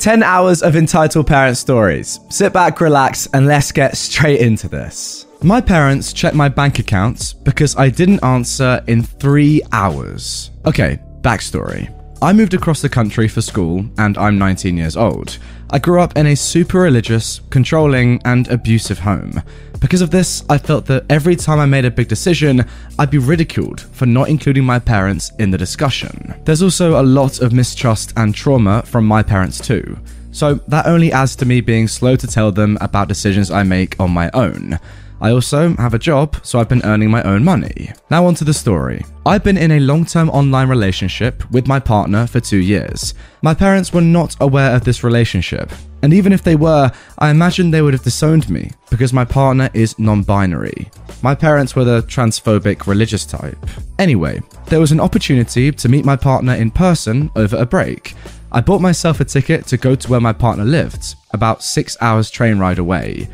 10 hours of entitled parent stories. Sit back, relax, and let's get straight into this. My parents checked my bank accounts because I didn't answer in three hours. Okay, backstory. I moved across the country for school and I'm 19 years old. I grew up in a super religious, controlling, and abusive home. Because of this, I felt that every time I made a big decision, I'd be ridiculed for not including my parents in the discussion. There's also a lot of mistrust and trauma from my parents too. So that only adds to me being slow to tell them about decisions I make on my own. I also have a job, so I've been earning my own money. Now, on to the story. I've been in a long term online relationship with my partner for two years. My parents were not aware of this relationship, and even if they were, I imagine they would have disowned me because my partner is non binary. My parents were the transphobic religious type. Anyway, there was an opportunity to meet my partner in person over a break. I bought myself a ticket to go to where my partner lived, about six hours train ride away.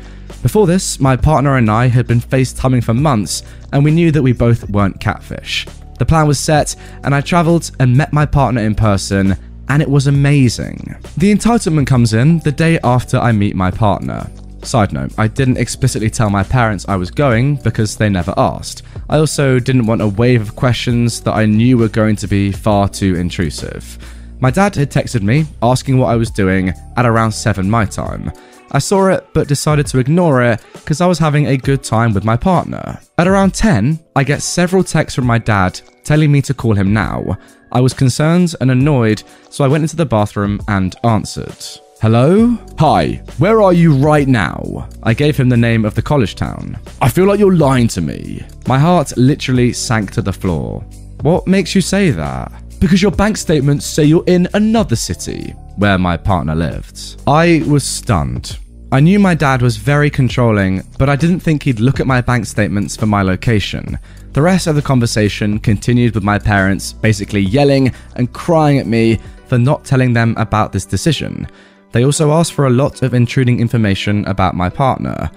Before this, my partner and I had been FaceTiming for months, and we knew that we both weren't catfish. The plan was set, and I travelled and met my partner in person, and it was amazing. The entitlement comes in the day after I meet my partner. Side note, I didn't explicitly tell my parents I was going because they never asked. I also didn't want a wave of questions that I knew were going to be far too intrusive. My dad had texted me asking what I was doing at around 7 my time. I saw it but decided to ignore it because I was having a good time with my partner. At around 10, I get several texts from my dad telling me to call him now. I was concerned and annoyed, so I went into the bathroom and answered. Hello? Hi, where are you right now? I gave him the name of the college town. I feel like you're lying to me. My heart literally sank to the floor. What makes you say that? Because your bank statements say you're in another city where my partner lived. I was stunned. I knew my dad was very controlling, but I didn't think he'd look at my bank statements for my location. The rest of the conversation continued with my parents basically yelling and crying at me for not telling them about this decision. They also asked for a lot of intruding information about my partner.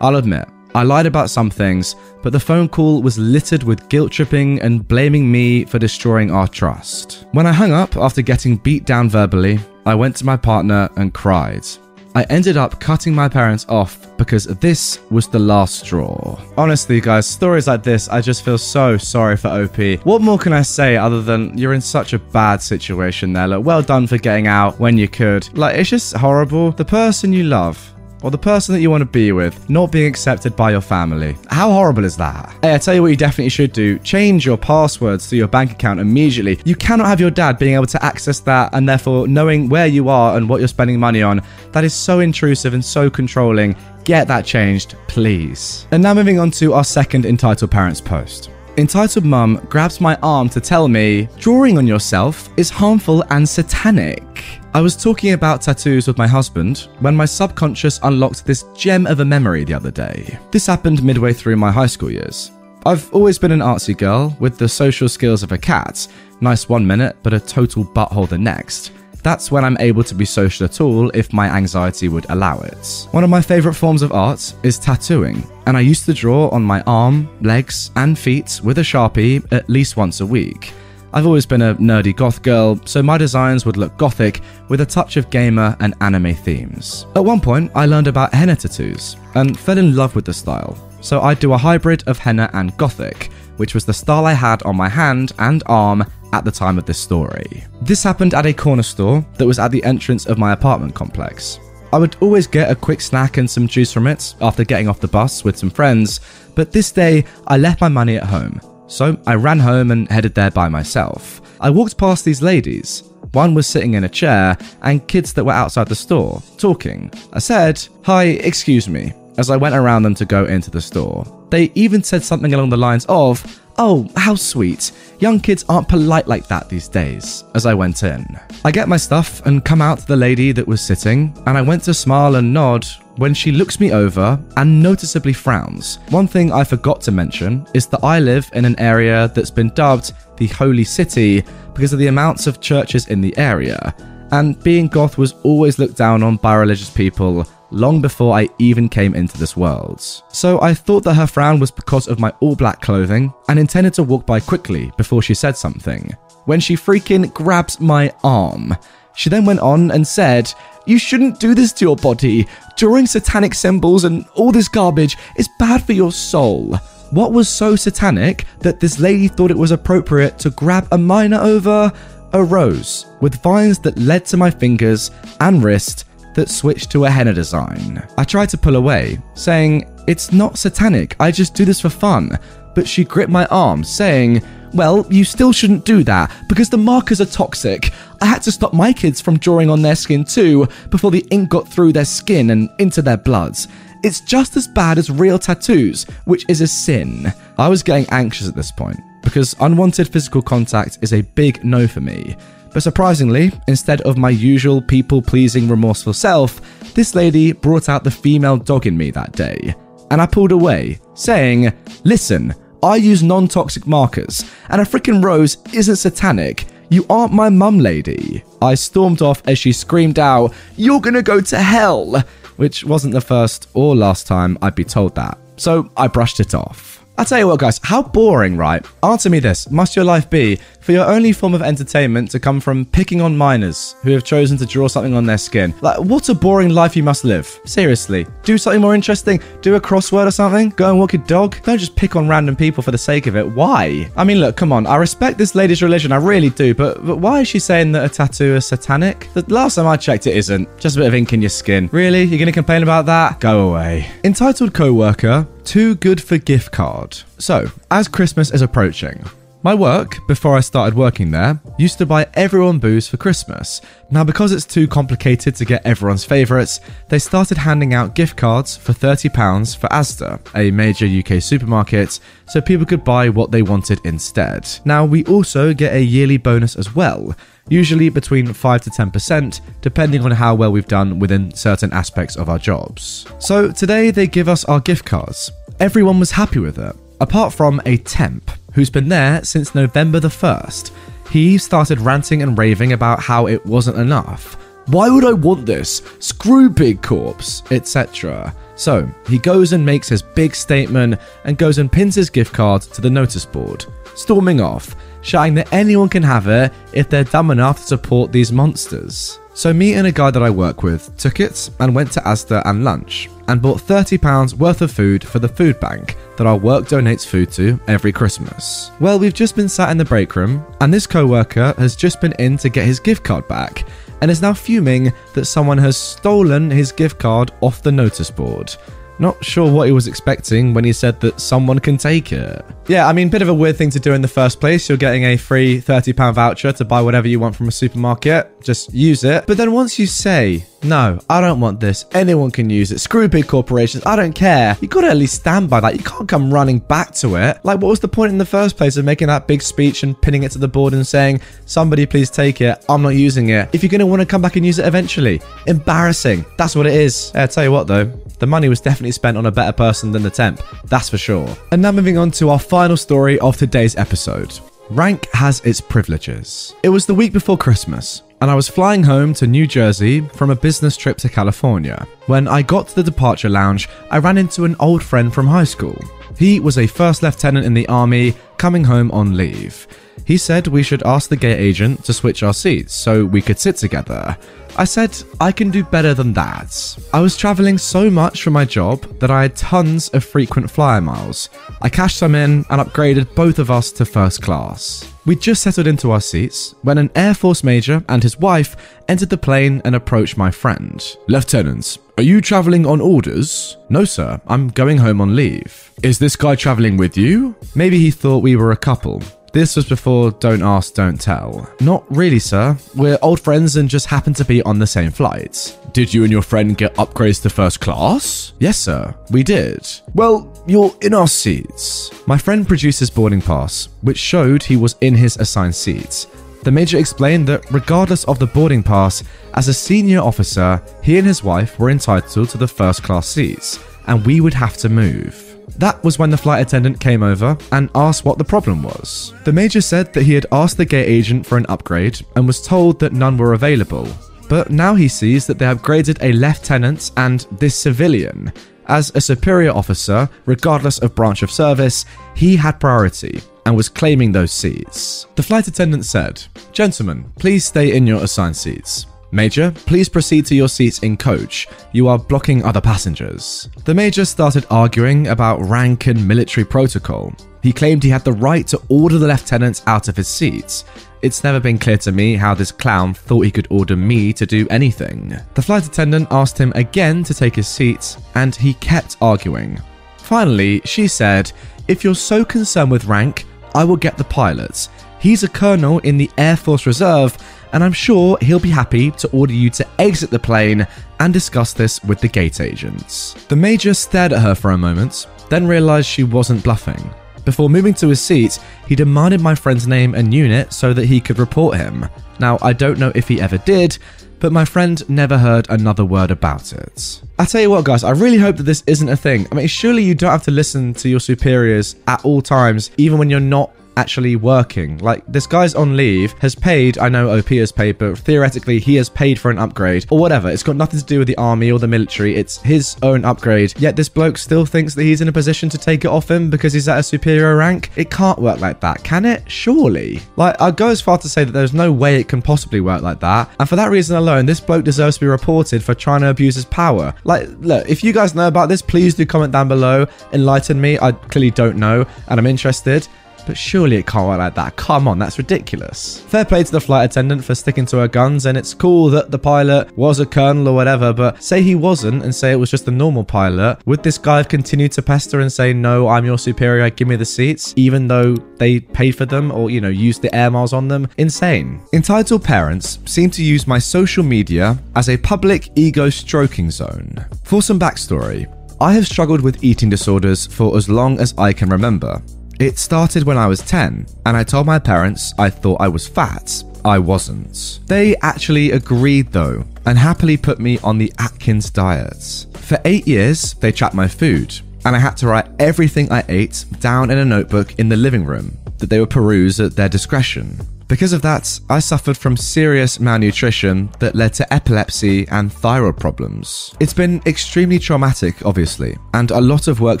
I'll admit, I lied about some things, but the phone call was littered with guilt tripping and blaming me for destroying our trust. When I hung up after getting beat down verbally, I went to my partner and cried. I ended up cutting my parents off because this was the last straw. Honestly, guys, stories like this, I just feel so sorry for OP. What more can I say other than you're in such a bad situation there? Look, well done for getting out when you could. Like, it's just horrible. The person you love or the person that you want to be with not being accepted by your family. How horrible is that? Hey, I tell you what you definitely should do. Change your passwords to your bank account immediately. You cannot have your dad being able to access that and therefore knowing where you are and what you're spending money on. That is so intrusive and so controlling. Get that changed, please. And now moving on to our second entitled parents post. Entitled Mum grabs my arm to tell me drawing on yourself is harmful and satanic. I was talking about tattoos with my husband when my subconscious unlocked this gem of a memory the other day. This happened midway through my high school years. I've always been an artsy girl with the social skills of a cat, nice one minute, but a total butthole the next. That's when I'm able to be social at all if my anxiety would allow it. One of my favourite forms of art is tattooing, and I used to draw on my arm, legs, and feet with a sharpie at least once a week. I've always been a nerdy goth girl, so my designs would look gothic with a touch of gamer and anime themes. At one point, I learned about henna tattoos and fell in love with the style, so I'd do a hybrid of henna and gothic, which was the style I had on my hand and arm at the time of this story. This happened at a corner store that was at the entrance of my apartment complex. I would always get a quick snack and some juice from it after getting off the bus with some friends, but this day I left my money at home, so I ran home and headed there by myself. I walked past these ladies. One was sitting in a chair, and kids that were outside the store, talking. I said, Hi, excuse me, as I went around them to go into the store. They even said something along the lines of, Oh, how sweet. Young kids aren't polite like that these days, as I went in. I get my stuff and come out to the lady that was sitting, and I went to smile and nod when she looks me over and noticeably frowns. One thing I forgot to mention is that I live in an area that's been dubbed the Holy City because of the amounts of churches in the area, and being goth was always looked down on by religious people long before I even came into this world. So I thought that her frown was because of my all black clothing and intended to walk by quickly before she said something. When she freaking grabs my arm, she then went on and said, You shouldn't do this to your body. Drawing satanic symbols and all this garbage is bad for your soul. What was so satanic that this lady thought it was appropriate to grab a minor over a rose with vines that led to my fingers and wrist that switched to a henna design. I tried to pull away, saying, It's not satanic, I just do this for fun. But she gripped my arm, saying, well, you still shouldn't do that because the markers are toxic. I had to stop my kids from drawing on their skin too before the ink got through their skin and into their bloods. It's just as bad as real tattoos, which is a sin. I was getting anxious at this point because unwanted physical contact is a big no for me. But surprisingly, instead of my usual people pleasing remorseful self, this lady brought out the female dog in me that day. And I pulled away, saying, Listen, I use non toxic markers, and a freaking rose isn't satanic. You aren't my mum, lady. I stormed off as she screamed out, You're gonna go to hell! Which wasn't the first or last time I'd be told that, so I brushed it off. I tell you what, guys, how boring, right? Answer me this must your life be for your only form of entertainment to come from picking on minors who have chosen to draw something on their skin? Like, what a boring life you must live. Seriously. Do something more interesting. Do a crossword or something. Go and walk your dog. Don't just pick on random people for the sake of it. Why? I mean, look, come on. I respect this lady's religion. I really do. But, but why is she saying that a tattoo is satanic? The last time I checked, it isn't. Just a bit of ink in your skin. Really? You're going to complain about that? Go away. Entitled co worker too good for gift card. So, as Christmas is approaching, my work, before I started working there, used to buy everyone booze for Christmas. Now, because it's too complicated to get everyone's favourites, they started handing out gift cards for £30 for Asda, a major UK supermarket, so people could buy what they wanted instead. Now, we also get a yearly bonus as well, usually between 5 to 10%, depending on how well we've done within certain aspects of our jobs. So today they give us our gift cards. Everyone was happy with it, apart from a temp who's been there since November the 1st. He started ranting and raving about how it wasn't enough. Why would I want this? Screw Big Corpse, etc. So, he goes and makes his big statement and goes and pins his gift card to the notice board, storming off, shouting that anyone can have it if they're dumb enough to support these monsters. So, me and a guy that I work with took it and went to Asda and lunch and bought £30 worth of food for the food bank that our work donates food to every Christmas. Well, we've just been sat in the break room, and this co worker has just been in to get his gift card back and is now fuming that someone has stolen his gift card off the notice board. Not sure what he was expecting when he said that someone can take it. Yeah, I mean, bit of a weird thing to do in the first place. You're getting a free £30 voucher to buy whatever you want from a supermarket. Just use it. But then once you say, no, I don't want this. Anyone can use it. Screw big corporations. I don't care. You gotta at least stand by that. You can't come running back to it. Like, what was the point in the first place of making that big speech and pinning it to the board and saying, somebody please take it. I'm not using it. If you're gonna wanna come back and use it eventually. Embarrassing. That's what it is. Yeah, I tell you what though, the money was definitely spent on a better person than the temp. That's for sure. And now moving on to our final story of today's episode. Rank has its privileges. It was the week before Christmas, and I was flying home to New Jersey from a business trip to California. When I got to the departure lounge, I ran into an old friend from high school. He was a first lieutenant in the army coming home on leave. He said we should ask the gate agent to switch our seats so we could sit together. I said, I can do better than that. I was traveling so much for my job that I had tons of frequent flyer miles. I cashed some in and upgraded both of us to first class. We just settled into our seats when an Air Force major and his wife entered the plane and approached my friend. Lieutenant, are you traveling on orders? No, sir, I'm going home on leave. Is this guy traveling with you? Maybe he thought we were a couple. This was before Don't Ask, Don't Tell. Not really, sir. We're old friends and just happen to be on the same flight. Did you and your friend get upgrades to first class? Yes, sir, we did. Well, you're in our seats. My friend produced his boarding pass, which showed he was in his assigned seats. The major explained that regardless of the boarding pass, as a senior officer, he and his wife were entitled to the first class seats, and we would have to move. That was when the flight attendant came over and asked what the problem was. The major said that he had asked the gate agent for an upgrade and was told that none were available. But now he sees that they upgraded a lieutenant and this civilian. As a superior officer, regardless of branch of service, he had priority and was claiming those seats. The flight attendant said, Gentlemen, please stay in your assigned seats. Major, please proceed to your seats in coach. You are blocking other passengers. The Major started arguing about rank and military protocol. He claimed he had the right to order the lieutenants out of his seats. It's never been clear to me how this clown thought he could order me to do anything. The flight attendant asked him again to take his seat, and he kept arguing. Finally, she said, If you're so concerned with rank, I will get the pilot. He's a colonel in the Air Force Reserve and I'm sure he'll be happy to order you to exit the plane and discuss this with the gate agents. The Major stared at her for a moment, then realised she wasn't bluffing. Before moving to his seat, he demanded my friend's name and unit so that he could report him. Now, I don't know if he ever did, but my friend never heard another word about it. I tell you what, guys, I really hope that this isn't a thing. I mean, surely you don't have to listen to your superiors at all times, even when you're not actually working. Like, this guy's on leave, has paid, I know OP has paid, but theoretically he has paid for an upgrade or whatever. It's got nothing to do with the army or the military, it's his own upgrade. Yet this bloke still thinks that he's in a position to take it off him because he's at a superior rank. It can't work like that, can it? Surely. Like, I'd go as far to say that there's no way it can possibly work like that. And for that reason alone, this bloke deserves to be reported for trying to abuse his power. Like, look, if you guys know about this, please do comment down below, enlighten me. I clearly don't know, and I'm interested but surely it can't work like that. Come on, that's ridiculous. Fair play to the flight attendant for sticking to her guns, and it's cool that the pilot was a colonel or whatever, but say he wasn't and say it was just a normal pilot, would this guy have continued to pester and say, No, I'm your superior, give me the seats, even though they paid for them or, you know, used the air miles on them? Insane. Entitled parents seem to use my social media as a public ego stroking zone. For some backstory, I have struggled with eating disorders for as long as I can remember. It started when I was 10, and I told my parents I thought I was fat. I wasn't. They actually agreed though, and happily put me on the Atkins diet. For eight years, they tracked my food, and I had to write everything I ate down in a notebook in the living room that they would peruse at their discretion. Because of that, I suffered from serious malnutrition that led to epilepsy and thyroid problems. It's been extremely traumatic, obviously, and a lot of work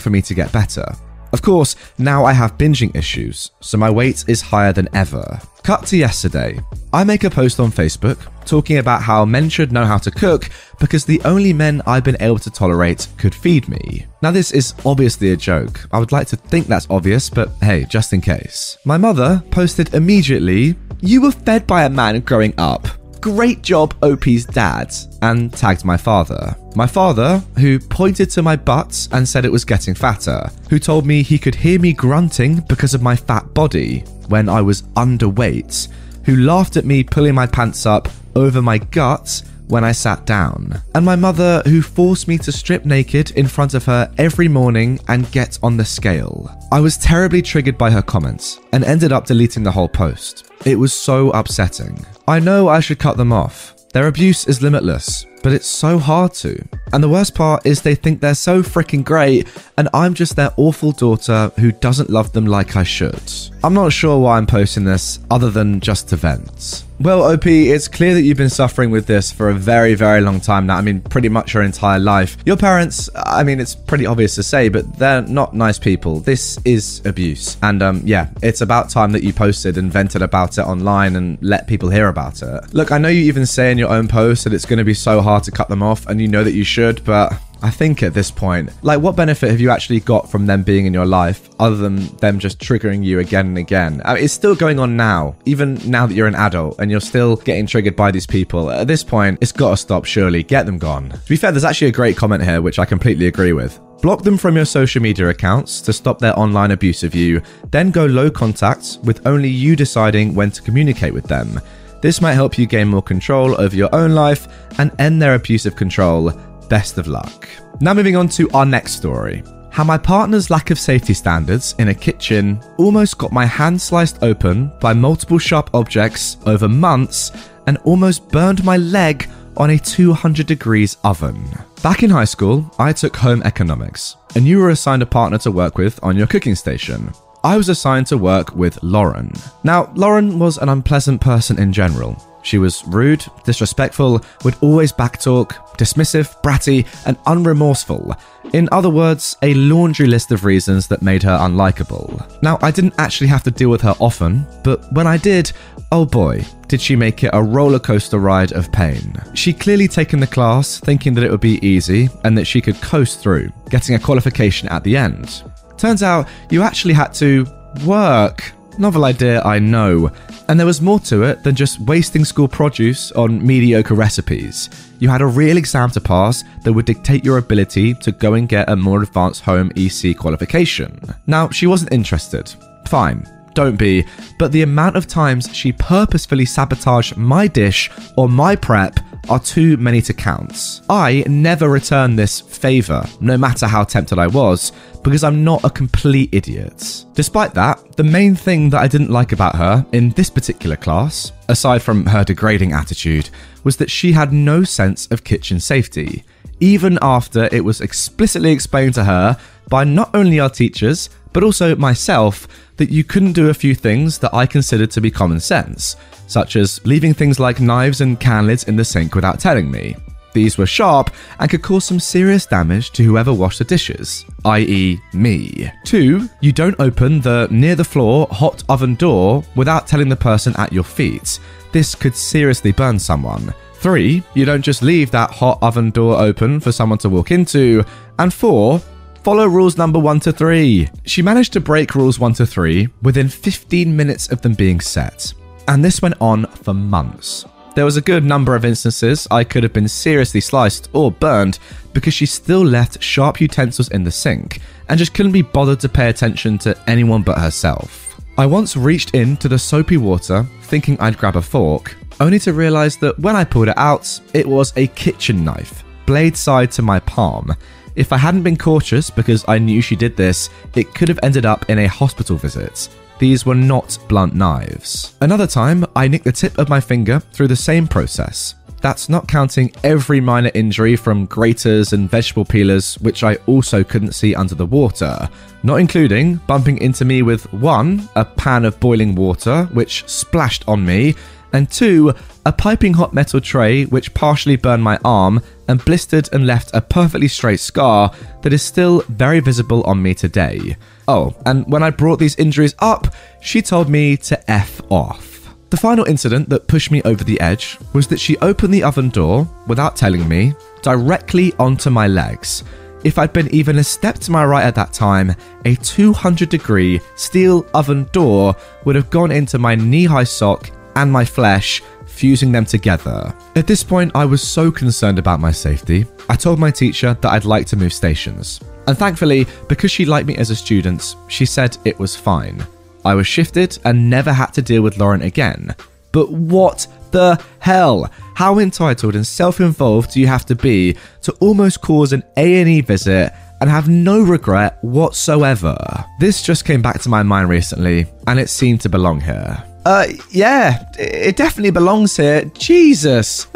for me to get better. Of course, now I have binging issues, so my weight is higher than ever. Cut to yesterday. I make a post on Facebook talking about how men should know how to cook because the only men I've been able to tolerate could feed me. Now, this is obviously a joke. I would like to think that's obvious, but hey, just in case. My mother posted immediately, You were fed by a man growing up. Great job, OP's dad, and tagged my father. My father, who pointed to my butt and said it was getting fatter, who told me he could hear me grunting because of my fat body when I was underweight, who laughed at me pulling my pants up over my guts when I sat down, and my mother, who forced me to strip naked in front of her every morning and get on the scale. I was terribly triggered by her comments and ended up deleting the whole post. It was so upsetting. I know I should cut them off. Their abuse is limitless, but it's so hard to. And the worst part is they think they're so freaking great, and I'm just their awful daughter who doesn't love them like I should. I'm not sure why I'm posting this, other than just to vent. Well, OP, it's clear that you've been suffering with this for a very, very long time now. I mean, pretty much your entire life. Your parents, I mean, it's pretty obvious to say, but they're not nice people. This is abuse. And um, yeah, it's about time that you posted and vented about it online and let people hear about it. Look, I know you even say in your own post that it's going to be so hard to cut them off, and you know that you should, but I think at this point, like, what benefit have you actually got from them being in your life other than them just triggering you again and again? I mean, it's still going on now, even now that you're an adult and you're still getting triggered by these people. At this point, it's got to stop, surely. Get them gone. To be fair, there's actually a great comment here, which I completely agree with. Block them from your social media accounts to stop their online abuse of you, then go low contact with only you deciding when to communicate with them. This might help you gain more control over your own life and end their abusive control Best of luck. Now, moving on to our next story. how my partner's lack of safety standards in a kitchen almost got my hand sliced open by multiple sharp objects over months and almost burned my leg on a 200 degrees oven. Back in high school, I took home economics, and you were assigned a partner to work with on your cooking station. I was assigned to work with Lauren. Now, Lauren was an unpleasant person in general. She was rude, disrespectful, would always backtalk, dismissive, bratty, and unremorseful. In other words, a laundry list of reasons that made her unlikable. Now, I didn't actually have to deal with her often, but when I did, oh boy, did she make it a roller coaster ride of pain. She'd clearly taken the class thinking that it would be easy and that she could coast through, getting a qualification at the end. Turns out you actually had to work. Novel idea, I know. And there was more to it than just wasting school produce on mediocre recipes. You had a real exam to pass that would dictate your ability to go and get a more advanced home EC qualification. Now, she wasn't interested. Fine, don't be, but the amount of times she purposefully sabotaged my dish or my prep are too many to count. I never return this favour, no matter how tempted I was, because I'm not a complete idiot. Despite that, the main thing that I didn't like about her in this particular class, aside from her degrading attitude, was that she had no sense of kitchen safety, even after it was explicitly explained to her by not only our teachers, but also myself that you couldn't do a few things that I considered to be common sense, such as leaving things like knives and can lids in the sink without telling me. These were sharp and could cause some serious damage to whoever washed the dishes, i.e., me. 2. You don't open the near the floor hot oven door without telling the person at your feet. This could seriously burn someone. 3. You don't just leave that hot oven door open for someone to walk into. And 4. Follow rules number 1 to 3. She managed to break rules 1 to 3 within 15 minutes of them being set. And this went on for months. There was a good number of instances I could have been seriously sliced or burned because she still left sharp utensils in the sink and just couldn't be bothered to pay attention to anyone but herself. I once reached into the soapy water thinking I'd grab a fork, only to realise that when I pulled it out, it was a kitchen knife, blade side to my palm. If I hadn't been cautious because I knew she did this, it could have ended up in a hospital visit. These were not blunt knives. Another time, I nicked the tip of my finger through the same process. That's not counting every minor injury from graters and vegetable peelers, which I also couldn't see under the water, not including bumping into me with one, a pan of boiling water, which splashed on me, and two, a piping hot metal tray which partially burned my arm and blistered and left a perfectly straight scar that is still very visible on me today. Oh, and when I brought these injuries up, she told me to F off. The final incident that pushed me over the edge was that she opened the oven door, without telling me, directly onto my legs. If I'd been even a step to my right at that time, a 200 degree steel oven door would have gone into my knee high sock and my flesh, fusing them together. At this point, I was so concerned about my safety, I told my teacher that I'd like to move stations. And thankfully, because she liked me as a student, she said it was fine. I was shifted and never had to deal with Lauren again. But what the hell? How entitled and self-involved do you have to be to almost cause an A&E visit and have no regret whatsoever? This just came back to my mind recently, and it seemed to belong here. Uh, yeah, it definitely belongs here. Jesus.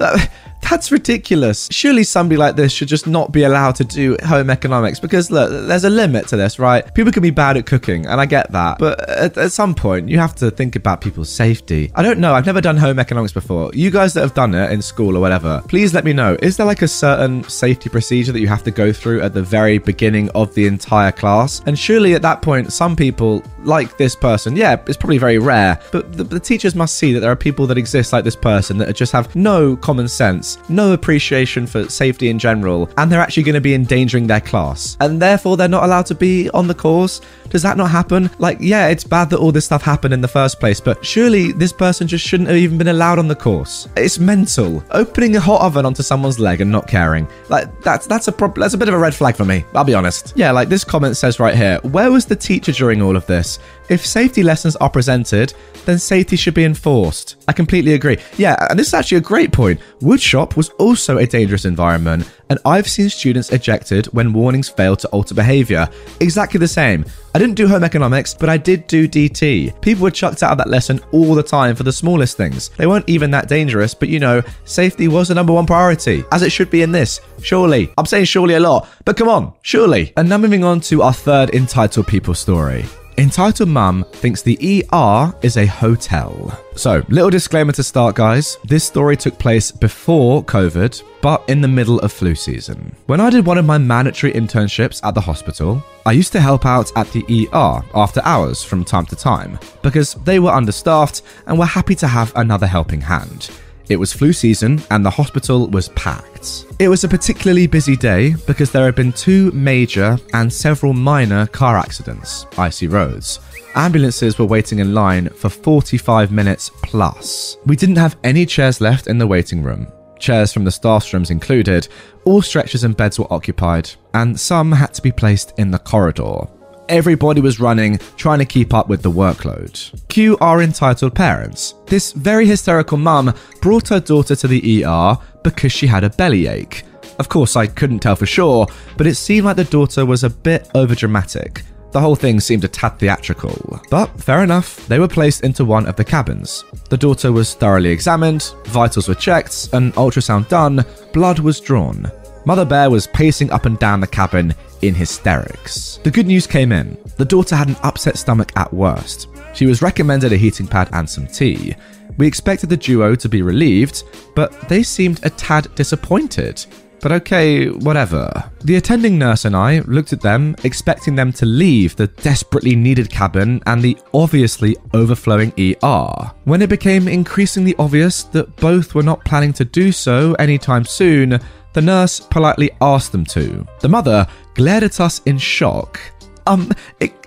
That's ridiculous. Surely somebody like this should just not be allowed to do home economics because look, there's a limit to this, right? People can be bad at cooking, and I get that. But at, at, some point, you have to think about people's safety. I don't know. I've never done home economics before. You guys that have done it in school or whatever, please let me know. Is there like a certain safety procedure that you have to go through at the very beginning of the entire class? And surely at that point, some people, like this person, yeah, it's probably very rare, but the, the teachers must see that there are people that exist like this person that just have no common sense no appreciation for safety in general, and they're actually going to be endangering their class. And therefore, they're not allowed to be on the course. Does that not happen? Like, yeah, it's bad that all this stuff happened in the first place, but surely this person just shouldn't have even been allowed on the course. It's mental. Opening a hot oven onto someone's leg and not caring. Like, that's that's a problem. That's a bit of a red flag for me. I'll be honest. Yeah, like this comment says right here. Where was the teacher during all of this? If safety lessons are presented, then safety should be enforced. I completely agree. Yeah, and this is actually a great point. Wood shop shop was also a dangerous environment, and I've seen students ejected when warnings fail to alter behavior. Exactly the same. I didn't do home economics, but I did do DT. People were chucked out of that lesson all the time for the smallest things. They weren't even that dangerous, but you know, safety was the number one priority, as it should be in this. Surely. I'm saying surely a lot, but come on, surely. And now moving on to our third entitled people story. Entitled Mum thinks the ER is a hotel. So, little disclaimer to start, guys. This story took place before COVID, but in the middle of flu season. When I did one of my mandatory internships at the hospital, I used to help out at the ER after hours from time to time because they were understaffed and were happy to have another helping hand. It was flu season and the hospital was packed. It was a particularly busy day because there had been two major and several minor car accidents, icy roads. Ambulances were waiting in line for 45 minutes plus. We didn't have any chairs left in the waiting room. Chairs from the staff's rooms included, all stretchers and beds were occupied, and some had to be placed in the corridor. Everybody was running, trying to keep up with the workload. Cue our entitled parents. This very hysterical mum brought her daughter to the ER because she had a bellyache. Of course, I couldn't tell for sure, but it seemed like the daughter was a bit overdramatic. The whole thing seemed a tad theatrical. But fair enough, they were placed into one of the cabins. The daughter was thoroughly examined, vitals were checked, an ultrasound done, blood was drawn. Mother Bear was pacing up and down the cabin in hysterics. The good news came in. The daughter had an upset stomach at worst. She was recommended a heating pad and some tea. We expected the duo to be relieved, but they seemed a tad disappointed. But okay, whatever. The attending nurse and I looked at them, expecting them to leave the desperately needed cabin and the obviously overflowing ER. When it became increasingly obvious that both were not planning to do so anytime soon, the nurse politely asked them to. The mother glared at us in shock. Um,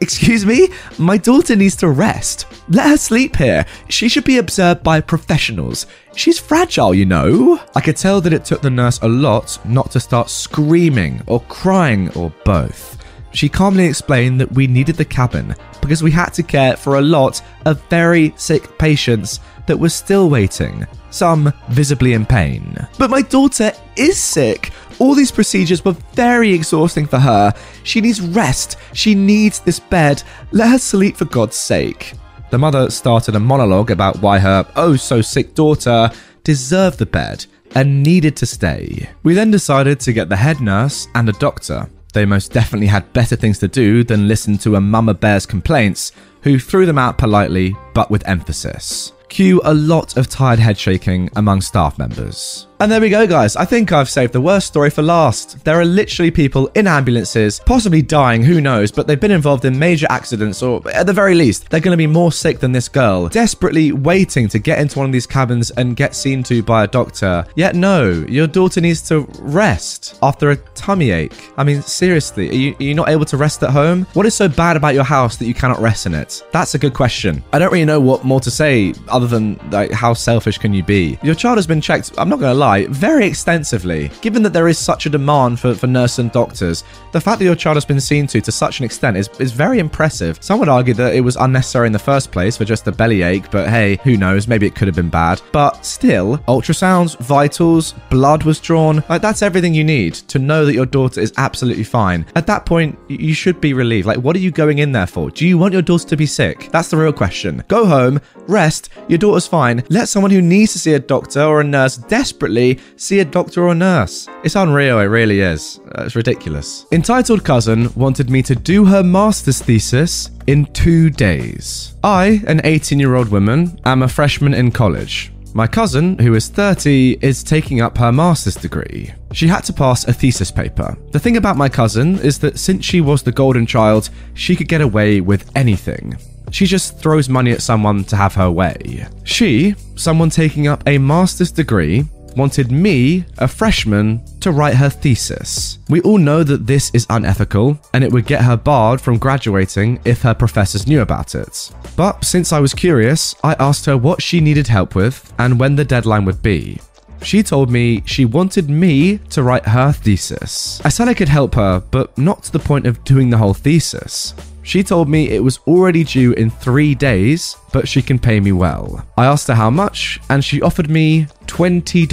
excuse me? My daughter needs to rest. Let her sleep here. She should be observed by professionals. She's fragile, you know. I could tell that it took the nurse a lot not to start screaming or crying or both. She calmly explained that we needed the cabin because we had to care for a lot of very sick patients that were still waiting, some visibly in pain. But my daughter is sick. All these procedures were very exhausting for her. She needs rest. She needs this bed. Let her sleep for God's sake. The mother started a monologue about why her oh so sick daughter deserved the bed and needed to stay. We then decided to get the head nurse and a doctor. They most definitely had better things to do than listen to a mama bear's complaints, who threw them out politely but with emphasis. Cue a lot of tired head shaking among staff members. And there we go, guys. I think I've saved the worst story for last. There are literally people in ambulances, possibly dying, who knows, but they've been involved in major accidents, or at the very least, they're going to be more sick than this girl, desperately waiting to get into one of these cabins and get seen to by a doctor. Yet, no, your daughter needs to rest after a tummy ache. I mean, seriously, are you, are you not able to rest at home? What is so bad about your house that you cannot rest in it? That's a good question. I don't really know what more to say other than like how selfish can you be? Your child has been checked. I'm not going to lie very extensively. Given that there is such a demand for, for nurses and doctors, the fact that your child has been seen to to such an extent is, is very impressive. Some would argue that it was unnecessary in the first place for just a bellyache, but hey, who knows, maybe it could have been bad. But still, ultrasounds, vitals, blood was drawn, like that's everything you need to know that your daughter is absolutely fine. At that point, you should be relieved. Like, what are you going in there for? Do you want your daughter to be sick? That's the real question. Go home, rest, your daughter's fine. Let someone who needs to see a doctor or a nurse desperately see a doctor or nurse. It's unreal, it really is. Uh, it's ridiculous. Entitled Cousin wanted me to do her master's thesis in two days. I, an 18 year old woman, am a freshman in college. My cousin, who is 30, is taking up her master's degree. She had to pass a thesis paper. The thing about my cousin is that since she was the golden child, she could get away with anything. She just throws money at someone to have her way. She, someone taking up a master's degree, wanted me, a freshman, to write her thesis. We all know that this is unethical, and it would get her barred from graduating if her professors knew about it. But since I was curious, I asked her what she needed help with and when the deadline would be. She told me she wanted me to write her thesis. I said I could help her, but not to the point of doing the whole thesis. She told me it was already due in three days, but she can pay me well. I asked her how much, and she offered me $20.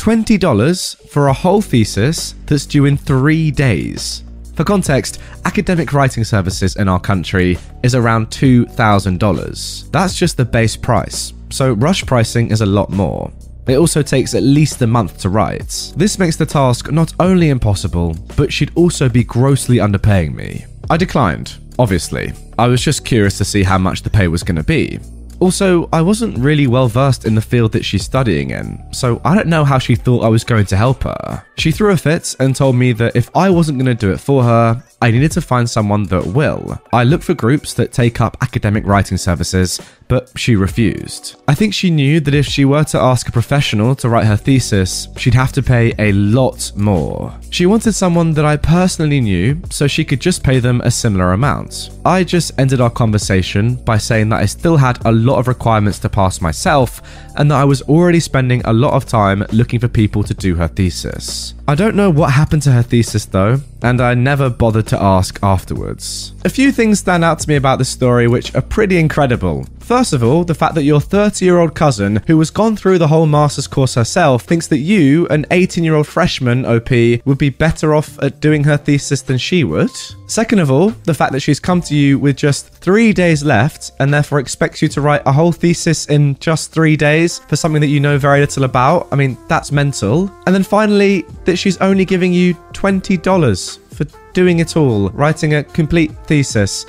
$20 for a whole thesis that's due in three days. For context, academic writing services in our country is around $2,000. That's just the base price, so rush pricing is a lot more. It also takes at least a month to write. This makes the task not only impossible, but she'd also be grossly underpaying me. I declined, obviously. I was just curious to see how much the pay was going to be. Also, I wasn't really well versed in the field that she's studying in, so I don't know how she thought I was going to help her. She threw a fit and told me that if I wasn't going to do it for her, I needed to find someone that will. I looked for groups that take up academic writing services, but she refused. I think she knew that if she were to ask a professional to write her thesis, she'd have to pay a lot more. She wanted someone that I personally knew, so she could just pay them a similar amount. I just ended our conversation by saying that I still had a lot of requirements to pass myself, and that I was already spending a lot of time looking for people to do her thesis. I don't know what happened to her thesis though, and I never bothered to ask afterwards. A few things stand out to me about this story which are pretty incredible. First of all, the fact that your 30 year old cousin, who has gone through the whole master's course herself, thinks that you, an 18 year old freshman OP, would be better off at doing her thesis than she would. Second of all, the fact that she's come to you with just three days left and therefore expects you to write a whole thesis in just three days for something that you know very little about. I mean, that's mental. And then finally, that she's only giving you $20 for doing it all, writing a complete thesis.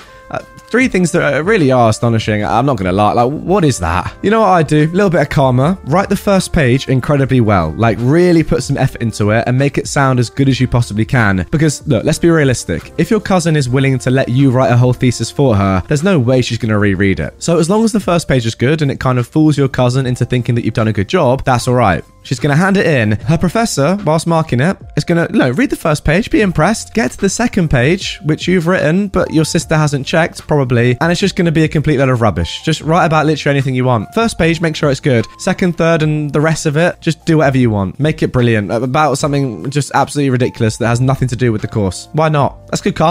Three things that really are astonishing. I'm not going to lie. Like, what is that? You know what I do? A little bit of karma. Write the first page incredibly well. Like, really put some effort into it and make it sound as good as you possibly can. Because, look, let's be realistic. If your cousin is willing to let you write a whole thesis for her, there's no way she's going to reread it. So, as long as the first page is good and it kind of fools your cousin into thinking that you've done a good job, that's all right. She's going to hand it in. Her professor, whilst marking it, is going to, no, read the first page, be impressed, get to the second page, which you've written, but your sister hasn't checked, probably, and it's just going to be a complete load of rubbish. Just write about literally anything you want. First page, make sure it's good. Second, third, and the rest of it, just do whatever you want. Make it brilliant. About something just absolutely ridiculous that has nothing to do with the course. Why not? That's good, Carl.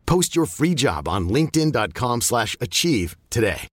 Post your free job on linkedin.com/achieve slash achieve today.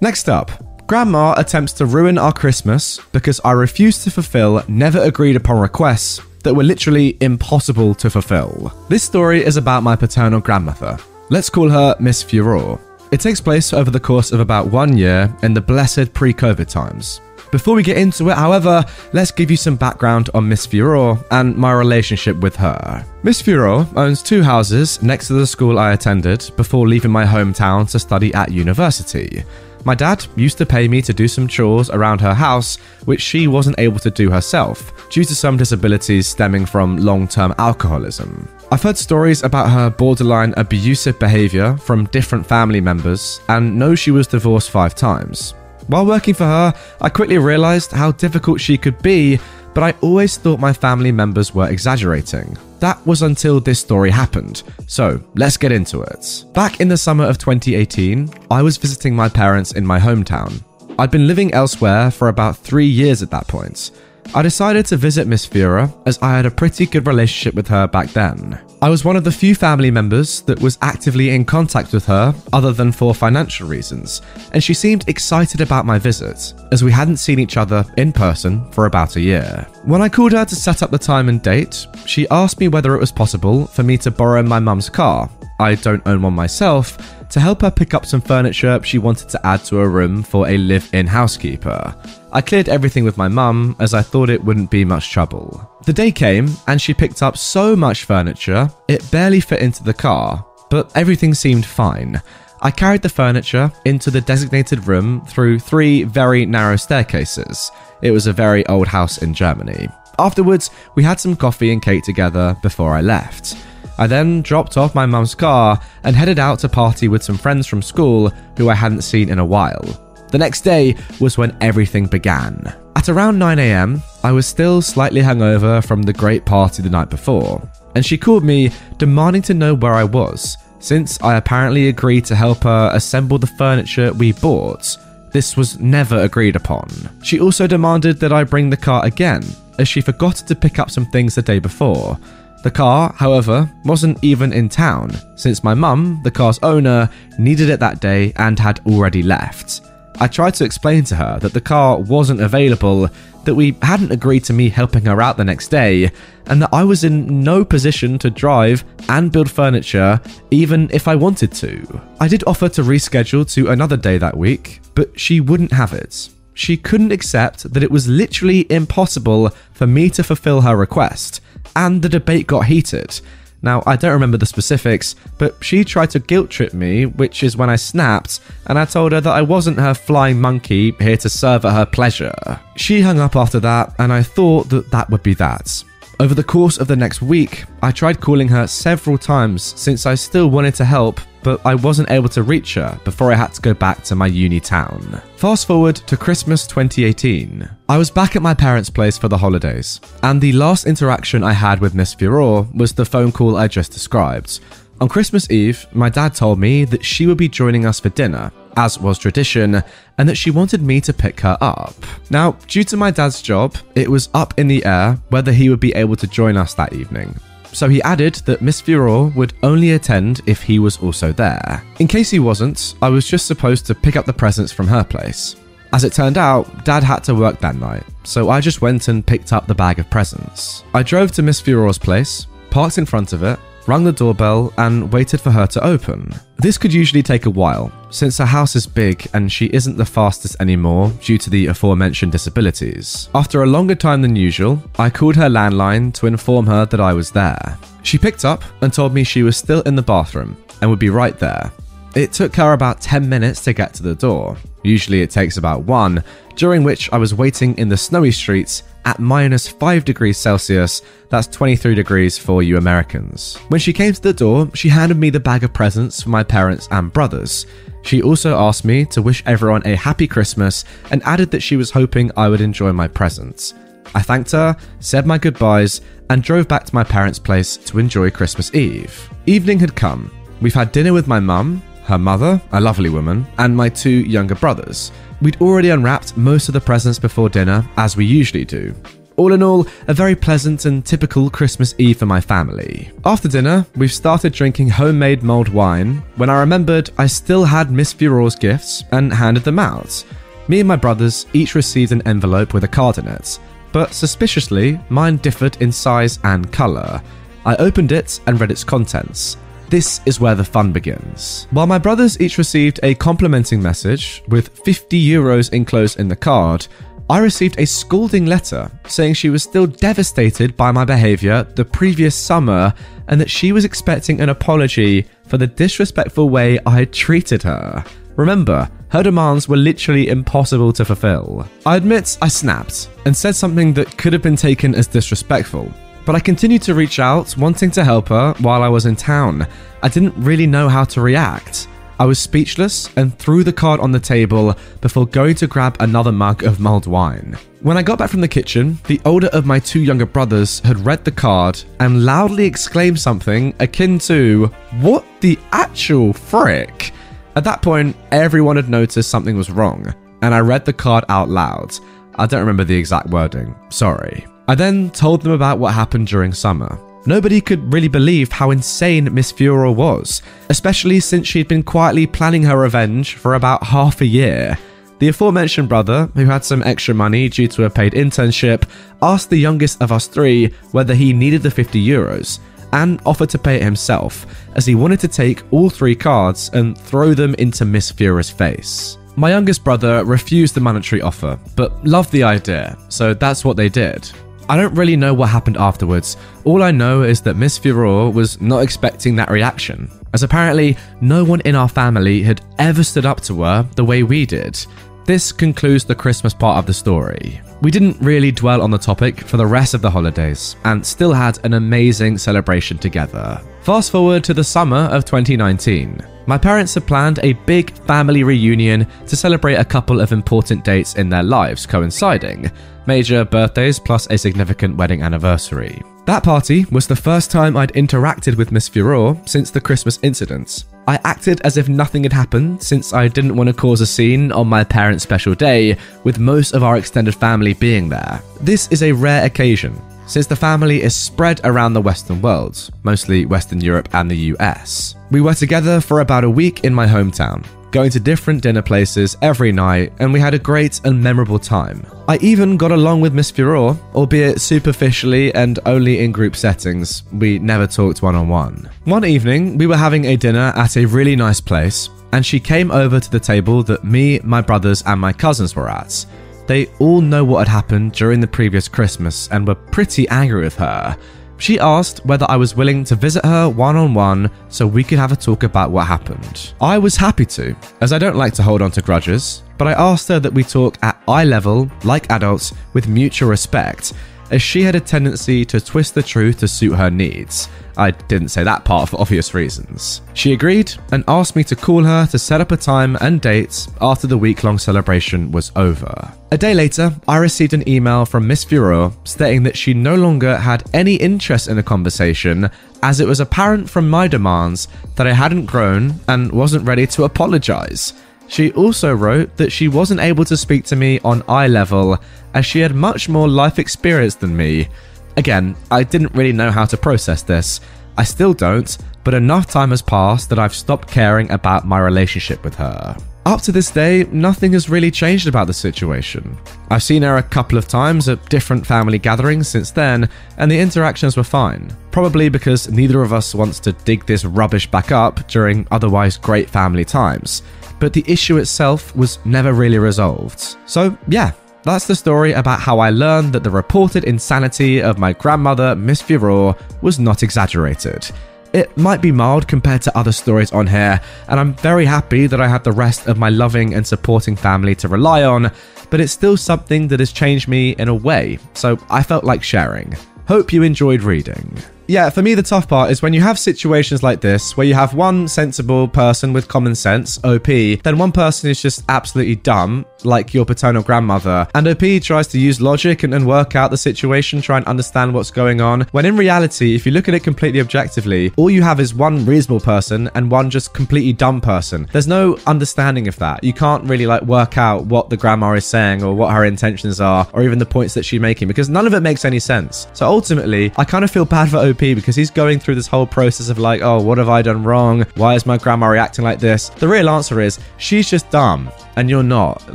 Next up. Grandma attempts to ruin our Christmas because I refuse to fulfill never agreed upon requests that were literally impossible to fulfill. This story is about my paternal grandmother. Let's call her Miss Furore. It takes place over the course of about one year in the blessed pre COVID times. Before we get into it, however, let's give you some background on Miss Furore and my relationship with her. Miss Furore owns two houses next to the school I attended before leaving my hometown to study at university. My dad used to pay me to do some chores around her house, which she wasn't able to do herself, due to some disabilities stemming from long term alcoholism. I've heard stories about her borderline abusive behaviour from different family members, and know she was divorced five times. While working for her, I quickly realised how difficult she could be, but I always thought my family members were exaggerating. That was until this story happened, so let's get into it. Back in the summer of 2018, I was visiting my parents in my hometown. I'd been living elsewhere for about three years at that point. I decided to visit Miss Fura as I had a pretty good relationship with her back then. I was one of the few family members that was actively in contact with her other than for financial reasons, and she seemed excited about my visit, as we hadn't seen each other in person for about a year. When I called her to set up the time and date, she asked me whether it was possible for me to borrow my mum's car. I don't own one myself, to help her pick up some furniture she wanted to add to her room for a live in housekeeper. I cleared everything with my mum as I thought it wouldn't be much trouble. The day came and she picked up so much furniture it barely fit into the car, but everything seemed fine. I carried the furniture into the designated room through three very narrow staircases. It was a very old house in Germany. Afterwards, we had some coffee and cake together before I left. I then dropped off my mum's car and headed out to party with some friends from school who I hadn't seen in a while. The next day was when everything began. At around 9am, I was still slightly hungover from the great party the night before, and she called me demanding to know where I was, since I apparently agreed to help her assemble the furniture we bought. This was never agreed upon. She also demanded that I bring the car again, as she forgot to pick up some things the day before. The car, however, wasn't even in town, since my mum, the car's owner, needed it that day and had already left. I tried to explain to her that the car wasn't available, that we hadn't agreed to me helping her out the next day, and that I was in no position to drive and build furniture even if I wanted to. I did offer to reschedule to another day that week, but she wouldn't have it. She couldn't accept that it was literally impossible for me to fulfill her request, and the debate got heated. Now, I don't remember the specifics, but she tried to guilt trip me, which is when I snapped, and I told her that I wasn't her flying monkey here to serve at her pleasure. She hung up after that, and I thought that that would be that. Over the course of the next week, I tried calling her several times since I still wanted to help, but I wasn't able to reach her before I had to go back to my uni town. Fast forward to Christmas 2018. I was back at my parents' place for the holidays, and the last interaction I had with Miss Furore was the phone call I just described. On Christmas Eve, my dad told me that she would be joining us for dinner, as was tradition, and that she wanted me to pick her up. Now, due to my dad's job, it was up in the air whether he would be able to join us that evening. So he added that Miss Furore would only attend if he was also there. In case he wasn't, I was just supposed to pick up the presents from her place. As it turned out, Dad had to work that night, so I just went and picked up the bag of presents. I drove to Miss Furore's place, parked in front of it, rang the doorbell, and waited for her to open. This could usually take a while, since her house is big and she isn't the fastest anymore due to the aforementioned disabilities. After a longer time than usual, I called her landline to inform her that I was there. She picked up and told me she was still in the bathroom and would be right there. It took her about 10 minutes to get to the door. Usually it takes about one, during which I was waiting in the snowy streets at minus 5 degrees Celsius, that's 23 degrees for you Americans. When she came to the door, she handed me the bag of presents for my parents and brothers. She also asked me to wish everyone a happy Christmas and added that she was hoping I would enjoy my presents. I thanked her, said my goodbyes, and drove back to my parents' place to enjoy Christmas Eve. Evening had come. We've had dinner with my mum, her mother, a lovely woman, and my two younger brothers. We'd already unwrapped most of the presents before dinner, as we usually do. All in all, a very pleasant and typical Christmas Eve for my family. After dinner, we've started drinking homemade mulled wine when I remembered I still had Miss Furore's gifts and handed them out. Me and my brothers each received an envelope with a card in it, but suspiciously, mine differed in size and colour. I opened it and read its contents. This is where the fun begins. While my brothers each received a complimenting message with 50 euros enclosed in the card, I received a scolding letter saying she was still devastated by my behaviour the previous summer and that she was expecting an apology for the disrespectful way I had treated her. Remember, her demands were literally impossible to fulfill. I admit I snapped and said something that could have been taken as disrespectful, but I continued to reach out, wanting to help her while I was in town. I didn't really know how to react. I was speechless and threw the card on the table before going to grab another mug of mulled wine. When I got back from the kitchen, the older of my two younger brothers had read the card and loudly exclaimed something akin to, What the actual frick? At that point, everyone had noticed something was wrong, and I read the card out loud. I don't remember the exact wording, sorry. I then told them about what happened during summer. Nobody could really believe how insane Miss Furore was, especially since she'd been quietly planning her revenge for about half a year. The aforementioned brother, who had some extra money due to a paid internship, asked the youngest of us three whether he needed the 50 euros and offered to pay it himself, as he wanted to take all three cards and throw them into Miss Furore's face. My youngest brother refused the monetary offer, but loved the idea, so that's what they did. I don't really know what happened afterwards. All I know is that Miss Furore was not expecting that reaction, as apparently no one in our family had ever stood up to her the way we did. This concludes the Christmas part of the story. We didn't really dwell on the topic for the rest of the holidays and still had an amazing celebration together. Fast forward to the summer of 2019. My parents had planned a big family reunion to celebrate a couple of important dates in their lives coinciding major birthdays plus a significant wedding anniversary. That party was the first time I'd interacted with Miss Furore since the Christmas incident. I acted as if nothing had happened since I didn't want to cause a scene on my parents' special day, with most of our extended family being there. This is a rare occasion, since the family is spread around the Western world, mostly Western Europe and the US. We were together for about a week in my hometown, going to different dinner places every night, and we had a great and memorable time. I even got along with Miss Furore, albeit superficially and only in group settings. We never talked one on one. One evening, we were having a dinner at a really nice place, and she came over to the table that me, my brothers, and my cousins were at. They all know what had happened during the previous Christmas and were pretty angry with her. She asked whether I was willing to visit her one on one so we could have a talk about what happened. I was happy to, as I don't like to hold on to grudges, but I asked her that we talk at eye level, like adults, with mutual respect, as she had a tendency to twist the truth to suit her needs. I didn't say that part for obvious reasons. She agreed and asked me to call her to set up a time and date after the week long celebration was over. A day later, I received an email from Miss Furore stating that she no longer had any interest in a conversation as it was apparent from my demands that I hadn't grown and wasn't ready to apologize. She also wrote that she wasn't able to speak to me on eye level as she had much more life experience than me. Again, I didn't really know how to process this. I still don't, but enough time has passed that I've stopped caring about my relationship with her. Up to this day, nothing has really changed about the situation. I've seen her a couple of times at different family gatherings since then, and the interactions were fine. Probably because neither of us wants to dig this rubbish back up during otherwise great family times. But the issue itself was never really resolved. So, yeah, that's the story about how I learned that the reported insanity of my grandmother, Miss Furore, was not exaggerated. It might be mild compared to other stories on here, and I'm very happy that I have the rest of my loving and supporting family to rely on, but it's still something that has changed me in a way, so I felt like sharing. Hope you enjoyed reading yeah, for me, the tough part is when you have situations like this where you have one sensible person with common sense, OP, then one person is just absolutely dumb, like your paternal grandmother, and OP tries to use logic and, and work out the situation, try and understand what's going on. When in reality, if you look at it completely objectively, all you have is one reasonable person and one just completely dumb person. There's no understanding of that. You can't really like work out what the grandma is saying or what her intentions are or even the points that she's making because none of it makes any sense. So ultimately, I kind of feel bad for OP OP because he's going through this whole process of like, oh, what have I done wrong? Why is my grandma reacting like this? The real answer is she's just dumb and you're not.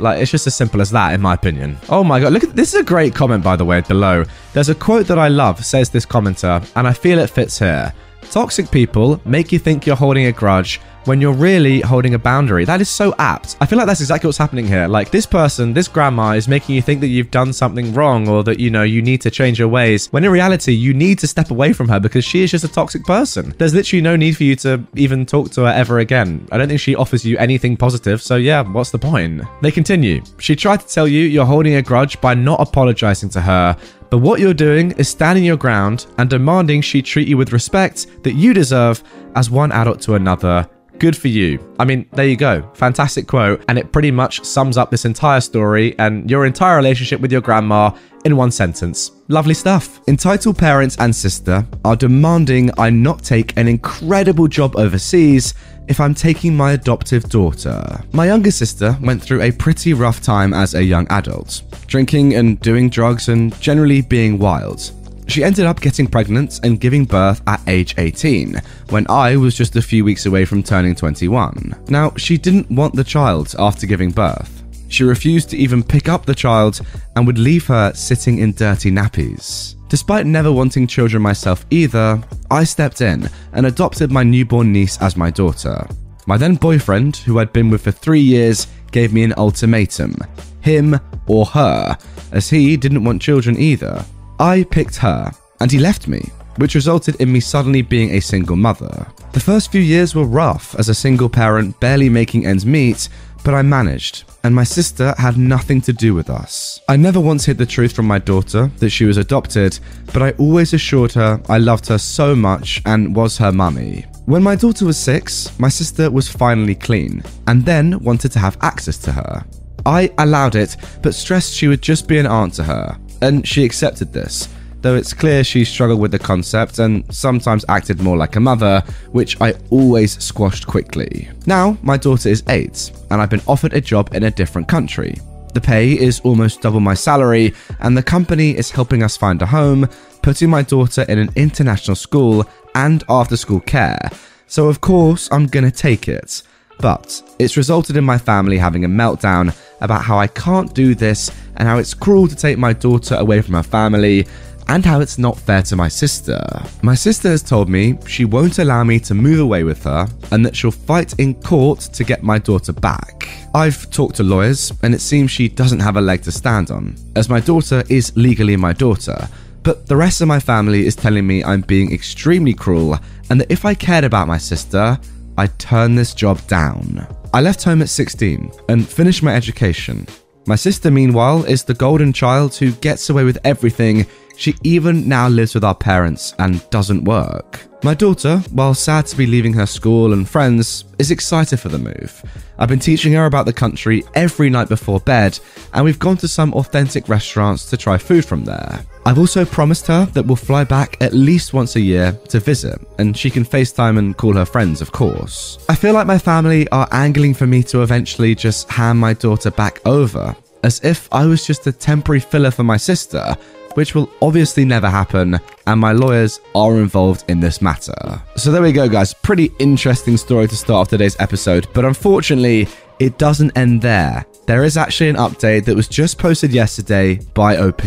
Like, it's just as simple as that, in my opinion. Oh my god, look at this is a great comment, by the way, below. There's a quote that I love, says this commenter, and I feel it fits here. Toxic people make you think you're holding a grudge when you're really holding a boundary. That is so apt. I feel like that's exactly what's happening here. Like this person, this grandma is making you think that you've done something wrong or that, you know, you need to change your ways. When in reality, you need to step away from her because she is just a toxic person. There's literally no need for you to even talk to her ever again. I don't think she offers you anything positive. So yeah, what's the point? They continue. She tried to tell you you're holding a grudge by not apologizing to her but what you're doing is standing your ground and demanding she treat you with respect that you deserve as one adult to another Good for you. I mean, there you go. Fantastic quote. And it pretty much sums up this entire story and your entire relationship with your grandma in one sentence. Lovely stuff. Entitled parents and sister are demanding I not take an incredible job overseas if I'm taking my adoptive daughter. My younger sister went through a pretty rough time as a young adult, drinking and doing drugs and generally being wild. She ended up getting pregnant and giving birth at age 18, when I was just a few weeks away from turning 21. Now, she didn't want the child after giving birth. She refused to even pick up the child and would leave her sitting in dirty nappies. Despite never wanting children myself either, I stepped in and adopted my newborn niece as my daughter. My then boyfriend, who I'd been with for three years, gave me an ultimatum him or her, as he didn't want children either. I picked her, and he left me, which resulted in me suddenly being a single mother. The first few years were rough as a single parent barely making ends meet, but I managed. and my sister had nothing to do with us. I never once hid the truth from my daughter that she was adopted, but I always assured her I loved her so much and was her mummy. When my daughter was six, my sister was finally clean and then wanted to have access to her. I allowed it, but stressed she would just be an aunt to her, and she accepted this though it's clear she struggled with the concept and sometimes acted more like a mother, which I always squashed quickly. Now, my daughter is 8, and I've been offered a job in a different country. The pay is almost double my salary, and the company is helping us find a home, putting my daughter in an international school and after school care. So, of course, I'm gonna take it. But it's resulted in my family having a meltdown about how I can't do this and how it's cruel to take my daughter away from her family and how it's not fair to my sister. My sister has told me she won't allow me to move away with her and that she'll fight in court to get my daughter back. I've talked to lawyers and it seems she doesn't have a leg to stand on, as my daughter is legally my daughter. But the rest of my family is telling me I'm being extremely cruel and that if I cared about my sister, I'd turn this job down. I left home at 16 and finished my education. My sister, meanwhile, is the golden child who gets away with everything she even now lives with our parents and doesn't work. My daughter, while sad to be leaving her school and friends, is excited for the move. I've been teaching her about the country every night before bed, and we've gone to some authentic restaurants to try food from there. I've also promised her that we'll fly back at least once a year to visit, and she can FaceTime and call her friends, of course. I feel like my family are angling for me to eventually just hand my daughter back over, as if I was just a temporary filler for my sister which will obviously never happen, and my lawyers are involved in this matter. So there we go, guys. Pretty interesting story to start off today's episode, but unfortunately, it doesn't end there. There is actually an update that was just posted yesterday by OP.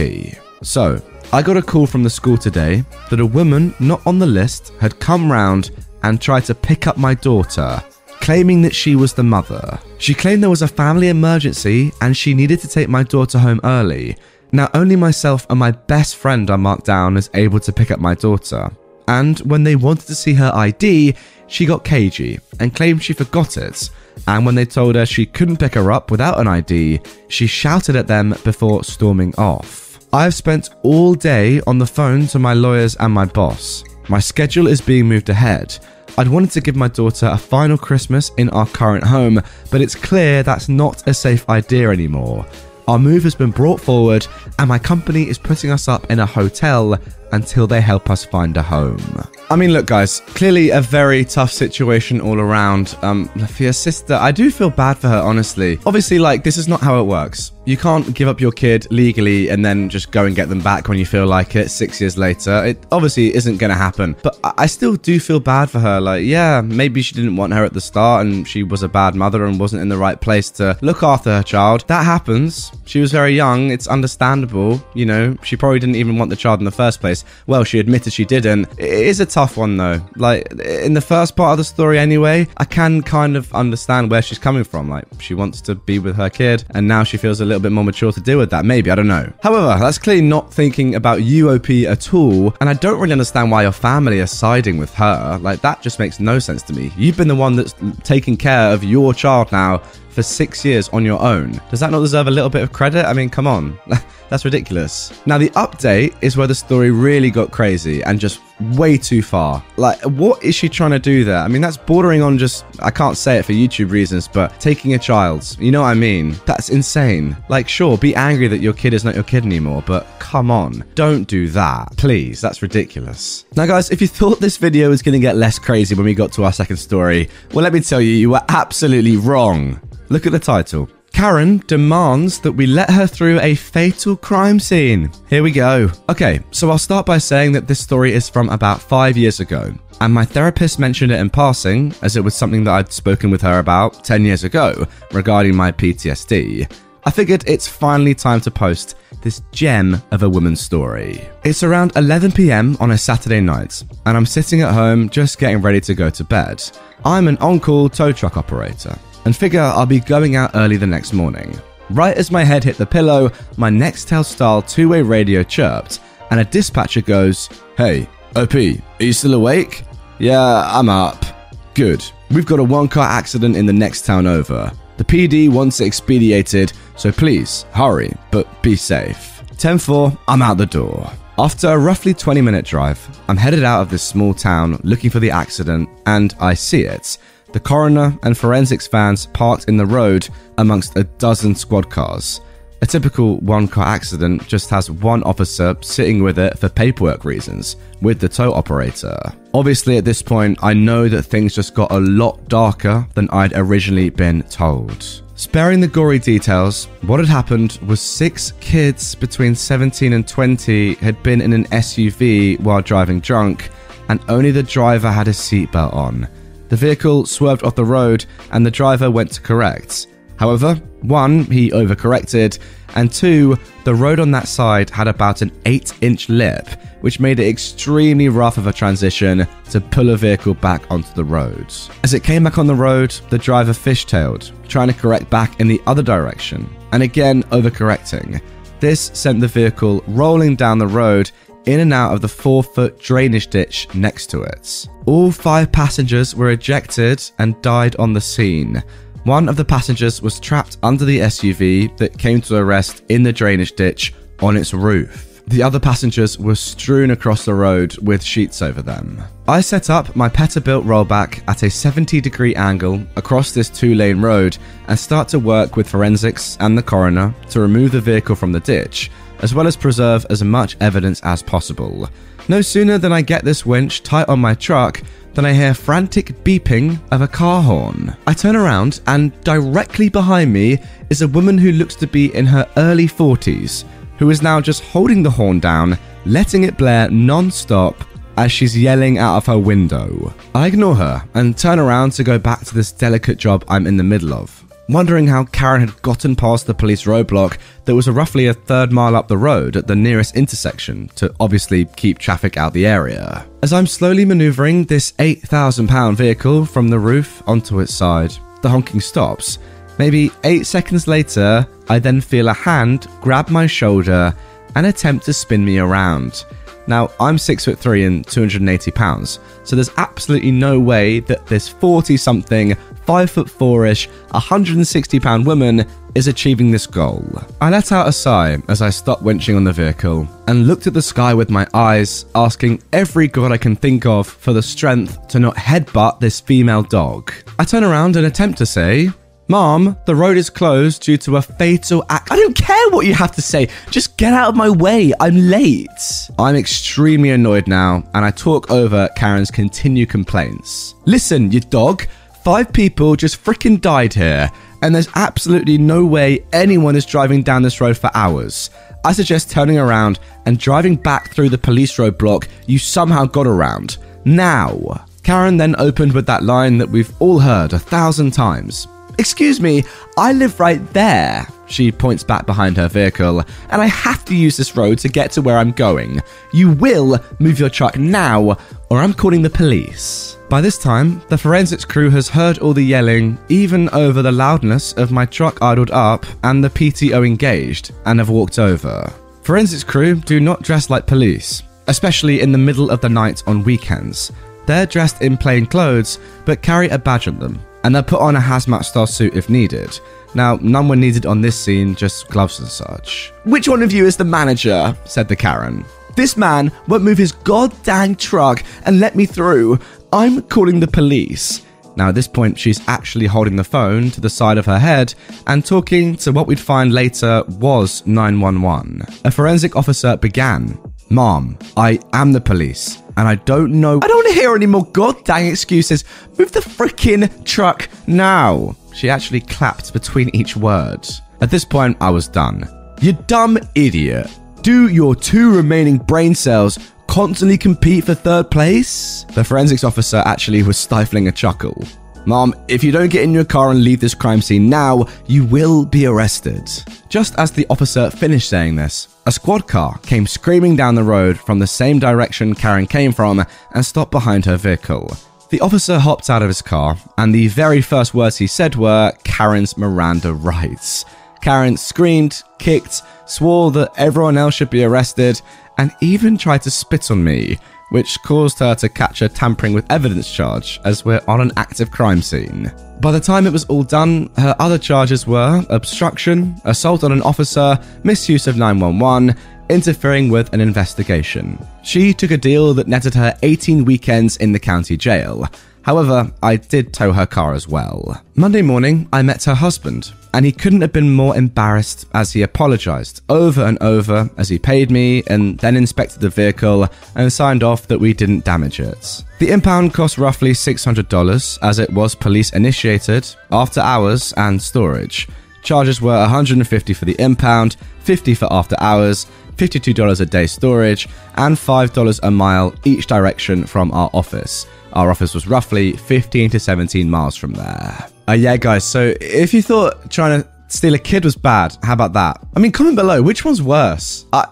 So, I got a call from the school today that a woman not on the list had come round and tried to pick up my daughter claiming that she was the mother. She claimed there was a family emergency and she needed to take my daughter home early, now, only myself and my best friend are marked down as able to pick up my daughter. And when they wanted to see her ID, she got cagey and claimed she forgot it. And when they told her she couldn't pick her up without an ID, she shouted at them before storming off. I have spent all day on the phone to my lawyers and my boss. My schedule is being moved ahead. I'd wanted to give my daughter a final Christmas in our current home, but it's clear that's not a safe idea anymore. Our move has been brought forward, and my company is putting us up in a hotel until they help us find a home. I mean, look, guys, clearly a very tough situation all around. Um, your sister, I do feel bad for her, honestly. Obviously, like, this is not how it works. You can't give up your kid legally and then just go and get them back when you feel like it six years later. It obviously isn't going to happen. But I still do feel bad for her. Like, yeah, maybe she didn't want her at the start and she was a bad mother and wasn't in the right place to look after her child. That happens. She was very young. It's understandable. You know, she probably didn't even want the child in the first place. Well, she admitted she didn't. It is a tough one, though. Like, in the first part of the story, anyway, I can kind of understand where she's coming from. Like, she wants to be with her kid and now she feels a little bit more mature to deal with that. Maybe, I don't know. However, that's clearly not thinking about UOP at all, and I don't really understand why your family are siding with her. Like, that just makes no sense to me. You've been the one that's taking care of your child now for six years on your own. Does that not deserve a little bit of credit? I mean, come on. That's ridiculous. Now, the update is where the story really got crazy and just way too far. Like, what is she trying to do there? I mean, that's bordering on just, I can't say it for YouTube reasons, but taking a child. You know what I mean? That's insane. Like, sure, be angry that your kid is not your kid anymore, but come on, don't do that. Please, that's ridiculous. Now, guys, if you thought this video was going to get less crazy when we got to our second story, well, let me tell you, you were absolutely wrong. Look at the title. Karen demands that we let her through a fatal crime scene. Here we go. Okay, so I'll start by saying that this story is from about five years ago, and my therapist mentioned it in passing as it was something that I'd spoken with her about 10 years ago regarding my PTSD. I figured it's finally time to post this gem of a woman's story. It's around 11 pm on a Saturday night, and I'm sitting at home just getting ready to go to bed. I'm an on call tow truck operator and figure I'll be going out early the next morning. Right as my head hit the pillow, my Nextel style two way radio chirped, and a dispatcher goes, Hey, OP, are you still awake? Yeah, I'm up. Good. We've got a one car accident in the next town over. The PD wants it expedited, so please hurry, but be safe. 10 4, I'm out the door. After a roughly 20 minute drive, I'm headed out of this small town looking for the accident, and I see it. The coroner and forensics vans parked in the road amongst a dozen squad cars. A typical one car accident just has one officer sitting with it for paperwork reasons, with the tow operator. Obviously, at this point, I know that things just got a lot darker than I'd originally been told. Sparing the gory details, what had happened was six kids between 17 and 20 had been in an SUV while driving drunk, and only the driver had his seatbelt on. The vehicle swerved off the road, and the driver went to correct. However, one, he overcorrected, and two, the road on that side had about an 8 inch lip, which made it extremely rough of a transition to pull a vehicle back onto the road. As it came back on the road, the driver fishtailed, trying to correct back in the other direction, and again overcorrecting. This sent the vehicle rolling down the road in and out of the four foot drainage ditch next to it. All five passengers were ejected and died on the scene. One of the passengers was trapped under the SUV that came to a rest in the drainage ditch on its roof. The other passengers were strewn across the road with sheets over them. I set up my Peterbilt rollback at a 70 degree angle across this two lane road and start to work with forensics and the coroner to remove the vehicle from the ditch, as well as preserve as much evidence as possible. No sooner than I get this winch tight on my truck than I hear frantic beeping of a car horn. I turn around, and directly behind me is a woman who looks to be in her early 40s, who is now just holding the horn down, letting it blare non stop as she's yelling out of her window. I ignore her and turn around to go back to this delicate job I'm in the middle of wondering how Karen had gotten past the police roadblock that was roughly a third mile up the road at the nearest intersection to obviously keep traffic out the area. As I'm slowly maneuvering this £8,000 vehicle from the roof onto its side, the honking stops. Maybe eight seconds later, I then feel a hand grab my shoulder and attempt to spin me around. Now, I'm 6 foot 3 and 280 pounds, so there's absolutely no way that this 40 something 5 foot 4ish, 160 pound woman is achieving this goal. I let out a sigh as I stopped winching on the vehicle and looked at the sky with my eyes, asking every god I can think of for the strength to not headbutt this female dog. I turn around and attempt to say, Mom, the road is closed due to a fatal act. I don't care what you have to say. Just get out of my way. I'm late. I'm extremely annoyed now, and I talk over Karen's continued complaints. Listen, you dog. Five people just freaking died here, and there's absolutely no way anyone is driving down this road for hours. I suggest turning around and driving back through the police roadblock you somehow got around. Now! Karen then opened with that line that we've all heard a thousand times. Excuse me, I live right there. She points back behind her vehicle, and I have to use this road to get to where I'm going. You will move your truck now, or I'm calling the police. By this time, the forensics crew has heard all the yelling, even over the loudness of my truck idled up and the PTO engaged, and have walked over. Forensics crew do not dress like police, especially in the middle of the night on weekends. They're dressed in plain clothes, but carry a badge on them, and they'll put on a hazmat style suit if needed. Now, none were needed on this scene, just gloves and such. Which one of you is the manager? said the Karen. This man won't move his goddamn truck and let me through. I'm calling the police. Now, at this point, she's actually holding the phone to the side of her head and talking to what we'd find later was 911. A forensic officer began Mom, I am the police, and I don't know. I don't want to hear any more goddamn excuses. Move the freaking truck now. She actually clapped between each word. At this point, I was done. You dumb idiot. Do your two remaining brain cells constantly compete for third place? The forensics officer actually was stifling a chuckle. Mom, if you don't get in your car and leave this crime scene now, you will be arrested. Just as the officer finished saying this, a squad car came screaming down the road from the same direction Karen came from and stopped behind her vehicle. The officer hopped out of his car, and the very first words he said were Karen's Miranda rights. Karen screamed, kicked, swore that everyone else should be arrested, and even tried to spit on me, which caused her to catch a tampering with evidence charge as we're on an active crime scene. By the time it was all done, her other charges were obstruction, assault on an officer, misuse of 911, interfering with an investigation. She took a deal that netted her 18 weekends in the county jail. However, I did tow her car as well. Monday morning, I met her husband, and he couldn't have been more embarrassed as he apologized over and over as he paid me and then inspected the vehicle and signed off that we didn't damage it. The impound cost roughly $600 as it was police initiated, after hours, and storage. Charges were 150 for the impound, 50 for after hours, $52 a day storage, and $5 a mile each direction from our office. Our office was roughly 15 to 17 miles from there. Uh, yeah, guys, so if you thought trying to steal a kid was bad, how about that? I mean, comment below, which one's worse? Uh,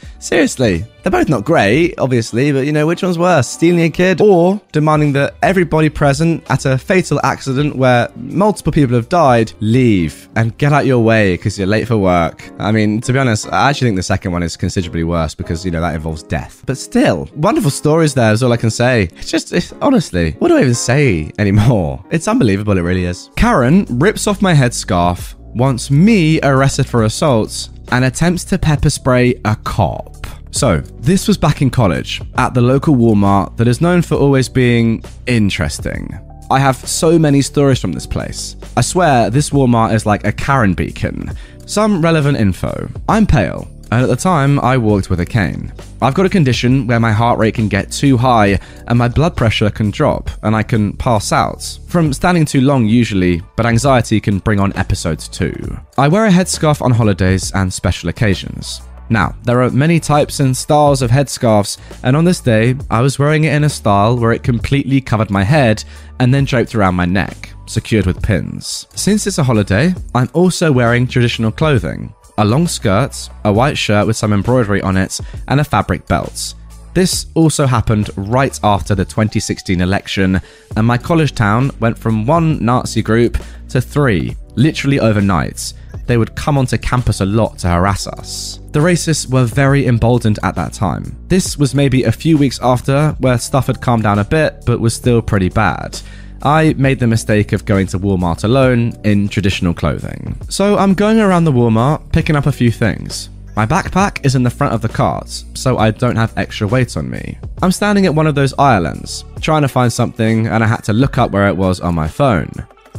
seriously, they're both not great, obviously, but you know, which one's worse? Stealing a kid or demanding that everybody present at a fatal accident where multiple people have died leave and get out your way because you're late for work? I mean, to be honest, I actually think the second one is considerably worse because, you know, that involves death. But still, wonderful stories there is all I can say. It's just, it's, honestly, what do I even say anymore? It's unbelievable, it really is. Karen rips off my headscarf, wants me arrested for assaults, and attempts to pepper spray a cop. So, this was back in college at the local Walmart that is known for always being interesting. I have so many stories from this place. I swear, this Walmart is like a Karen beacon. Some relevant info. I'm pale, and at the time, I walked with a cane. I've got a condition where my heart rate can get too high and my blood pressure can drop and I can pass out. From standing too long, usually, but anxiety can bring on episodes too. I wear a headscarf on holidays and special occasions. Now, there are many types and styles of headscarves, and on this day, I was wearing it in a style where it completely covered my head and then draped around my neck, secured with pins. Since it's a holiday, I'm also wearing traditional clothing a long skirt, a white shirt with some embroidery on it, and a fabric belt. This also happened right after the 2016 election, and my college town went from one Nazi group to three, literally overnight. They would come onto campus a lot to harass us. The racists were very emboldened at that time. This was maybe a few weeks after, where stuff had calmed down a bit, but was still pretty bad. I made the mistake of going to Walmart alone in traditional clothing. So I'm going around the Walmart picking up a few things. My backpack is in the front of the cart, so I don't have extra weight on me. I'm standing at one of those islands, trying to find something, and I had to look up where it was on my phone.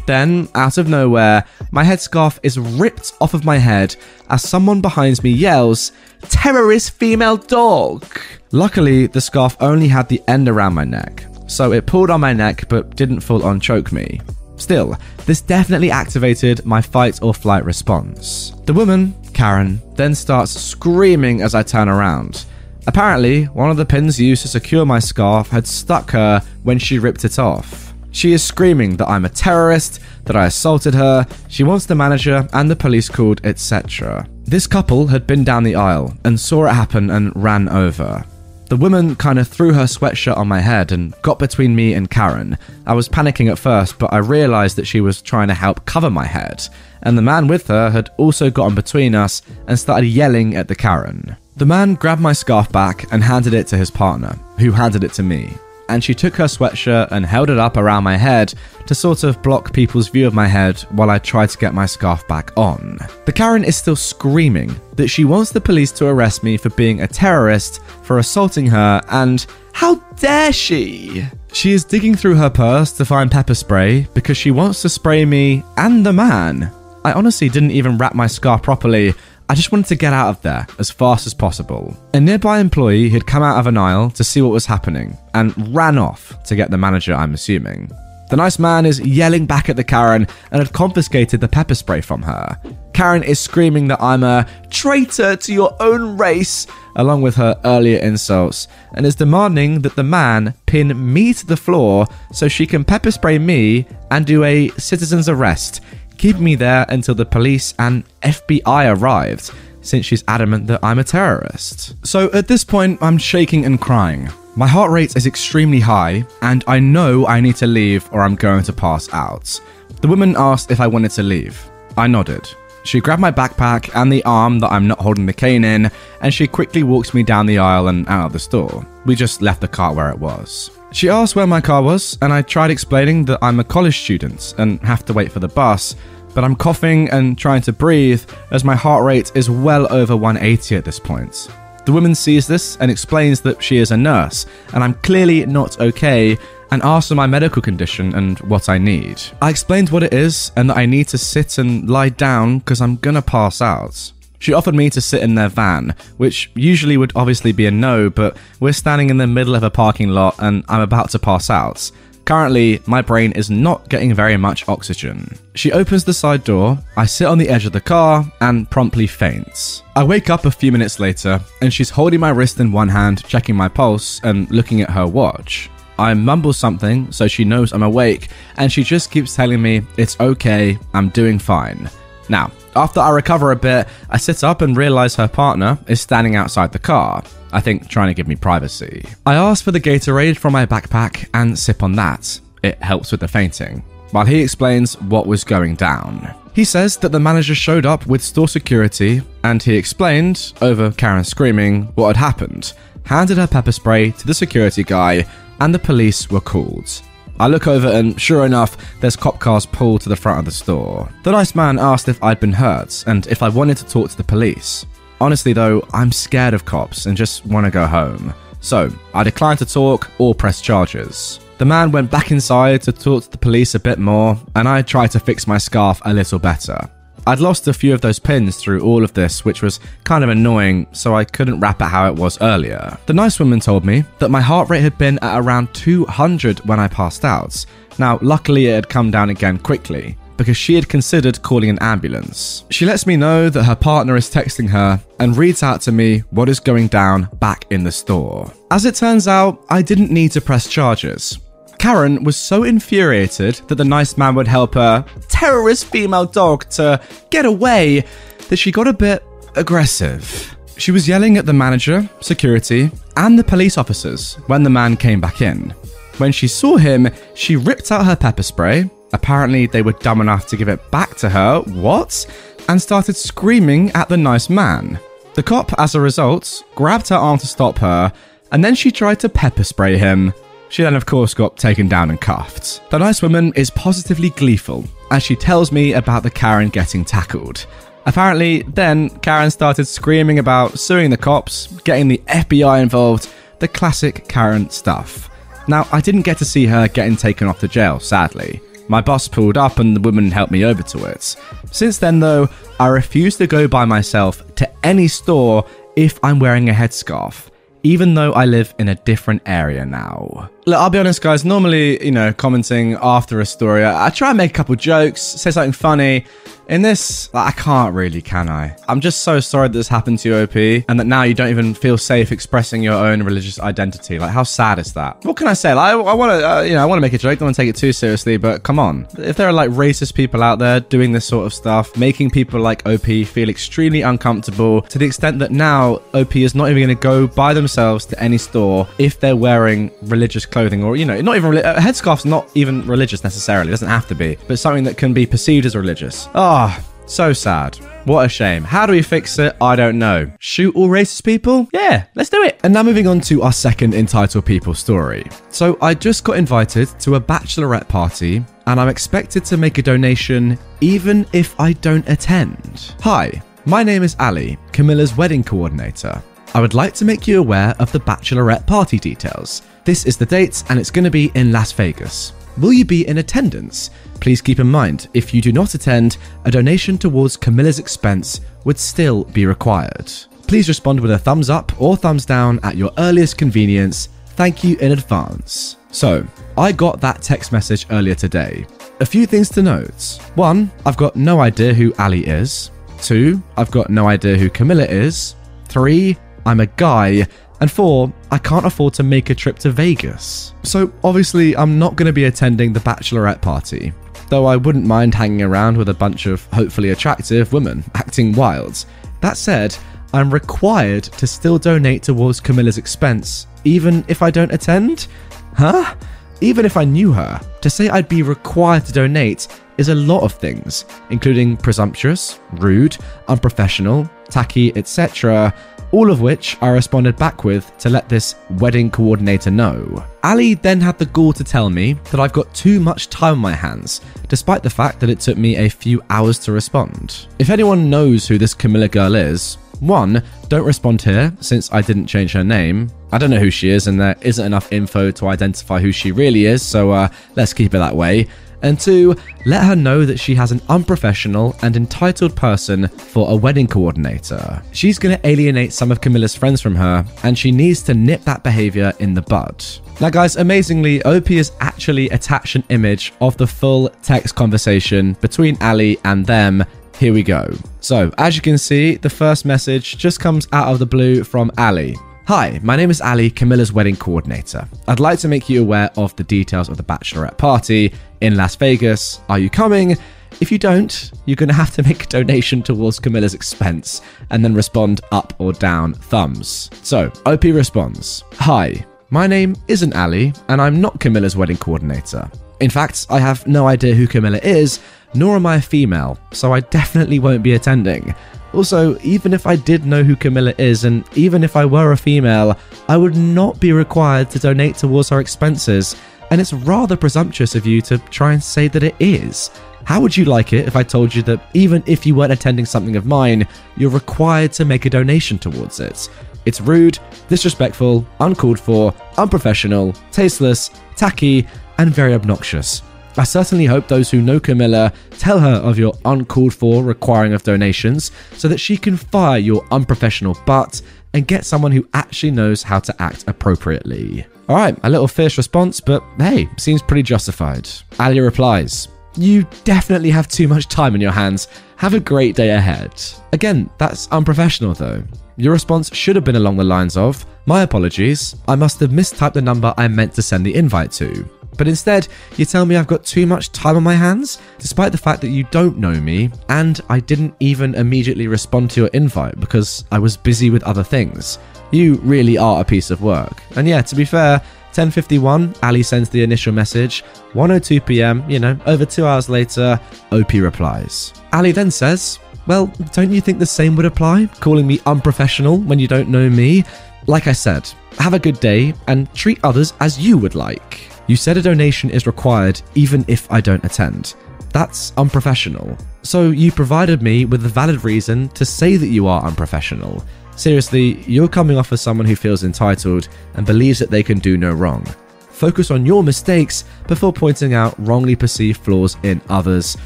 Then, out of nowhere, my headscarf is ripped off of my head as someone behind me yells, Terrorist female dog! Luckily, the scarf only had the end around my neck, so it pulled on my neck but didn't full on choke me. Still, this definitely activated my fight or flight response. The woman, Karen, then starts screaming as I turn around. Apparently, one of the pins used to secure my scarf had stuck her when she ripped it off. She is screaming that I'm a terrorist, that I assaulted her, she wants the manager and the police called, etc. This couple had been down the aisle and saw it happen and ran over. The woman kind of threw her sweatshirt on my head and got between me and Karen. I was panicking at first, but I realized that she was trying to help cover my head, and the man with her had also gotten between us and started yelling at the Karen. The man grabbed my scarf back and handed it to his partner, who handed it to me and she took her sweatshirt and held it up around my head to sort of block people's view of my head while I tried to get my scarf back on. The Karen is still screaming that she wants the police to arrest me for being a terrorist, for assaulting her, and how dare she? She is digging through her purse to find pepper spray because she wants to spray me and the man. I honestly didn't even wrap my scarf properly I just wanted to get out of there as fast as possible. A nearby employee had come out of an aisle to see what was happening and ran off to get the manager, I'm assuming. The nice man is yelling back at the Karen and had confiscated the pepper spray from her. Karen is screaming that I'm a traitor to your own race, along with her earlier insults, and is demanding that the man pin me to the floor so she can pepper spray me and do a citizen's arrest keep me there until the police and FBI arrived, since she's adamant that I'm a terrorist. So at this point, I'm shaking and crying. My heart rate is extremely high, and I know I need to leave or I'm going to pass out. The woman asked if I wanted to leave. I nodded. She grabbed my backpack and the arm that I'm not holding the cane in, and she quickly walks me down the aisle and out of the store. We just left the cart where it was. She asked where my car was, and I tried explaining that I'm a college student and have to wait for the bus, but I'm coughing and trying to breathe as my heart rate is well over 180 at this point. The woman sees this and explains that she is a nurse, and I'm clearly not okay, and asks for my medical condition and what I need. I explained what it is and that I need to sit and lie down because I'm gonna pass out. She offered me to sit in their van, which usually would obviously be a no, but we're standing in the middle of a parking lot and I'm about to pass out. Currently, my brain is not getting very much oxygen. She opens the side door, I sit on the edge of the car, and promptly faints. I wake up a few minutes later, and she's holding my wrist in one hand, checking my pulse, and looking at her watch. I mumble something so she knows I'm awake, and she just keeps telling me it's okay, I'm doing fine. Now, after I recover a bit, I sit up and realize her partner is standing outside the car. I think trying to give me privacy. I ask for the Gatorade from my backpack and sip on that. It helps with the fainting. While he explains what was going down. He says that the manager showed up with store security and he explained, over Karen screaming, what had happened, handed her pepper spray to the security guy, and the police were called. I look over and sure enough, there's cop cars pulled to the front of the store. The nice man asked if I'd been hurt and if I wanted to talk to the police. Honestly, though, I'm scared of cops and just want to go home. So, I declined to talk or press charges. The man went back inside to talk to the police a bit more, and I tried to fix my scarf a little better. I'd lost a few of those pins through all of this, which was kind of annoying, so I couldn't wrap it how it was earlier. The nice woman told me that my heart rate had been at around 200 when I passed out. Now, luckily, it had come down again quickly because she had considered calling an ambulance. She lets me know that her partner is texting her and reads out to me what is going down back in the store. As it turns out, I didn't need to press charges. Karen was so infuriated that the nice man would help her terrorist female dog to get away that she got a bit aggressive. She was yelling at the manager, security, and the police officers when the man came back in. When she saw him, she ripped out her pepper spray, Apparently, they were dumb enough to give it back to her, what? And started screaming at the nice man. The cop, as a result, grabbed her arm to stop her, and then she tried to pepper spray him. She then, of course, got taken down and cuffed. The nice woman is positively gleeful as she tells me about the Karen getting tackled. Apparently, then Karen started screaming about suing the cops, getting the FBI involved, the classic Karen stuff. Now, I didn't get to see her getting taken off to jail, sadly. My boss pulled up and the woman helped me over to it. Since then, though, I refuse to go by myself to any store if I'm wearing a headscarf, even though I live in a different area now. Look, I'll be honest, guys. Normally, you know, commenting after a story, I, I try and make a couple jokes, say something funny, in this, I can't really, can I? I'm just so sorry that this happened to you, OP, and that now you don't even feel safe expressing your own religious identity. Like, how sad is that? What can I say? Like, I, I want to, uh, you know, I want to make a joke. Don't want to take it too seriously, but come on. If there are like racist people out there doing this sort of stuff, making people like OP feel extremely uncomfortable to the extent that now OP is not even going to go by themselves to any store if they're wearing religious clothing or, you know, not even a headscarf's not even religious necessarily. It doesn't have to be, but something that can be perceived as religious. Oh, Ah, so sad. What a shame. How do we fix it? I don't know. Shoot all racist people? Yeah, let's do it. And now moving on to our second entitled people story. So I just got invited to a bachelorette party and I'm expected to make a donation even if I don't attend. Hi, my name is Ali, Camilla's wedding coordinator. I would like to make you aware of the bachelorette party details. This is the date and it's going to be in Las Vegas. Will you be in attendance? Please keep in mind, if you do not attend, a donation towards Camilla's expense would still be required. Please respond with a thumbs up or thumbs down at your earliest convenience. Thank you in advance. So, I got that text message earlier today. A few things to note. One, I've got no idea who Ali is. Two, I've got no idea who Camilla is. Three, I'm a guy. And four, I can't afford to make a trip to Vegas. So, obviously, I'm not going to be attending the bachelorette party though I wouldn't mind hanging around with a bunch of hopefully attractive women acting wild. That said, I'm required to still donate towards Camilla's expense, even if I don't attend? Huh? Even if I knew her, to say I'd be required to donate is a lot of things, including presumptuous, rude, unprofessional, tacky, etc., all of which I responded back with to let this wedding coordinator know. Ali then had the gall to tell me that I've got too much time on my hands, despite the fact that it took me a few hours to respond. If anyone knows who this Camilla girl is, one, don't respond here since I didn't change her name. I don't know who she is, and there isn't enough info to identify who she really is, so uh, let's keep it that way and two, let her know that she has an unprofessional and entitled person for a wedding coordinator. She's going to alienate some of Camilla's friends from her, and she needs to nip that behavior in the bud. Now, guys, amazingly, OP has actually attached an image of the full text conversation between Ali and them. Here we go. So, as you can see, the first message just comes out of the blue from Ali. Hi, my name is Ali, Camilla's wedding coordinator. I'd like to make you aware of the details of the bachelorette party in Las Vegas. Are you coming? If you don't, you're going to have to make a donation towards Camilla's expense and then respond up or down thumbs. So, OP responds Hi, my name isn't Ali, and I'm not Camilla's wedding coordinator. In fact, I have no idea who Camilla is, nor am I a female, so I definitely won't be attending. Also, even if I did know who Camilla is, and even if I were a female, I would not be required to donate towards her expenses, and it's rather presumptuous of you to try and say that it is. How would you like it if I told you that even if you weren't attending something of mine, you're required to make a donation towards it? It's rude, disrespectful, uncalled for, unprofessional, tasteless, tacky, and very obnoxious. I certainly hope those who know Camilla tell her of your uncalled for requiring of donations so that she can fire your unprofessional butt and get someone who actually knows how to act appropriately. Alright, a little fierce response, but hey, seems pretty justified. Ali replies, You definitely have too much time on your hands. Have a great day ahead. Again, that's unprofessional though. Your response should have been along the lines of, My apologies, I must have mistyped the number I meant to send the invite to. But instead, you tell me I've got too much time on my hands, despite the fact that you don't know me, and I didn't even immediately respond to your invite because I was busy with other things. You really are a piece of work. And yeah, to be fair, 10:51, Ali sends the initial message. 1:02 p.m., you know, over 2 hours later, OP replies. Ali then says, "Well, don't you think the same would apply? Calling me unprofessional when you don't know me? Like I said, have a good day and treat others as you would like." You said a donation is required even if I don't attend. That's unprofessional. So you provided me with a valid reason to say that you are unprofessional. Seriously, you're coming off as someone who feels entitled and believes that they can do no wrong. Focus on your mistakes before pointing out wrongly perceived flaws in others.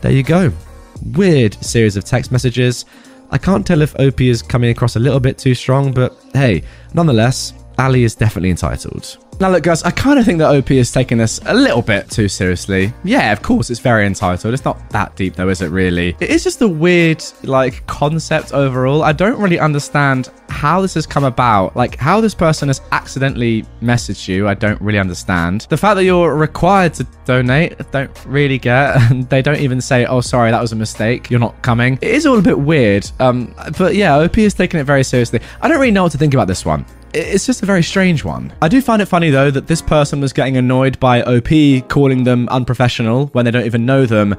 There you go. Weird series of text messages. I can't tell if OP is coming across a little bit too strong, but hey, nonetheless, Ali is definitely entitled. Now, look, guys, I kind of think that OP is taking this a little bit too seriously. Yeah, of course, it's very entitled. It's not that deep, though, is it really? It is just a weird, like, concept overall. I don't really understand how this has come about. Like, how this person has accidentally messaged you, I don't really understand. The fact that you're required to donate, I don't really get. And they don't even say, oh, sorry, that was a mistake. You're not coming. It is all a bit weird. Um, but yeah, OP is taking it very seriously. I don't really know what to think about this one. It's just a very strange one. I do find it funny though that this person was getting annoyed by OP calling them unprofessional when they don't even know them,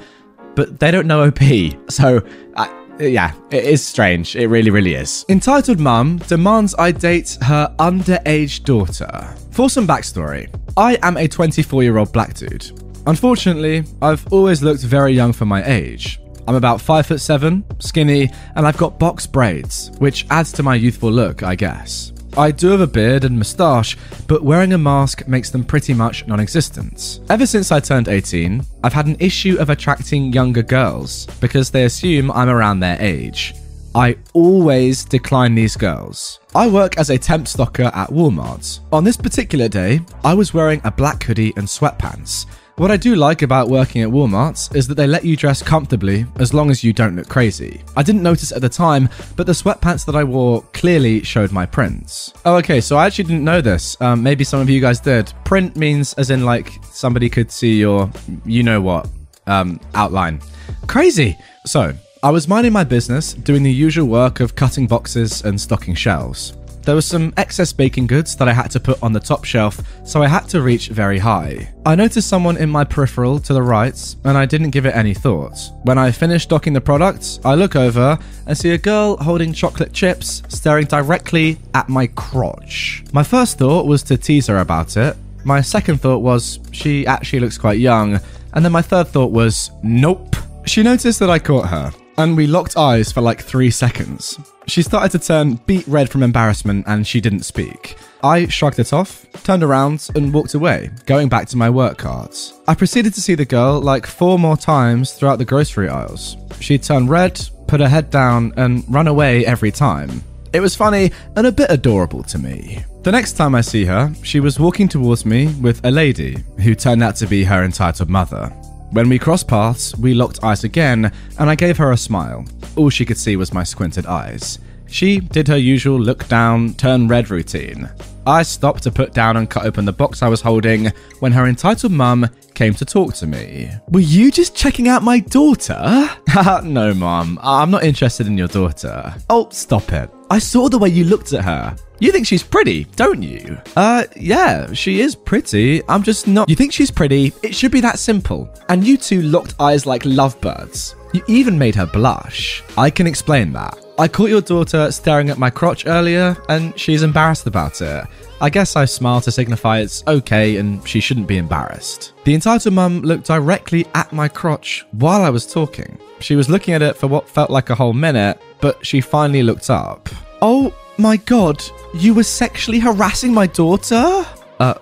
but they don't know OP. So, uh, yeah, it is strange. It really, really is. Entitled Mum demands I date her underage daughter. For some backstory, I am a 24 year old black dude. Unfortunately, I've always looked very young for my age. I'm about 5 foot 7, skinny, and I've got box braids, which adds to my youthful look, I guess. I do have a beard and moustache, but wearing a mask makes them pretty much non existent. Ever since I turned 18, I've had an issue of attracting younger girls because they assume I'm around their age. I always decline these girls. I work as a temp stocker at Walmart. On this particular day, I was wearing a black hoodie and sweatpants. What I do like about working at Walmart is that they let you dress comfortably as long as you don't look crazy. I didn't notice at the time, but the sweatpants that I wore clearly showed my prints. Oh, okay, so I actually didn't know this. Um, maybe some of you guys did. Print means as in like somebody could see your, you know what, um, outline. Crazy. So, I was minding my business, doing the usual work of cutting boxes and stocking shelves. There was some excess baking goods that I had to put on the top shelf, so I had to reach very high. I noticed someone in my peripheral to the right, and I didn't give it any thought. When I finished docking the product, I look over and see a girl holding chocolate chips staring directly at my crotch. My first thought was to tease her about it. My second thought was she actually looks quite young, and then my third thought was nope. She noticed that I caught her, and we locked eyes for like three seconds. She started to turn beet red from embarrassment and she didn't speak. I shrugged it off, turned around, and walked away, going back to my work cards. I proceeded to see the girl like four more times throughout the grocery aisles. She'd turn red, put her head down, and run away every time. It was funny and a bit adorable to me. The next time I see her, she was walking towards me with a lady who turned out to be her entitled mother. When we crossed paths, we locked eyes again, and I gave her a smile. All she could see was my squinted eyes. She did her usual look down, turn red routine. I stopped to put down and cut open the box I was holding when her entitled mum came to talk to me. Were you just checking out my daughter? no, mum. I'm not interested in your daughter. Oh, stop it. I saw the way you looked at her. You think she's pretty, don't you? Uh, yeah, she is pretty. I'm just not. You think she's pretty? It should be that simple. And you two locked eyes like lovebirds. You even made her blush. I can explain that. I caught your daughter staring at my crotch earlier, and she's embarrassed about it. I guess I smiled to signify it's okay and she shouldn't be embarrassed. The entitled mum looked directly at my crotch while I was talking. She was looking at it for what felt like a whole minute, but she finally looked up. Oh my god, you were sexually harassing my daughter? Uh,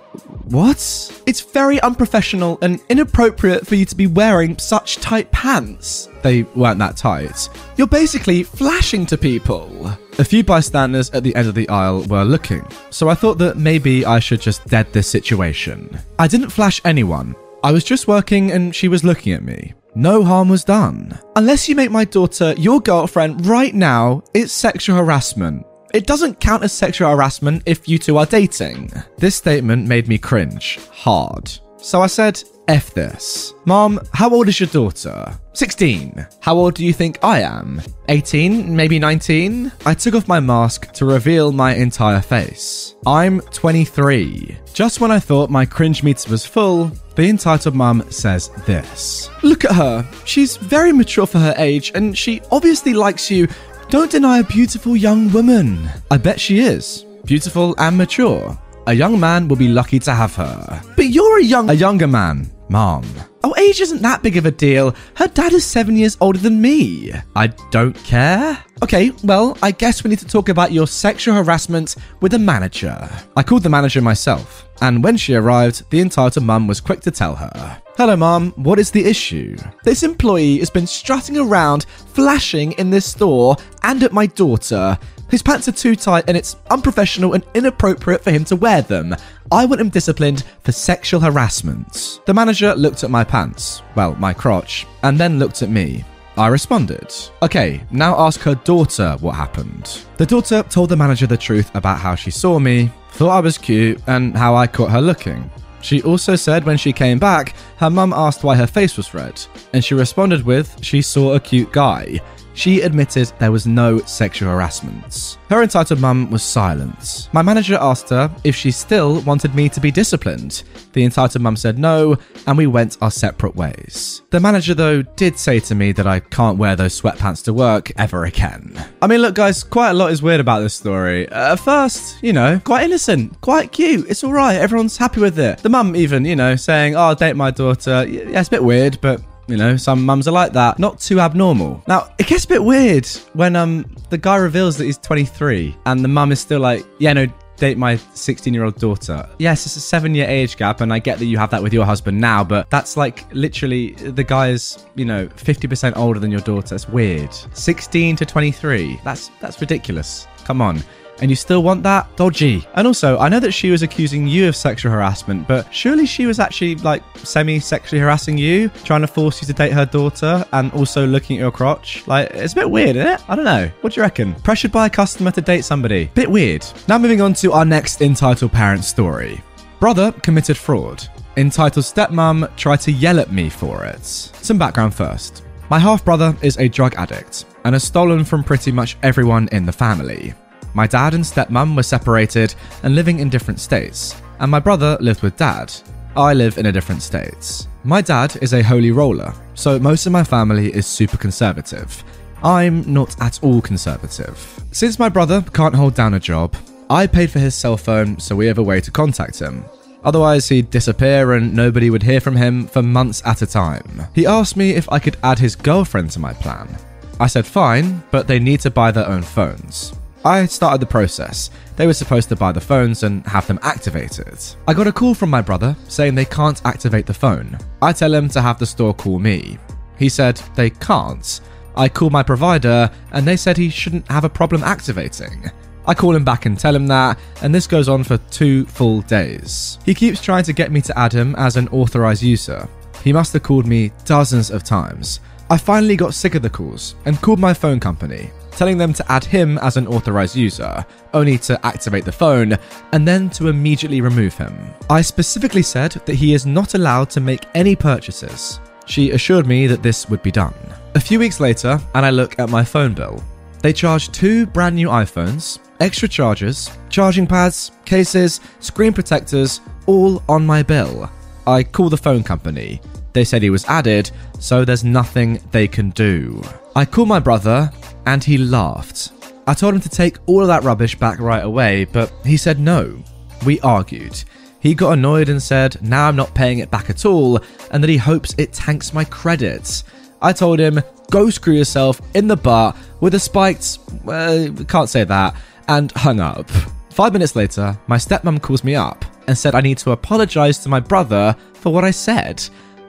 what? It's very unprofessional and inappropriate for you to be wearing such tight pants. They weren't that tight. You're basically flashing to people. A few bystanders at the end of the aisle were looking, so I thought that maybe I should just dead this situation. I didn't flash anyone. I was just working and she was looking at me. No harm was done. Unless you make my daughter your girlfriend right now, it's sexual harassment. It doesn't count as sexual harassment if you two are dating. This statement made me cringe hard. So I said, F this. Mom, how old is your daughter? 16. How old do you think I am? 18, maybe 19? I took off my mask to reveal my entire face. I'm 23. Just when I thought my cringe meter was full, the entitled mum says this Look at her. She's very mature for her age, and she obviously likes you don't deny a beautiful young woman. I bet she is. Beautiful and mature. A young man will be lucky to have her. But you're a young. A younger man, Mom. Oh, age isn't that big of a deal. Her dad is seven years older than me. I don't care. Okay, well, I guess we need to talk about your sexual harassment with the manager. I called the manager myself, and when she arrived, the entitled mum was quick to tell her. Hello, mum, what is the issue? This employee has been strutting around, flashing in this store and at my daughter. His pants are too tight and it's unprofessional and inappropriate for him to wear them. I want him disciplined for sexual harassment. The manager looked at my pants, well, my crotch, and then looked at me. I responded. Okay, now ask her daughter what happened. The daughter told the manager the truth about how she saw me, thought I was cute, and how I caught her looking. She also said when she came back, her mum asked why her face was red, and she responded with she saw a cute guy. She admitted there was no sexual harassment. Her entitled mum was silent. My manager asked her if she still wanted me to be disciplined. The entitled mum said no, and we went our separate ways. The manager, though, did say to me that I can't wear those sweatpants to work ever again. I mean, look, guys, quite a lot is weird about this story. At first, you know, quite innocent, quite cute. It's all right. Everyone's happy with it. The mum, even, you know, saying, Oh, I'll date my daughter. Yeah, it's a bit weird, but you know, some mums are like that. Not too abnormal. Now, it gets a bit weird when um the guy reveals that he's 23 and the mum is still like, yeah, no, date my 16 year old daughter. Yes, it's a seven year age gap, and I get that you have that with your husband now, but that's like literally the guy is, you know, 50% older than your daughter. It's weird. 16 to 23. That's that's ridiculous. Come on and you still want that? Dodgy. And also, I know that she was accusing you of sexual harassment, but surely she was actually like semi sexually harassing you, trying to force you to date her daughter and also looking at your crotch. Like, it's a bit weird, isn't it? I don't know. What do you reckon? Pressured by a customer to date somebody. Bit weird. Now, moving on to our next entitled parent story. Brother committed fraud. Entitled stepmom tried to yell at me for it. Some background first. My half brother is a drug addict and has stolen from pretty much everyone in the family. My dad and stepmom were separated and living in different states, and my brother lived with dad. I live in a different state. My dad is a holy roller, so most of my family is super conservative. I'm not at all conservative. Since my brother can't hold down a job, I paid for his cell phone so we have a way to contact him. Otherwise, he'd disappear and nobody would hear from him for months at a time. He asked me if I could add his girlfriend to my plan. I said fine, but they need to buy their own phones. I had started the process. They were supposed to buy the phones and have them activated. I got a call from my brother saying they can't activate the phone. I tell him to have the store call me. He said they can't. I call my provider and they said he shouldn't have a problem activating. I call him back and tell him that, and this goes on for two full days. He keeps trying to get me to add him as an authorized user. He must have called me dozens of times. I finally got sick of the calls and called my phone company, telling them to add him as an authorized user, only to activate the phone, and then to immediately remove him. I specifically said that he is not allowed to make any purchases. She assured me that this would be done. A few weeks later, and I look at my phone bill. They charge two brand new iPhones, extra chargers, charging pads, cases, screen protectors, all on my bill. I call the phone company. They said he was added, so there's nothing they can do. I call my brother, and he laughed. I told him to take all of that rubbish back right away, but he said no. We argued. He got annoyed and said, now I'm not paying it back at all, and that he hopes it tanks my credits. I told him, go screw yourself in the butt with a spiked, well, can't say that, and hung up. Five minutes later, my stepmom calls me up and said I need to apologize to my brother for what I said.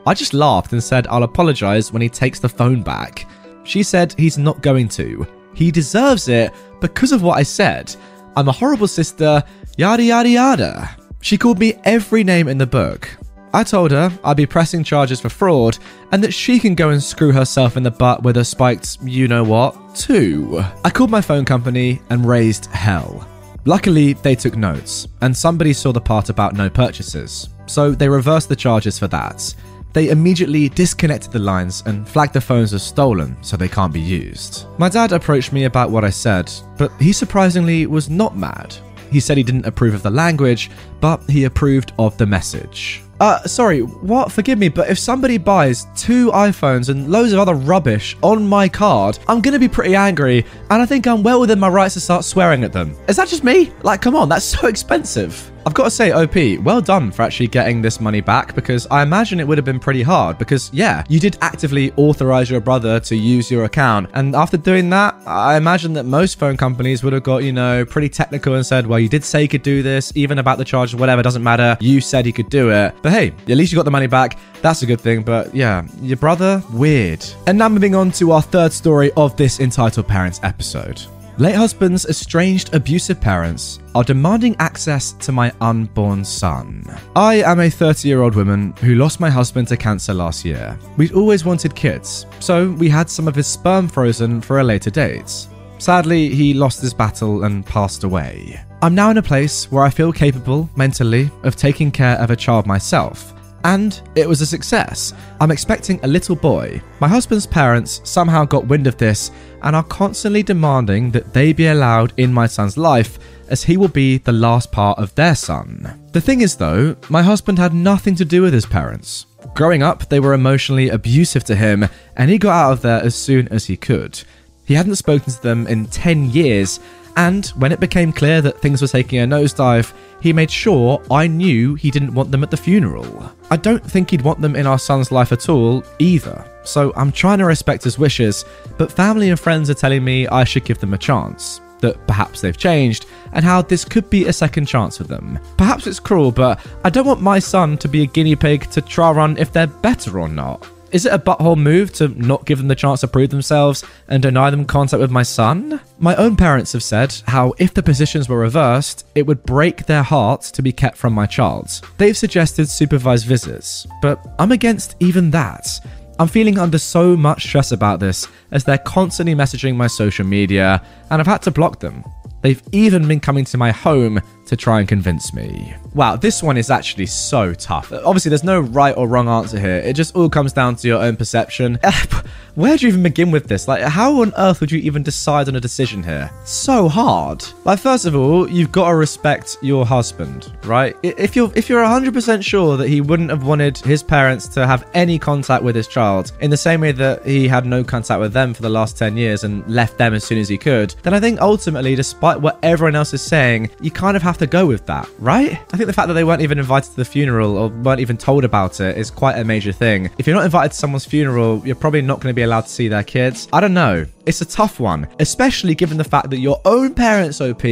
I just laughed and said I'll apologize when he takes the phone back. She said he's not going to. He deserves it because of what I said. I'm a horrible sister, yada yada yada. She called me every name in the book. I told her I'd be pressing charges for fraud and that she can go and screw herself in the butt with a spiked you know what, too. I called my phone company and raised hell. Luckily, they took notes, and somebody saw the part about no purchases, so they reversed the charges for that. They immediately disconnected the lines and flagged the phones as stolen so they can't be used. My dad approached me about what I said, but he surprisingly was not mad. He said he didn't approve of the language, but he approved of the message. Uh, sorry, what? Forgive me, but if somebody buys two iPhones and loads of other rubbish on my card, I'm gonna be pretty angry, and I think I'm well within my rights to start swearing at them. Is that just me? Like, come on, that's so expensive. I've got to say, OP, well done for actually getting this money back because I imagine it would have been pretty hard. Because, yeah, you did actively authorize your brother to use your account. And after doing that, I imagine that most phone companies would have got, you know, pretty technical and said, well, you did say you could do this, even about the charges, whatever, doesn't matter. You said he could do it. But hey, at least you got the money back. That's a good thing. But yeah, your brother, weird. And now moving on to our third story of this entitled parents episode. Late husband's estranged abusive parents are demanding access to my unborn son. I am a 30 year old woman who lost my husband to cancer last year. We'd always wanted kids, so we had some of his sperm frozen for a later date. Sadly, he lost his battle and passed away. I'm now in a place where I feel capable, mentally, of taking care of a child myself and it was a success. I'm expecting a little boy. My husband's parents somehow got wind of this and are constantly demanding that they be allowed in my son's life as he will be the last part of their son. The thing is, though, my husband had nothing to do with his parents. Growing up, they were emotionally abusive to him, and he got out of there as soon as he could. He hadn't spoken to them in 10 years, and when it became clear that things were taking a nosedive, he made sure I knew he didn't want them at the funeral. I don't think he'd want them in our son's life at all, either. So I'm trying to respect his wishes, but family and friends are telling me I should give them a chance. That perhaps they've changed, and how this could be a second chance for them. Perhaps it's cruel, but I don't want my son to be a guinea pig to try run if they're better or not. Is it a butthole move to not give them the chance to prove themselves and deny them contact with my son? My own parents have said how if the positions were reversed, it would break their hearts to be kept from my child. They've suggested supervised visits, but I'm against even that. I'm feeling under so much stress about this as they're constantly messaging my social media, and I've had to block them. They've even been coming to my home to try and convince me. Wow, this one is actually so tough. Obviously, there's no right or wrong answer here. It just all comes down to your own perception. Where do you even begin with this? Like, how on earth would you even decide on a decision here? So hard. Like, first of all, you've got to respect your husband, right? If you're if you're 100% sure that he wouldn't have wanted his parents to have any contact with his child, in the same way that he had no contact with them for the last 10 years and left them as soon as he could, then I think ultimately, despite what everyone else is saying, you kind of have to go with that, right? I think the fact that they weren't even invited to the funeral or weren't even told about it is quite a major thing. If you're not invited to someone's funeral, you're probably not going to be allowed to see their kids. I don't know. It's a tough one, especially given the fact that your own parents, OP,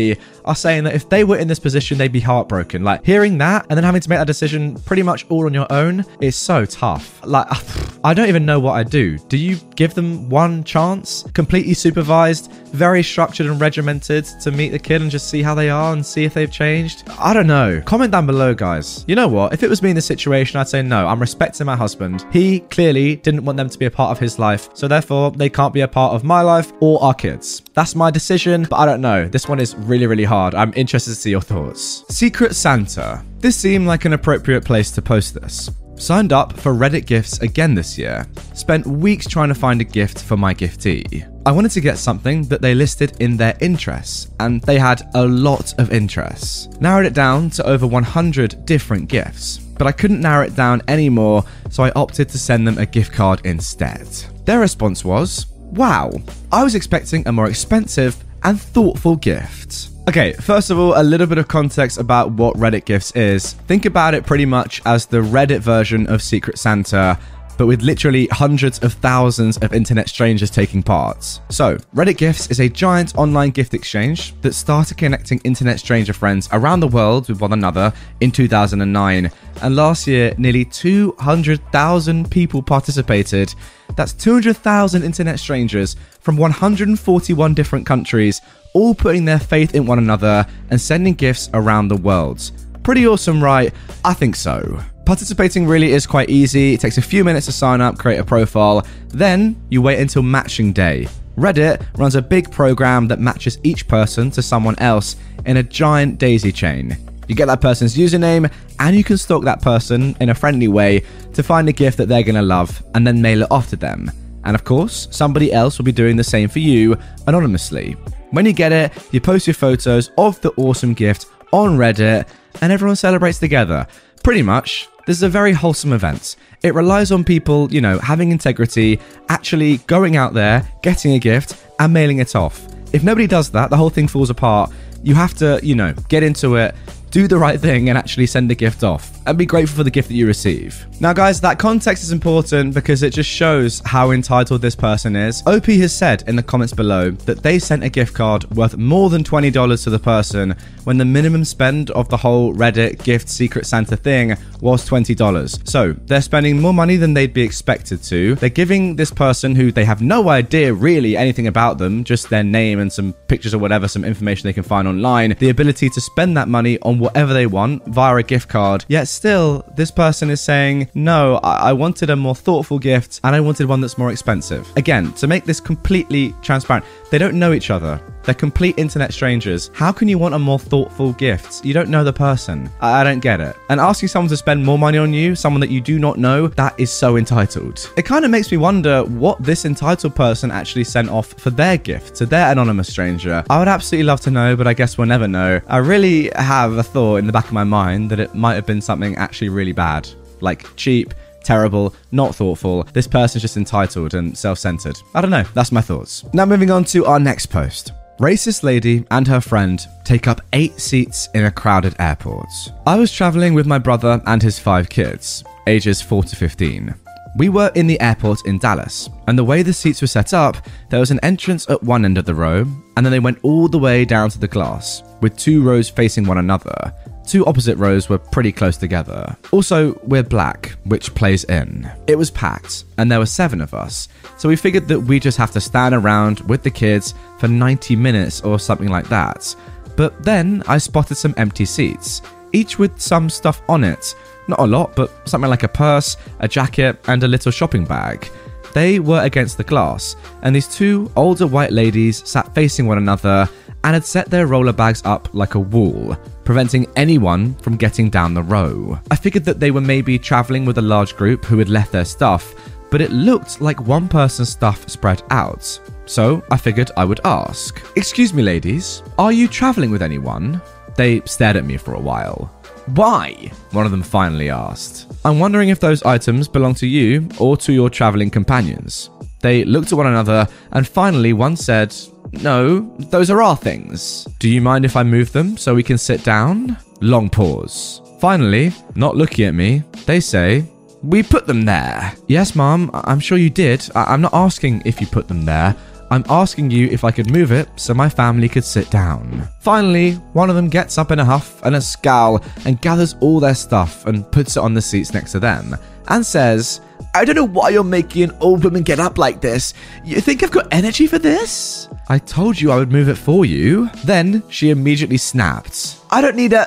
are saying that if they were in this position, they'd be heartbroken. Like hearing that and then having to make that decision pretty much all on your own is so tough. Like, I don't even know what I do. Do you give them one chance, completely supervised, very structured and regimented to meet the kid and just see how they are and see if they've changed? I don't know. Comment down below, guys. You know what? If it was me in this situation, I'd say no. I'm respecting my husband. He clearly didn't want them to be a part of his life, so therefore they can't be a part of my life or our kids. That's my decision, but I don't know. This one is really, really hard. I'm interested to see your thoughts. Secret Santa. This seemed like an appropriate place to post this. Signed up for Reddit gifts again this year. Spent weeks trying to find a gift for my giftee. I wanted to get something that they listed in their interests, and they had a lot of interests. Narrowed it down to over 100 different gifts, but I couldn't narrow it down anymore, so I opted to send them a gift card instead. Their response was, Wow, I was expecting a more expensive and thoughtful gift. Okay, first of all, a little bit of context about what Reddit Gifts is. Think about it pretty much as the Reddit version of Secret Santa, but with literally hundreds of thousands of internet strangers taking part. So, Reddit Gifts is a giant online gift exchange that started connecting internet stranger friends around the world with one another in 2009. And last year, nearly 200,000 people participated. That's 200,000 internet strangers from 141 different countries, all putting their faith in one another and sending gifts around the world. Pretty awesome, right? I think so. Participating really is quite easy. It takes a few minutes to sign up, create a profile, then you wait until matching day. Reddit runs a big program that matches each person to someone else in a giant daisy chain. You get that person's username, and you can stalk that person in a friendly way to find a gift that they're going to love and then mail it off to them. And of course, somebody else will be doing the same for you anonymously. When you get it, you post your photos of the awesome gift on Reddit, and everyone celebrates together. Pretty much, this is a very wholesome event. It relies on people, you know, having integrity, actually going out there, getting a gift, and mailing it off. If nobody does that, the whole thing falls apart. You have to, you know, get into it, do the right thing and actually send a gift off and be grateful for the gift that you receive. Now, guys, that context is important because it just shows how entitled this person is. OP has said in the comments below that they sent a gift card worth more than $20 to the person when the minimum spend of the whole Reddit gift Secret Santa thing was $20. So they're spending more money than they'd be expected to. They're giving this person who they have no idea really anything about them, just their name and some pictures or whatever, some information they can find online, the ability to spend that money on whatever they want via a gift card. Yet still, this person is saying, no, I-, I wanted a more thoughtful gift and I wanted one that's more expensive. Again, to make this completely transparent, they don't know each other. They're complete internet strangers. How can you want a more thoughtful gift? You don't know the person. I, I don't get it. And asking someone to spend more money on you, someone that you do not know, that is so entitled. It kind of makes me wonder what this entitled person actually sent off for their gift to their anonymous stranger. I would absolutely love to know, but I guess we'll never know. I really have a thought in the back of my mind that it might have been something actually really bad, like cheap terrible, not thoughtful. This person's just entitled and self centered. I don't know. That's my thoughts. Now, moving on to our next post. Racist lady and her friend take up eight seats in a crowded airport. I was traveling with my brother and his five kids, ages 4 to 15. We were in the airport in Dallas, and the way the seats were set up, there was an entrance at one end of the row, and then they went all the way down to the glass, with two rows facing one another. Two opposite rows were pretty close together. Also, we're black, which plays in. It was packed, and there were seven of us, so we figured that we just have to stand around with the kids for 90 minutes or something like that. But then I spotted some empty seats, each with some stuff on it. Not a lot, but something like a purse, a jacket, and a little shopping bag. They were against the glass, and these two older white ladies sat facing one another and had set their roller bags up like a wall, preventing anyone from getting down the row. I figured that they were maybe traveling with a large group who had left their stuff, but it looked like one person's stuff spread out. So I figured I would ask Excuse me, ladies, are you traveling with anyone? They stared at me for a while. Why? One of them finally asked. I'm wondering if those items belong to you or to your traveling companions. They looked at one another, and finally one said, No, those are our things. Do you mind if I move them so we can sit down? Long pause. Finally, not looking at me, they say, We put them there. Yes, Mom, I'm sure you did. I- I'm not asking if you put them there. I'm asking you if I could move it so my family could sit down. Finally, one of them gets up in a huff and a scowl and gathers all their stuff and puts it on the seats next to them and says, I don't know why you're making an old woman get up like this. You think I've got energy for this? I told you I would move it for you. Then she immediately snapped. I don't need a.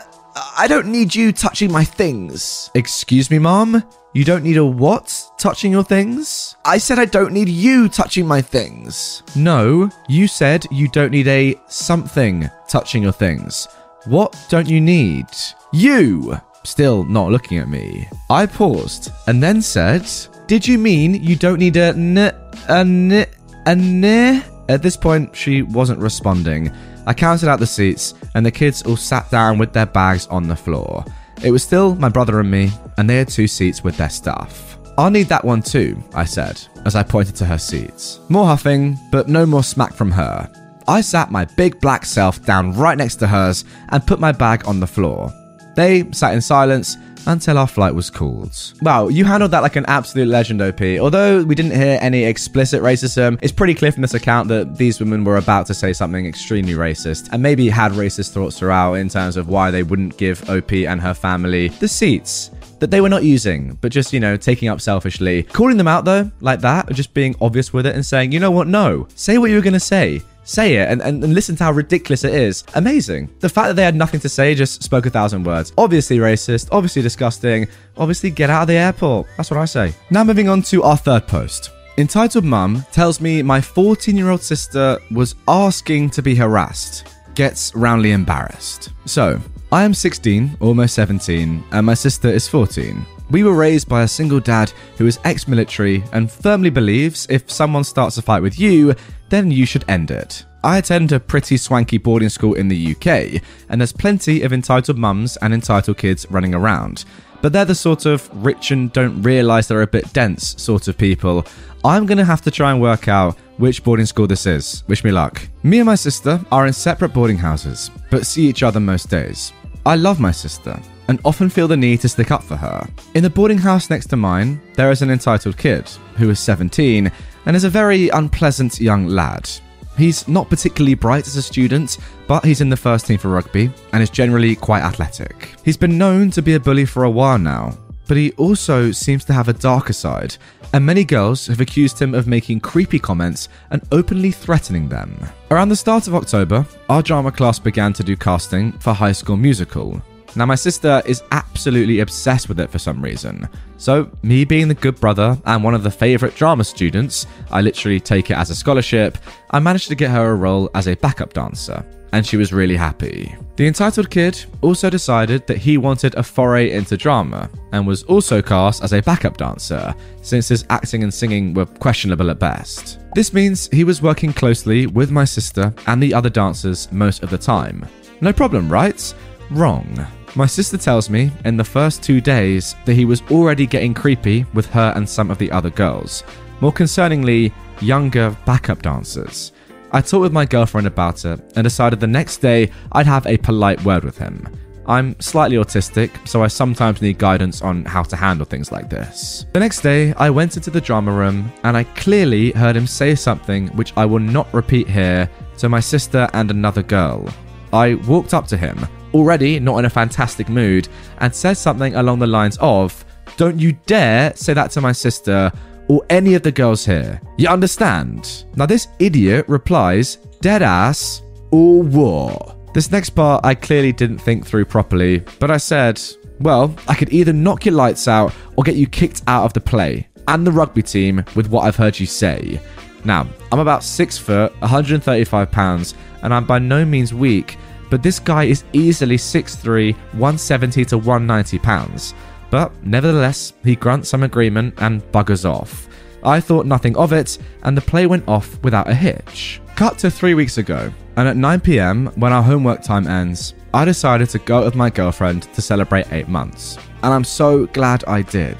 I don't need you touching my things. Excuse me, Mom? You don't need a what touching your things? I said I don't need you touching my things. No, you said you don't need a something touching your things. What don't you need? You! Still not looking at me. I paused and then said, Did you mean you don't need a n, a n, a n? At this point, she wasn't responding. I counted out the seats, and the kids all sat down with their bags on the floor. It was still my brother and me, and they had two seats with their stuff. I'll need that one too, I said, as I pointed to her seats. More huffing, but no more smack from her. I sat my big black self down right next to hers and put my bag on the floor. They sat in silence until our flight was called. Wow, you handled that like an absolute legend, OP. Although we didn't hear any explicit racism, it's pretty clear from this account that these women were about to say something extremely racist and maybe had racist thoughts throughout in terms of why they wouldn't give OP and her family the seats that they were not using, but just, you know, taking up selfishly. Calling them out though, like that, or just being obvious with it and saying, you know what, no, say what you were gonna say. Say it and, and, and listen to how ridiculous it is. Amazing. The fact that they had nothing to say just spoke a thousand words. Obviously racist, obviously disgusting, obviously get out of the airport. That's what I say. Now moving on to our third post. Entitled Mum tells me my 14 year old sister was asking to be harassed. Gets roundly embarrassed. So, I am 16, almost 17, and my sister is 14. We were raised by a single dad who is ex military and firmly believes if someone starts a fight with you, then you should end it. I attend a pretty swanky boarding school in the UK, and there's plenty of entitled mums and entitled kids running around. But they're the sort of rich and don't realise they're a bit dense sort of people. I'm gonna have to try and work out which boarding school this is. Wish me luck. Me and my sister are in separate boarding houses, but see each other most days. I love my sister and often feel the need to stick up for her. In the boarding house next to mine, there is an entitled kid who is 17 and is a very unpleasant young lad. He's not particularly bright as a student, but he's in the first team for rugby and is generally quite athletic. He's been known to be a bully for a while now, but he also seems to have a darker side, and many girls have accused him of making creepy comments and openly threatening them. Around the start of October, our drama class began to do casting for High School Musical. Now, my sister is absolutely obsessed with it for some reason. So, me being the good brother and one of the favourite drama students, I literally take it as a scholarship, I managed to get her a role as a backup dancer and she was really happy. The entitled kid also decided that he wanted a foray into drama and was also cast as a backup dancer, since his acting and singing were questionable at best. This means he was working closely with my sister and the other dancers most of the time. No problem, right? Wrong. My sister tells me in the first two days that he was already getting creepy with her and some of the other girls. More concerningly, younger backup dancers. I talked with my girlfriend about it and decided the next day I'd have a polite word with him. I'm slightly autistic, so I sometimes need guidance on how to handle things like this. The next day, I went into the drama room and I clearly heard him say something which I will not repeat here to my sister and another girl. I walked up to him, already not in a fantastic mood, and says something along the lines of, Don't you dare say that to my sister or any of the girls here. You understand? Now, this idiot replies, Dead ass or what? This next part I clearly didn't think through properly, but I said, Well, I could either knock your lights out or get you kicked out of the play and the rugby team with what I've heard you say. Now, I'm about 6 foot, 135 pounds, and I'm by no means weak, but this guy is easily 6'3, 170 to 190 pounds. But nevertheless, he grunts some agreement and buggers off. I thought nothing of it, and the play went off without a hitch. Cut to three weeks ago, and at 9pm, when our homework time ends, I decided to go with my girlfriend to celebrate eight months. And I'm so glad I did.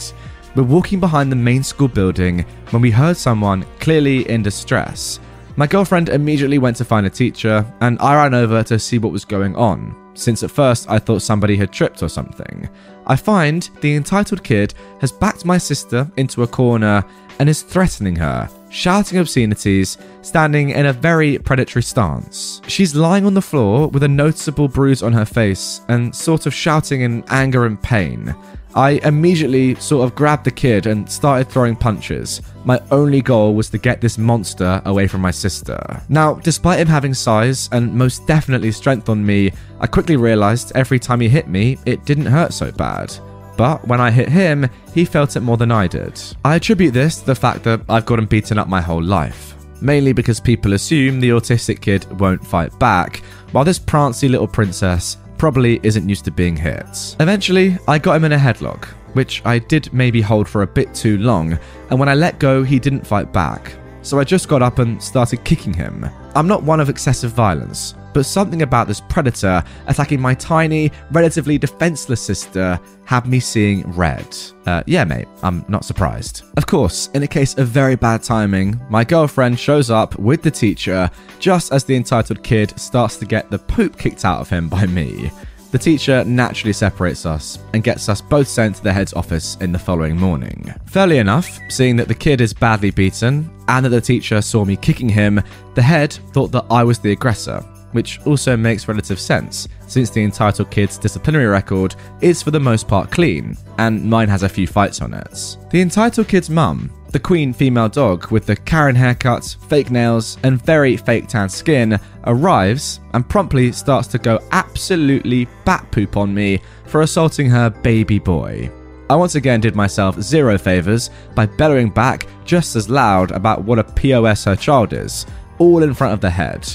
We're walking behind the main school building when we heard someone clearly in distress. My girlfriend immediately went to find a teacher, and I ran over to see what was going on, since at first I thought somebody had tripped or something. I find the entitled kid has backed my sister into a corner and is threatening her, shouting obscenities, standing in a very predatory stance. She's lying on the floor with a noticeable bruise on her face and sort of shouting in anger and pain. I immediately sort of grabbed the kid and started throwing punches. My only goal was to get this monster away from my sister. Now, despite him having size and most definitely strength on me, I quickly realized every time he hit me, it didn't hurt so bad. But when I hit him, he felt it more than I did. I attribute this to the fact that I've gotten beaten up my whole life. Mainly because people assume the autistic kid won't fight back, while this prancy little princess probably isn't used to being hit. Eventually, I got him in a headlock, which I did maybe hold for a bit too long, and when I let go, he didn't fight back. So I just got up and started kicking him. I'm not one of excessive violence, but something about this predator attacking my tiny, relatively defenseless sister had me seeing red. Uh, yeah, mate, I'm not surprised. Of course, in a case of very bad timing, my girlfriend shows up with the teacher just as the entitled kid starts to get the poop kicked out of him by me. The teacher naturally separates us and gets us both sent to the head's office in the following morning. Fairly enough, seeing that the kid is badly beaten and that the teacher saw me kicking him, the head thought that I was the aggressor which also makes relative sense, since the entitled kid's disciplinary record is for the most part clean, and mine has a few fights on it. The entitled kid's mum, the queen female dog with the Karen haircut, fake nails, and very fake tan skin, arrives and promptly starts to go absolutely bat poop on me for assaulting her baby boy. I once again did myself zero favours by bellowing back just as loud about what a POS her child is, all in front of the head.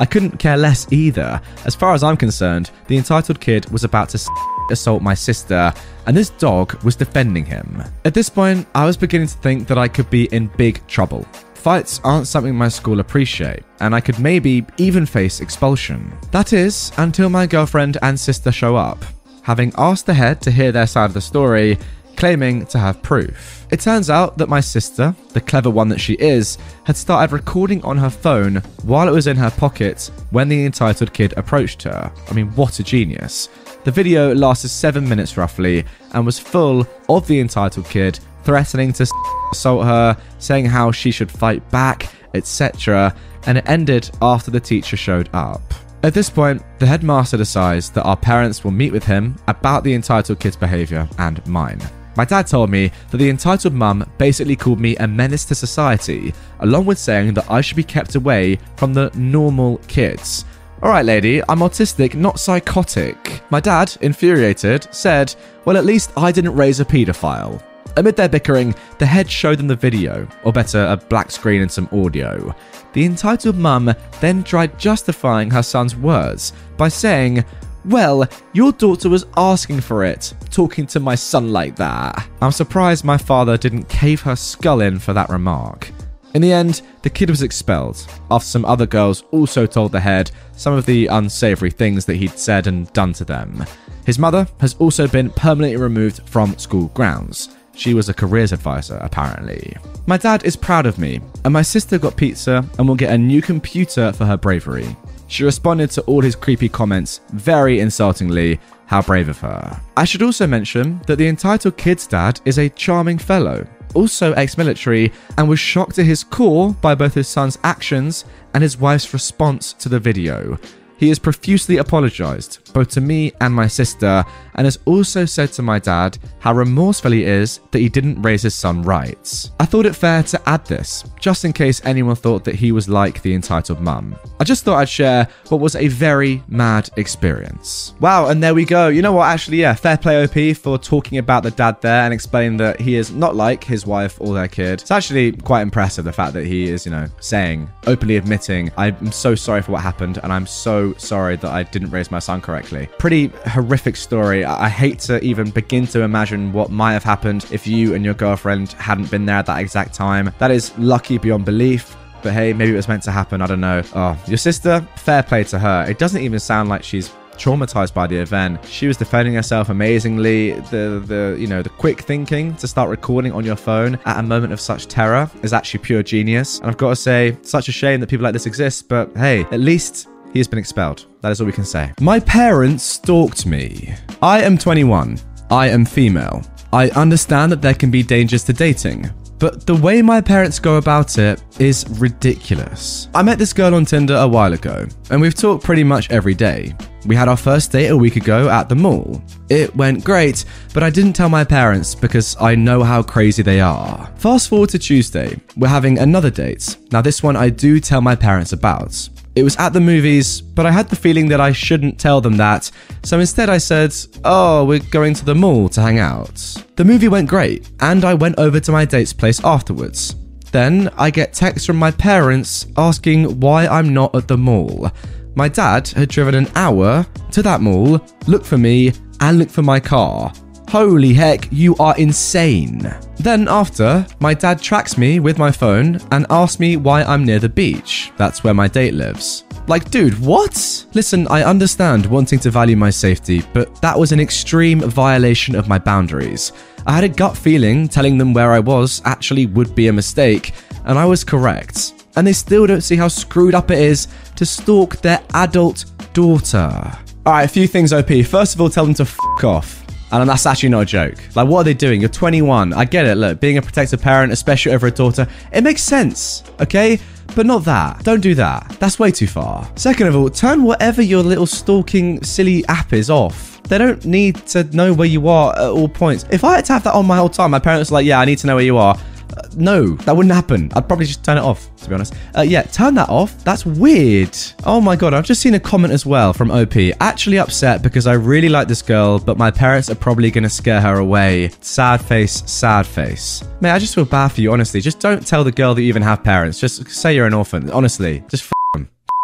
I couldn't care less either. As far as I'm concerned, the entitled kid was about to assault my sister, and this dog was defending him. At this point, I was beginning to think that I could be in big trouble. Fights aren't something my school appreciate, and I could maybe even face expulsion. That is, until my girlfriend and sister show up. Having asked the head to hear their side of the story, claiming to have proof. It turns out that my sister, the clever one that she is, had started recording on her phone while it was in her pocket when the entitled kid approached her. I mean, what a genius. The video lasted seven minutes roughly and was full of the entitled kid threatening to assault her, saying how she should fight back, etc., and it ended after the teacher showed up. At this point, the headmaster decides that our parents will meet with him about the entitled kid's behaviour and mine. My dad told me that the entitled mum basically called me a menace to society, along with saying that I should be kept away from the normal kids. Alright, lady, I'm autistic, not psychotic. My dad, infuriated, said, Well, at least I didn't raise a paedophile. Amid their bickering, the head showed them the video, or better, a black screen and some audio. The entitled mum then tried justifying her son's words by saying, well, your daughter was asking for it, talking to my son like that. I'm surprised my father didn't cave her skull in for that remark. In the end, the kid was expelled, after some other girls also told the head some of the unsavory things that he'd said and done to them. His mother has also been permanently removed from school grounds. She was a careers advisor, apparently. My dad is proud of me, and my sister got pizza and will get a new computer for her bravery. She responded to all his creepy comments very insultingly. How brave of her. I should also mention that the entitled kid's dad is a charming fellow, also ex military, and was shocked to his core by both his son's actions and his wife's response to the video. He has profusely apologised, both to me and my sister, and has also said to my dad how remorseful he is that he didn't raise his son right. I thought it fair to add this, just in case anyone thought that he was like the entitled mum. I just thought I'd share what was a very mad experience. Wow, and there we go. You know what? Actually, yeah, fair play OP for talking about the dad there and explaining that he is not like his wife or their kid. It's actually quite impressive the fact that he is, you know, saying, openly admitting, I'm so sorry for what happened and I'm so so sorry that I didn't raise my son correctly. Pretty horrific story. I hate to even begin to imagine what might have happened if you and your girlfriend hadn't been there at that exact time. That is lucky beyond belief. But hey, maybe it was meant to happen. I don't know. Oh, your sister, fair play to her. It doesn't even sound like she's traumatized by the event. She was defending herself amazingly. The the you know the quick thinking to start recording on your phone at a moment of such terror is actually pure genius. And I've got to say, such a shame that people like this exist. But hey, at least he has been expelled. That is all we can say. My parents stalked me. I am 21. I am female. I understand that there can be dangers to dating, but the way my parents go about it is ridiculous. I met this girl on Tinder a while ago, and we've talked pretty much every day. We had our first date a week ago at the mall. It went great, but I didn't tell my parents because I know how crazy they are. Fast forward to Tuesday, we're having another date. Now, this one I do tell my parents about. It was at the movies, but I had the feeling that I shouldn't tell them that, so instead I said, Oh, we're going to the mall to hang out. The movie went great, and I went over to my date's place afterwards. Then I get texts from my parents asking why I'm not at the mall. My dad had driven an hour to that mall, looked for me, and looked for my car. Holy heck, you are insane. Then, after, my dad tracks me with my phone and asks me why I'm near the beach. That's where my date lives. Like, dude, what? Listen, I understand wanting to value my safety, but that was an extreme violation of my boundaries. I had a gut feeling telling them where I was actually would be a mistake, and I was correct. And they still don't see how screwed up it is to stalk their adult daughter. Alright, a few things, OP. First of all, tell them to f off. And that's actually not a joke. Like, what are they doing? You're 21. I get it. Look, being a protective parent, especially over a daughter, it makes sense, okay? But not that. Don't do that. That's way too far. Second of all, turn whatever your little stalking silly app is off. They don't need to know where you are at all points. If I had to have that on my whole time, my parents were like, yeah, I need to know where you are. Uh, no, that wouldn't happen. I'd probably just turn it off, to be honest. Uh, yeah, turn that off. That's weird. Oh my god, I've just seen a comment as well from OP. Actually upset because I really like this girl, but my parents are probably going to scare her away. Sad face, sad face. Mate, I just feel bad for you, honestly. Just don't tell the girl that you even have parents. Just say you're an orphan. Honestly, just.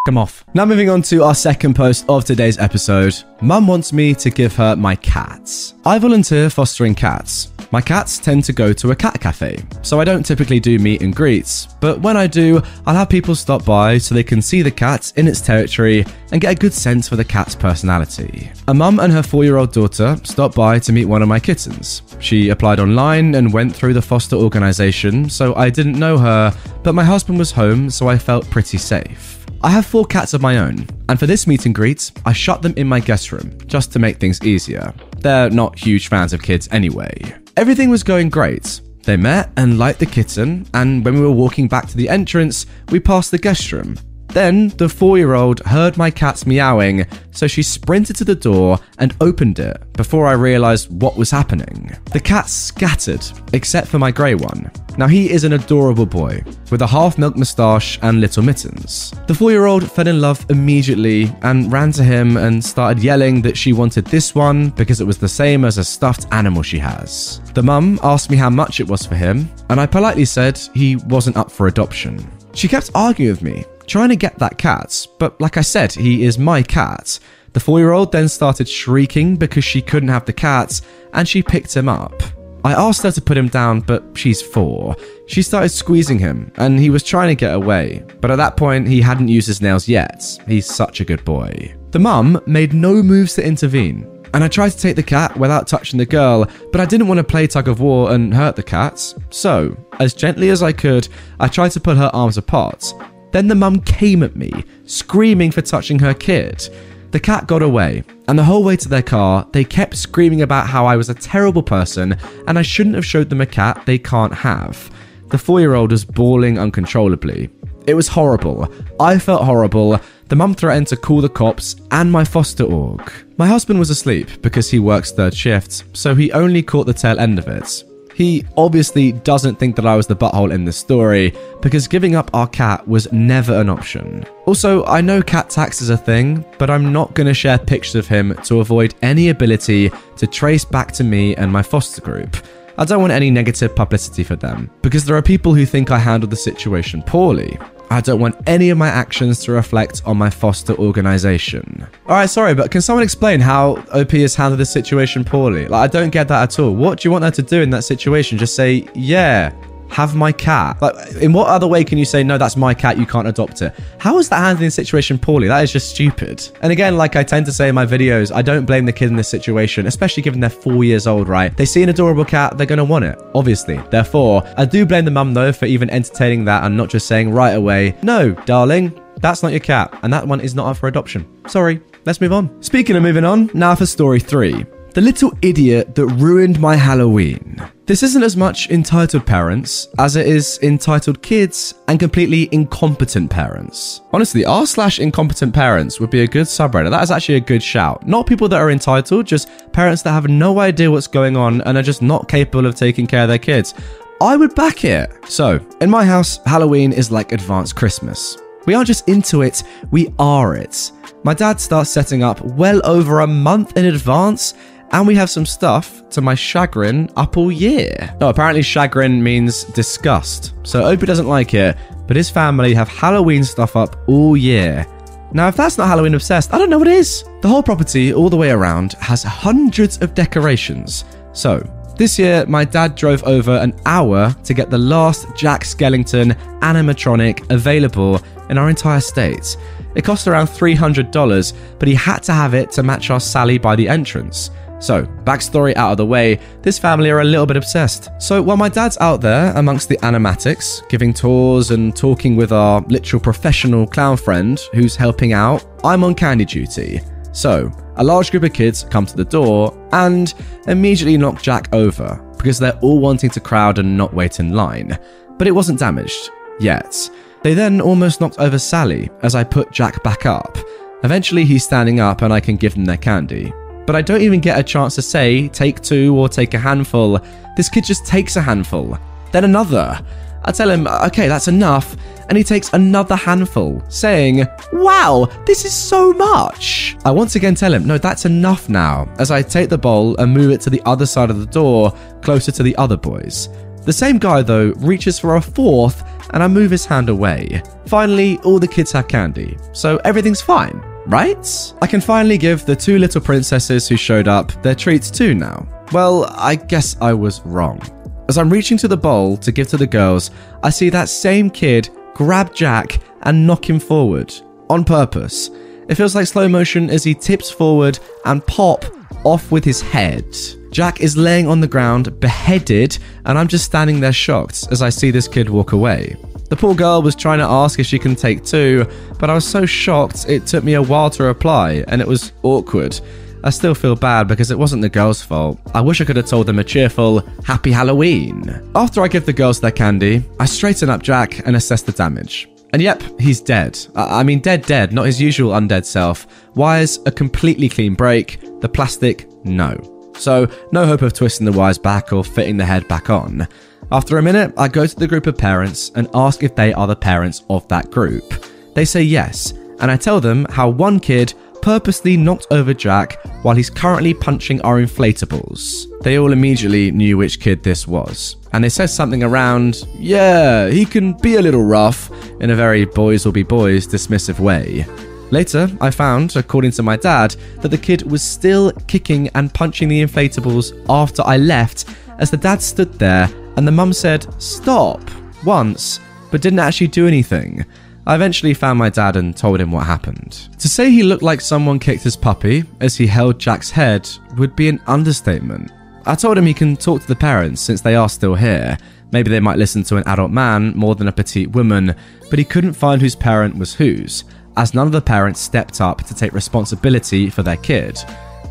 Come off. Now, moving on to our second post of today's episode. Mum wants me to give her my cats. I volunteer fostering cats. My cats tend to go to a cat cafe, so I don't typically do meet and greets, but when I do, I'll have people stop by so they can see the cat in its territory and get a good sense for the cat's personality. A mum and her four year old daughter stopped by to meet one of my kittens. She applied online and went through the foster organisation, so I didn't know her, but my husband was home, so I felt pretty safe. I have four cats of my own, and for this meet and greet, I shut them in my guest room just to make things easier. They're not huge fans of kids anyway. Everything was going great. They met and liked the kitten, and when we were walking back to the entrance, we passed the guest room. Then the four year old heard my cats meowing, so she sprinted to the door and opened it before I realised what was happening. The cats scattered, except for my grey one. Now, he is an adorable boy with a half milk moustache and little mittens. The four year old fell in love immediately and ran to him and started yelling that she wanted this one because it was the same as a stuffed animal she has. The mum asked me how much it was for him, and I politely said he wasn't up for adoption. She kept arguing with me, trying to get that cat, but like I said, he is my cat. The four year old then started shrieking because she couldn't have the cat, and she picked him up. I asked her to put him down, but she's four. She started squeezing him, and he was trying to get away, but at that point, he hadn't used his nails yet. He's such a good boy. The mum made no moves to intervene, and I tried to take the cat without touching the girl, but I didn't want to play tug of war and hurt the cat. So, as gently as I could, I tried to pull her arms apart, then the mum came at me, screaming for touching her kid. The cat got away, and the whole way to their car, they kept screaming about how I was a terrible person and I shouldn't have showed them a cat they can't have. The four year old was bawling uncontrollably. It was horrible. I felt horrible. The mum threatened to call the cops and my foster org. My husband was asleep because he works third shift, so he only caught the tail end of it. He obviously doesn't think that I was the butthole in this story, because giving up our cat was never an option. Also, I know cat tax is a thing, but I'm not going to share pictures of him to avoid any ability to trace back to me and my foster group. I don't want any negative publicity for them, because there are people who think I handled the situation poorly. I don't want any of my actions to reflect on my foster organization. Alright, sorry, but can someone explain how OP has handled this situation poorly? Like, I don't get that at all. What do you want her to do in that situation? Just say, yeah, have my cat. Like, in what other way can you say, no, that's my cat, you can't adopt it? How is that handling the situation poorly? That is just stupid. And again, like I tend to say in my videos, I don't blame the kid in this situation, especially given they're four years old, right? They see an adorable cat, they're gonna want it, obviously. Therefore, I do blame the mum though for even entertaining that and not just saying right away, no, darling, that's not your cat, and that one is not up for adoption. Sorry, let's move on. Speaking of moving on, now for story three. The little idiot that ruined my Halloween. This isn't as much entitled parents as it is entitled kids and completely incompetent parents. Honestly, r slash incompetent parents would be a good subreddit. That is actually a good shout. Not people that are entitled, just parents that have no idea what's going on and are just not capable of taking care of their kids. I would back it. So, in my house, Halloween is like advanced Christmas. We aren't just into it, we are it. My dad starts setting up well over a month in advance, and we have some stuff to my chagrin up all year. Oh, apparently chagrin means disgust. So OP doesn't like it, but his family have Halloween stuff up all year. Now, if that's not Halloween obsessed, I don't know what is. The whole property, all the way around, has hundreds of decorations. So, this year, my dad drove over an hour to get the last Jack Skellington animatronic available in our entire state. It cost around $300, but he had to have it to match our Sally by the entrance. So, backstory out of the way, this family are a little bit obsessed. So, while my dad's out there amongst the animatics, giving tours and talking with our literal professional clown friend who's helping out, I'm on candy duty. So, a large group of kids come to the door and immediately knock Jack over because they're all wanting to crowd and not wait in line. But it wasn't damaged yet. They then almost knocked over Sally as I put Jack back up. Eventually, he's standing up and I can give them their candy but I don't even get a chance to say, take two or take a handful. This kid just takes a handful, then another. I tell him, okay, that's enough, and he takes another handful, saying, Wow, this is so much. I once again tell him, No, that's enough now, as I take the bowl and move it to the other side of the door, closer to the other boys. The same guy, though, reaches for a fourth, and I move his hand away. Finally, all the kids have candy, so everything's fine right? I can finally give the two little princesses who showed up their treats too now. Well, I guess I was wrong. As I'm reaching to the bowl to give to the girls, I see that same kid grab Jack and knock him forward on purpose. It feels like slow motion as he tips forward and pop off with his head. Jack is laying on the ground, beheaded, and I'm just standing there shocked as I see this kid walk away. The poor girl was trying to ask if she can take two, but I was so shocked it took me a while to reply, and it was awkward. I still feel bad because it wasn't the girls' fault. I wish I could have told them a cheerful, Happy Halloween. After I give the girls their candy, I straighten up Jack and assess the damage. And yep, he's dead. I mean, dead, dead, not his usual undead self. Wires, a completely clean break. The plastic, no. So, no hope of twisting the wires back or fitting the head back on. After a minute, I go to the group of parents and ask if they are the parents of that group. They say yes, and I tell them how one kid purposely knocked over Jack while he's currently punching our inflatables. They all immediately knew which kid this was, and they said something around, yeah, he can be a little rough, in a very boys will be boys dismissive way. Later, I found, according to my dad, that the kid was still kicking and punching the inflatables after I left, as the dad stood there and the mum said, Stop, once, but didn't actually do anything. I eventually found my dad and told him what happened. To say he looked like someone kicked his puppy as he held Jack's head would be an understatement. I told him he can talk to the parents since they are still here. Maybe they might listen to an adult man more than a petite woman, but he couldn't find whose parent was whose, as none of the parents stepped up to take responsibility for their kid.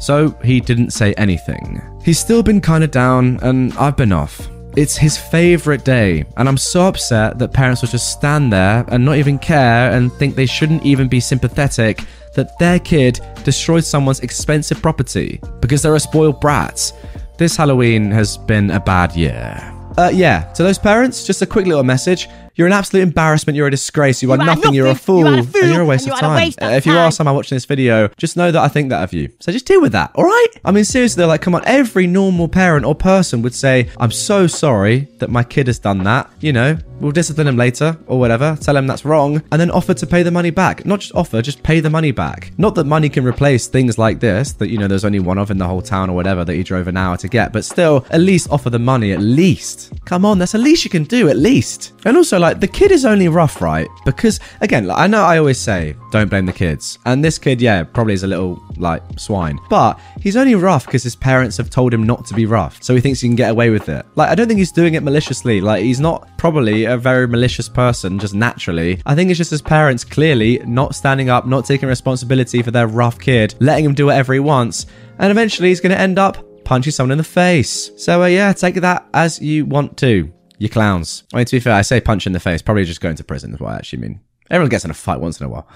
So he didn't say anything. He's still been kinda down, and I've been off. It's his favourite day, and I'm so upset that parents will just stand there and not even care and think they shouldn't even be sympathetic that their kid destroyed someone's expensive property because they're a spoiled brat. This Halloween has been a bad year. Uh, yeah, to those parents, just a quick little message. You're an absolute embarrassment. You're a disgrace. You, are are nothing. You're a fool. You are a fool, And you're a waste and of you time. waste of if you are somehow watching this video, just know that I think that of you. So just deal with that, all right? I mean, seriously, like, come on. Every normal parent or person would say, I'm so sorry that my kid has done that. You know, we'll discipline him later or whatever, tell him that's wrong, and then offer to pay the money back. Not just offer, just pay the money back. Not that money can replace things like this, that, you know, there's only one of in the whole town or whatever that he drove an hour to get, but still, at least offer the money, at least. Come on, that's the least you can do, at least. And also, like, the kid is only rough, right? Because, again, like, I know I always say, don't blame the kids. And this kid, yeah, probably is a little, like, swine. But he's only rough because his parents have told him not to be rough. So he thinks he can get away with it. Like, I don't think he's doing it maliciously. Like, he's not probably a very malicious person, just naturally. I think it's just his parents clearly not standing up, not taking responsibility for their rough kid, letting him do whatever he wants. And eventually he's going to end up punching someone in the face. So, uh, yeah, take that as you want to. You clowns. I mean, to be fair, I say punch in the face, probably just going to prison is what I actually mean. Everyone gets in a fight once in a while.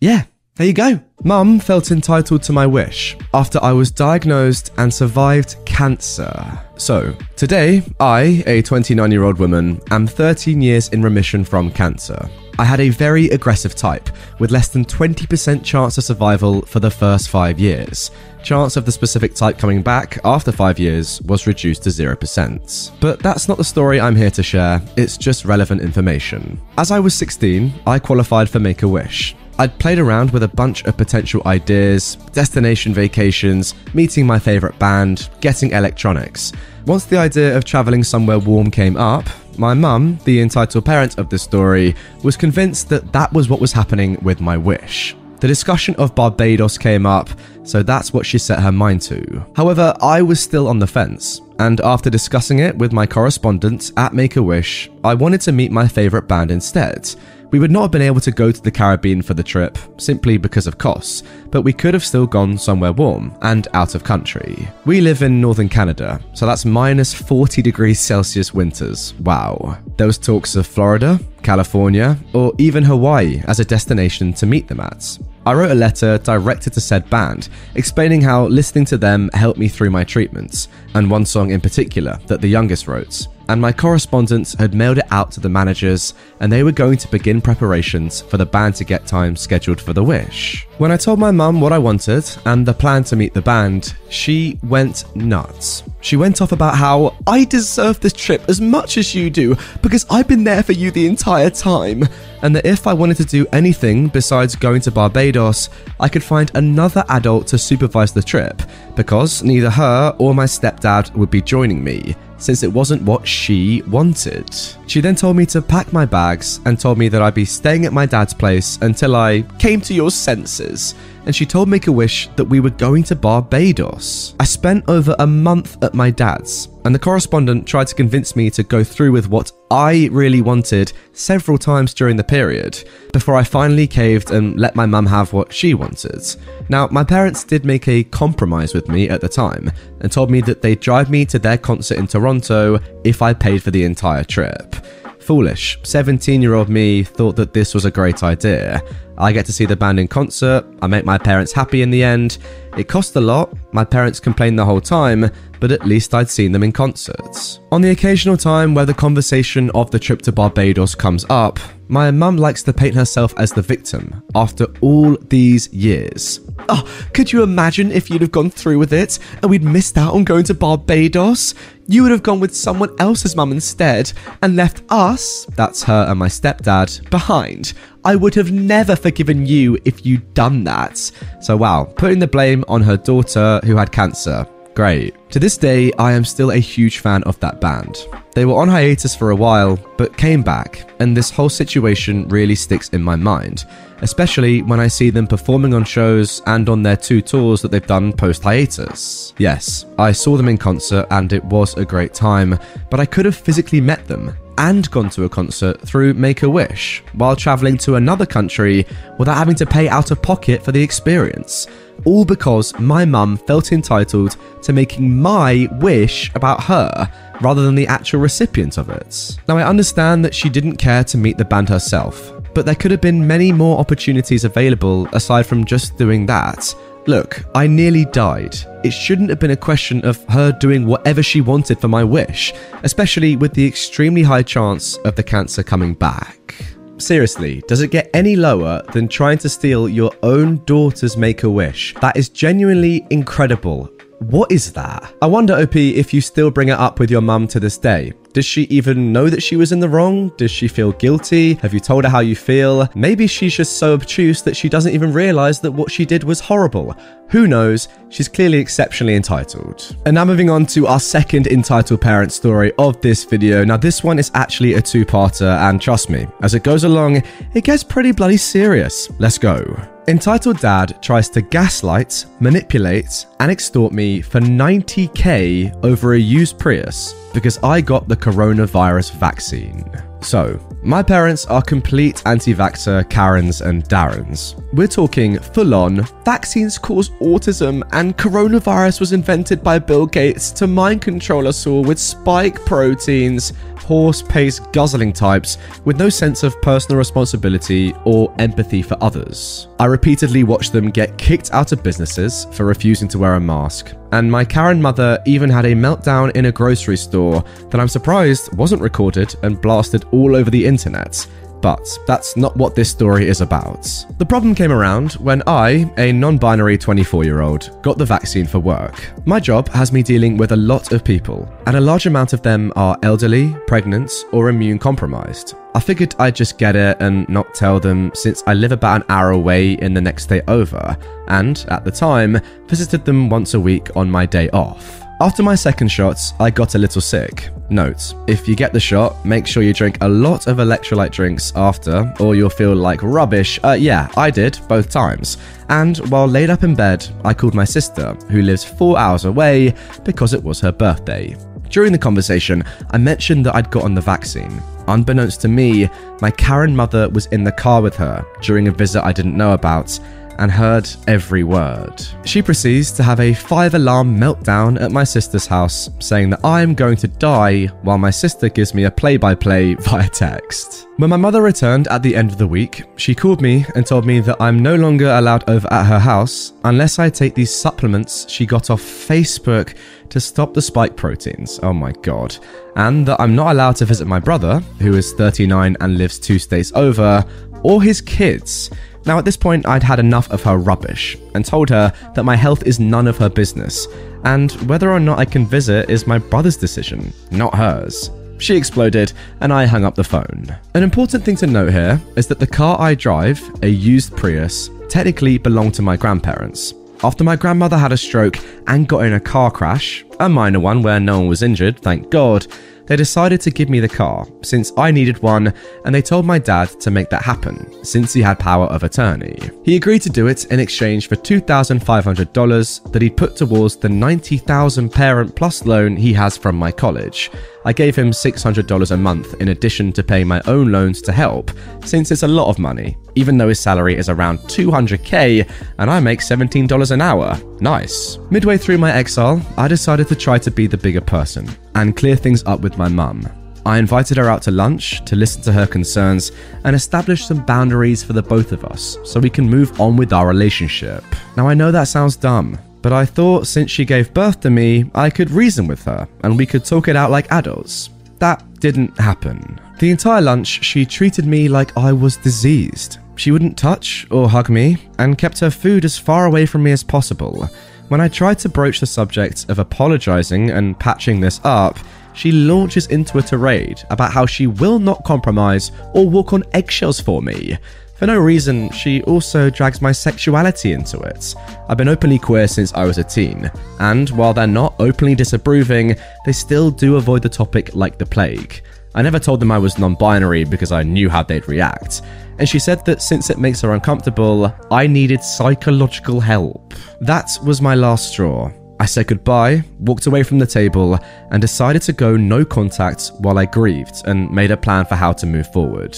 Yeah, there you go. Mum felt entitled to my wish after I was diagnosed and survived cancer. So, today, I, a 29 year old woman, am 13 years in remission from cancer. I had a very aggressive type, with less than 20% chance of survival for the first five years. Chance of the specific type coming back after five years was reduced to 0%. But that's not the story I'm here to share, it's just relevant information. As I was 16, I qualified for Make a Wish. I'd played around with a bunch of potential ideas, destination vacations, meeting my favourite band, getting electronics. Once the idea of travelling somewhere warm came up, my mum, the entitled parent of the story, was convinced that that was what was happening with my wish. The discussion of Barbados came up, so that's what she set her mind to. However, I was still on the fence, and after discussing it with my correspondent at Make a Wish, I wanted to meet my favourite band instead. We would not have been able to go to the Caribbean for the trip, simply because of costs, but we could have still gone somewhere warm and out of country. We live in northern Canada, so that's minus 40 degrees Celsius winters. Wow. There was talks of Florida, California, or even Hawaii as a destination to meet them at. I wrote a letter directed to said band, explaining how listening to them helped me through my treatments, and one song in particular that the youngest wrote. And my correspondents had mailed it out to the managers, and they were going to begin preparations for the band to get time scheduled for the wish. When I told my mum what I wanted and the plan to meet the band, she went nuts. She went off about how I deserve this trip as much as you do because I've been there for you the entire time, and that if I wanted to do anything besides going to Barbados, I could find another adult to supervise the trip because neither her or my stepdad would be joining me since it wasn't what she wanted. She then told me to pack my bags and told me that I'd be staying at my dad's place until I came to your senses. And she told Make a Wish that we were going to Barbados. I spent over a month at my dad's, and the correspondent tried to convince me to go through with what I really wanted several times during the period before I finally caved and let my mum have what she wanted. Now, my parents did make a compromise with me at the time and told me that they'd drive me to their concert in Toronto if I paid for the entire trip. Foolish, 17 year old me thought that this was a great idea. I get to see the band in concert, I make my parents happy in the end. It cost a lot, my parents complained the whole time, but at least I'd seen them in concerts. On the occasional time where the conversation of the trip to Barbados comes up, my mum likes to paint herself as the victim after all these years. Oh, could you imagine if you'd have gone through with it and we'd missed out on going to Barbados? You would have gone with someone else's mum instead and left us, that's her and my stepdad, behind. I would have never forgiven you if you'd done that. So, wow, putting the blame on her daughter who had cancer. Great. To this day, I am still a huge fan of that band. They were on hiatus for a while, but came back, and this whole situation really sticks in my mind, especially when I see them performing on shows and on their two tours that they've done post hiatus. Yes, I saw them in concert and it was a great time, but I could have physically met them and gone to a concert through Make a Wish while traveling to another country without having to pay out of pocket for the experience. All because my mum felt entitled to making my wish about her rather than the actual recipient of it. Now, I understand that she didn't care to meet the band herself, but there could have been many more opportunities available aside from just doing that. Look, I nearly died. It shouldn't have been a question of her doing whatever she wanted for my wish, especially with the extremely high chance of the cancer coming back. Seriously, does it get any lower than trying to steal your own daughter's make a wish? That is genuinely incredible. What is that? I wonder, OP, if you still bring it up with your mum to this day. Does she even know that she was in the wrong? Does she feel guilty? Have you told her how you feel? Maybe she's just so obtuse that she doesn't even realize that what she did was horrible. Who knows? She's clearly exceptionally entitled. And now moving on to our second entitled parent story of this video. Now, this one is actually a two parter, and trust me, as it goes along, it gets pretty bloody serious. Let's go. Entitled Dad tries to gaslight, manipulate, and extort me for 90k over a used Prius because I got the coronavirus vaccine. So, my parents are complete anti vaxxer Karens and Darrens. We're talking full on vaccines cause autism, and coronavirus was invented by Bill Gates to mind control us all with spike proteins horse paste guzzling types with no sense of personal responsibility or empathy for others. I repeatedly watched them get kicked out of businesses for refusing to wear a mask, and my Karen mother even had a meltdown in a grocery store that I'm surprised wasn't recorded and blasted all over the internet but that's not what this story is about. The problem came around when I, a non binary 24 year old, got the vaccine for work. My job has me dealing with a lot of people, and a large amount of them are elderly, pregnant, or immune compromised. I figured I'd just get it and not tell them since I live about an hour away in the next state over, and at the time, visited them once a week on my day off. After my second shot, I got a little sick. Note, if you get the shot, make sure you drink a lot of electrolyte drinks after, or you'll feel like rubbish. Uh, yeah, I did, both times. And while laid up in bed, I called my sister, who lives four hours away, because it was her birthday. During the conversation, I mentioned that I'd gotten the vaccine. Unbeknownst to me, my Karen mother was in the car with her during a visit I didn't know about, and heard every word. She proceeds to have a five alarm meltdown at my sister's house, saying that I'm going to die while my sister gives me a play by play via text. When my mother returned at the end of the week, she called me and told me that I'm no longer allowed over at her house unless I take these supplements she got off Facebook to stop the spike proteins. Oh my god. And that I'm not allowed to visit my brother, who is 39 and lives two states over, or his kids now, at this point, I'd had enough of her rubbish and told her that my health is none of her business, and whether or not I can visit is my brother's decision, not hers. She exploded, and I hung up the phone. An important thing to note here is that the car I drive, a used Prius, technically belonged to my grandparents. After my grandmother had a stroke and got in a car crash, a minor one where no one was injured, thank God, they decided to give me the car since I needed one, and they told my dad to make that happen since he had power of attorney. He agreed to do it in exchange for $2,500 that he'd put towards the 90,000 Parent Plus loan he has from my college. I gave him $600 a month in addition to paying my own loans to help, since it's a lot of money, even though his salary is around 200k and I make $17 an hour. Nice. Midway through my exile, I decided to try to be the bigger person and clear things up with my mum. I invited her out to lunch to listen to her concerns and establish some boundaries for the both of us so we can move on with our relationship. Now, I know that sounds dumb, but I thought since she gave birth to me, I could reason with her and we could talk it out like adults. That didn't happen. The entire lunch, she treated me like I was diseased. She wouldn't touch or hug me and kept her food as far away from me as possible. When I tried to broach the subject of apologizing and patching this up, she launches into a tirade about how she will not compromise or walk on eggshells for me. For no reason, she also drags my sexuality into it. I've been openly queer since I was a teen, and while they're not openly disapproving, they still do avoid the topic like the plague. I never told them I was non binary because I knew how they'd react, and she said that since it makes her uncomfortable, I needed psychological help. That was my last straw. I said goodbye, walked away from the table, and decided to go no contact while I grieved and made a plan for how to move forward.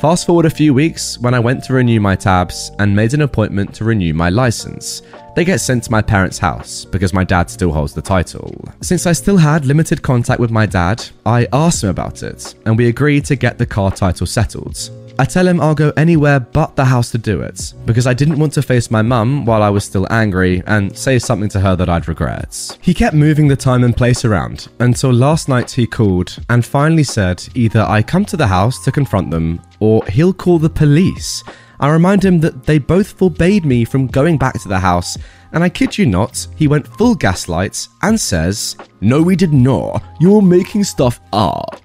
Fast forward a few weeks when I went to renew my tabs and made an appointment to renew my license. They get sent to my parents' house because my dad still holds the title. Since I still had limited contact with my dad, I asked him about it and we agreed to get the car title settled. I tell him I'll go anywhere but the house to do it, because I didn't want to face my mum while I was still angry and say something to her that I'd regret. He kept moving the time and place around until last night he called and finally said either I come to the house to confront them or he'll call the police. I remind him that they both forbade me from going back to the house and I kid you not, he went full gaslights and says, No, we did not. You're making stuff up.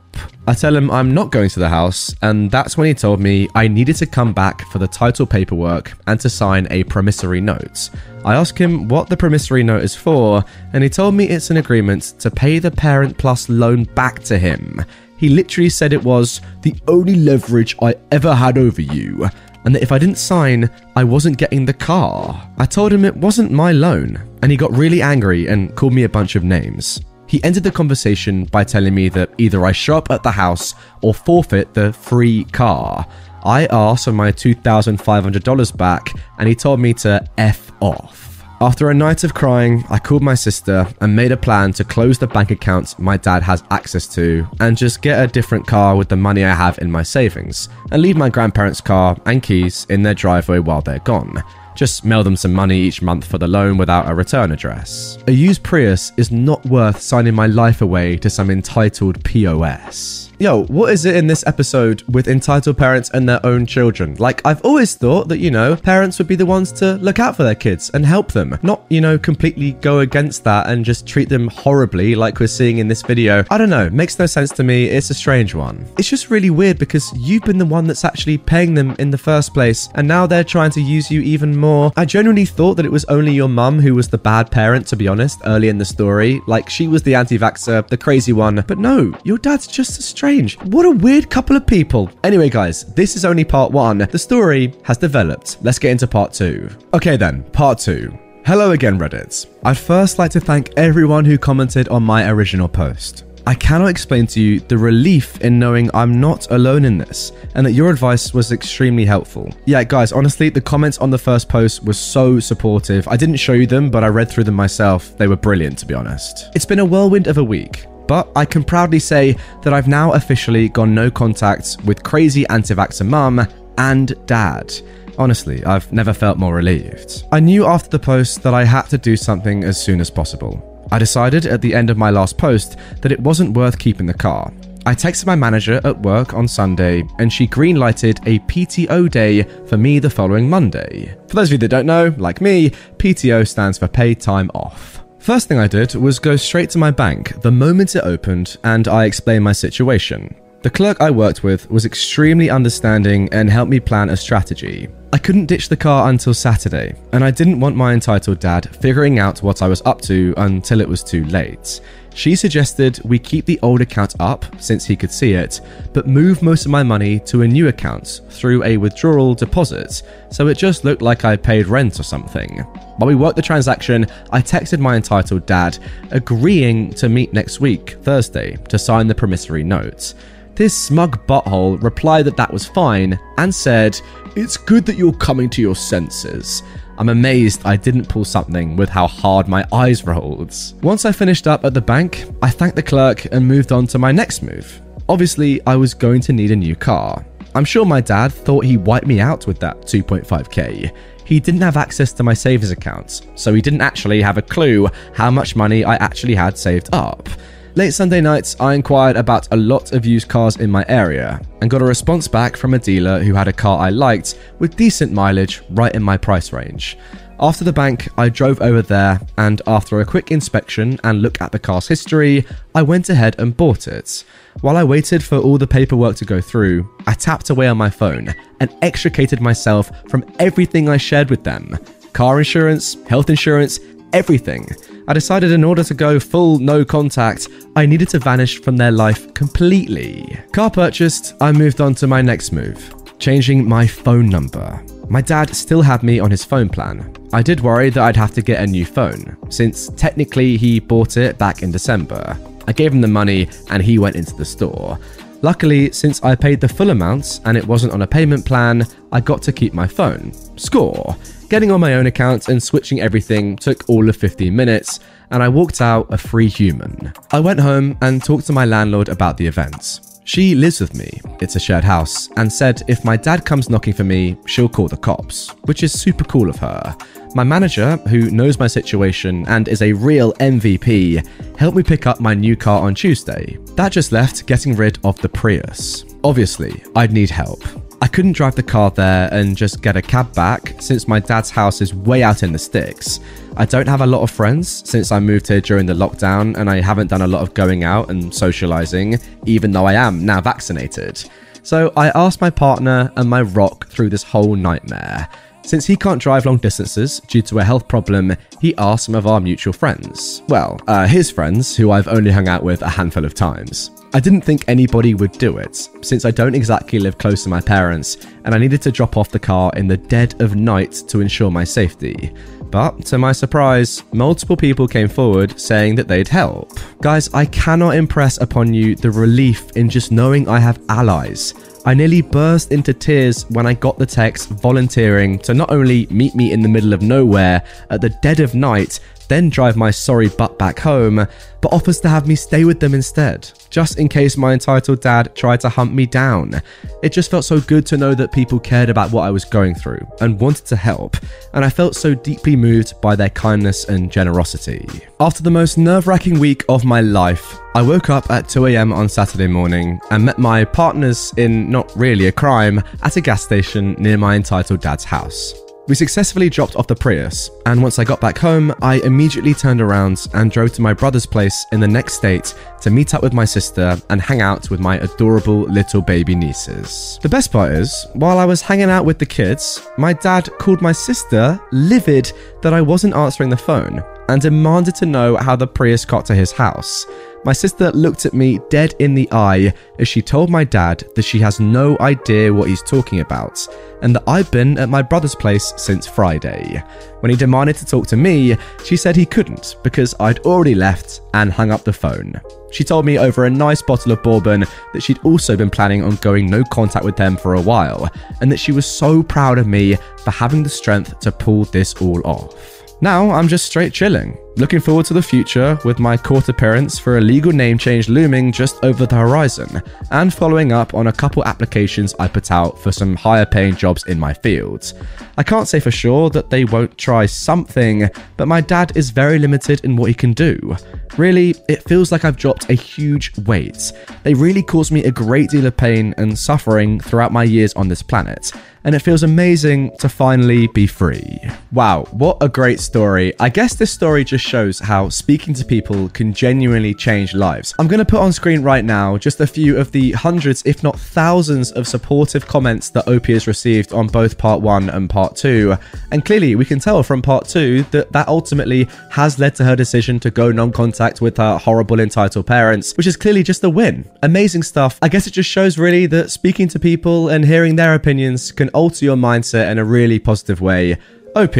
I tell him I'm not going to the house, and that's when he told me I needed to come back for the title paperwork and to sign a promissory note. I ask him what the promissory note is for, and he told me it's an agreement to pay the Parent Plus loan back to him. He literally said it was the only leverage I ever had over you, and that if I didn't sign, I wasn't getting the car. I told him it wasn't my loan, and he got really angry and called me a bunch of names. He ended the conversation by telling me that either I show up at the house or forfeit the free car. I asked for my $2,500 back, and he told me to F off. After a night of crying, I called my sister and made a plan to close the bank account my dad has access to and just get a different car with the money I have in my savings and leave my grandparents' car and keys in their driveway while they're gone. Just mail them some money each month for the loan without a return address. A used Prius is not worth signing my life away to some entitled POS. Yo, what is it in this episode with entitled parents and their own children? Like, I've always thought that, you know, parents would be the ones to look out for their kids and help them, not, you know, completely go against that and just treat them horribly like we're seeing in this video. I don't know, makes no sense to me. It's a strange one. It's just really weird because you've been the one that's actually paying them in the first place, and now they're trying to use you even more. I genuinely thought that it was only your mum who was the bad parent, to be honest, early in the story. Like, she was the anti vaxxer, the crazy one. But no, your dad's just a strange strange. What a weird couple of people. Anyway, guys, this is only part one. The story has developed. Let's get into part two. Okay, then, part two. Hello again, Reddit. I'd first like to thank everyone who commented on my original post. I cannot explain to you the relief in knowing I'm not alone in this and that your advice was extremely helpful. Yeah, guys, honestly, the comments on the first post were so supportive. I didn't show you them, but I read through them myself. They were brilliant, to be honest. It's been a whirlwind of a week. But I can proudly say that I've now officially gone no contact with crazy anti vaxxer mum and dad. Honestly, I've never felt more relieved. I knew after the post that I had to do something as soon as possible. I decided at the end of my last post that it wasn't worth keeping the car. I texted my manager at work on Sunday and she greenlighted a PTO day for me the following Monday. For those of you that don't know, like me, PTO stands for paid time off. First thing I did was go straight to my bank the moment it opened and I explained my situation. The clerk I worked with was extremely understanding and helped me plan a strategy. I couldn't ditch the car until Saturday, and I didn't want my entitled dad figuring out what I was up to until it was too late. She suggested we keep the old account up since he could see it, but move most of my money to a new account through a withdrawal deposit, so it just looked like I paid rent or something. While we worked the transaction, I texted my entitled dad, agreeing to meet next week, Thursday, to sign the promissory note. This smug butthole replied that that was fine and said, It's good that you're coming to your senses. I'm amazed I didn't pull something with how hard my eyes rolled. Once I finished up at the bank, I thanked the clerk and moved on to my next move. Obviously, I was going to need a new car. I'm sure my dad thought he wiped me out with that 2.5k. He didn't have access to my savings accounts, so he didn't actually have a clue how much money I actually had saved up. Late Sunday nights, I inquired about a lot of used cars in my area and got a response back from a dealer who had a car I liked with decent mileage right in my price range. After the bank, I drove over there, and after a quick inspection and look at the car's history, I went ahead and bought it. While I waited for all the paperwork to go through, I tapped away on my phone and extricated myself from everything I shared with them car insurance, health insurance, everything. I decided in order to go full no contact, I needed to vanish from their life completely. Car purchased, I moved on to my next move changing my phone number. My dad still had me on his phone plan. I did worry that I'd have to get a new phone, since technically he bought it back in December. I gave him the money and he went into the store. Luckily, since I paid the full amount and it wasn't on a payment plan, I got to keep my phone. Score! Getting on my own account and switching everything took all of 15 minutes, and I walked out a free human. I went home and talked to my landlord about the events. She lives with me, it's a shared house, and said if my dad comes knocking for me, she'll call the cops, which is super cool of her. My manager, who knows my situation and is a real MVP, helped me pick up my new car on Tuesday. That just left getting rid of the Prius. Obviously, I'd need help. I couldn't drive the car there and just get a cab back since my dad's house is way out in the sticks. I don't have a lot of friends since I moved here during the lockdown and I haven't done a lot of going out and socializing, even though I am now vaccinated. So I asked my partner and my rock through this whole nightmare. Since he can't drive long distances due to a health problem, he asked some of our mutual friends. Well, uh, his friends, who I've only hung out with a handful of times. I didn't think anybody would do it, since I don't exactly live close to my parents, and I needed to drop off the car in the dead of night to ensure my safety. But to my surprise, multiple people came forward saying that they'd help. Guys, I cannot impress upon you the relief in just knowing I have allies. I nearly burst into tears when I got the text volunteering to not only meet me in the middle of nowhere at the dead of night, then drive my sorry butt back home, but offers to have me stay with them instead, just in case my entitled dad tried to hunt me down. It just felt so good to know that people cared about what I was going through and wanted to help, and I felt so deeply moved by their kindness and generosity. After the most nerve wracking week of my life, I woke up at 2am on Saturday morning and met my partners in not really a crime at a gas station near my entitled dad's house. We successfully dropped off the Prius, and once I got back home, I immediately turned around and drove to my brother's place in the next state to meet up with my sister and hang out with my adorable little baby nieces. The best part is, while I was hanging out with the kids, my dad called my sister livid that I wasn't answering the phone and demanded to know how the Prius got to his house. My sister looked at me dead in the eye as she told my dad that she has no idea what he's talking about, and that I've been at my brother's place since Friday. When he demanded to talk to me, she said he couldn't because I'd already left and hung up the phone. She told me over a nice bottle of bourbon that she'd also been planning on going no contact with them for a while, and that she was so proud of me for having the strength to pull this all off. Now I'm just straight chilling, looking forward to the future with my court appearance for a legal name change looming just over the horizon, and following up on a couple applications I put out for some higher paying jobs in my field. I can't say for sure that they won't try something, but my dad is very limited in what he can do. Really, it feels like I've dropped a huge weight. They really caused me a great deal of pain and suffering throughout my years on this planet and it feels amazing to finally be free. Wow, what a great story. I guess this story just shows how speaking to people can genuinely change lives. I'm going to put on screen right now just a few of the hundreds, if not thousands, of supportive comments that OP has received on both part one and part two. And clearly, we can tell from part two that that ultimately has led to her decision to go non contact with her horrible entitled parents, which is clearly just a win. Amazing stuff. I guess it just shows really that speaking to people and hearing their opinions can alter your mindset in a really positive way. OP,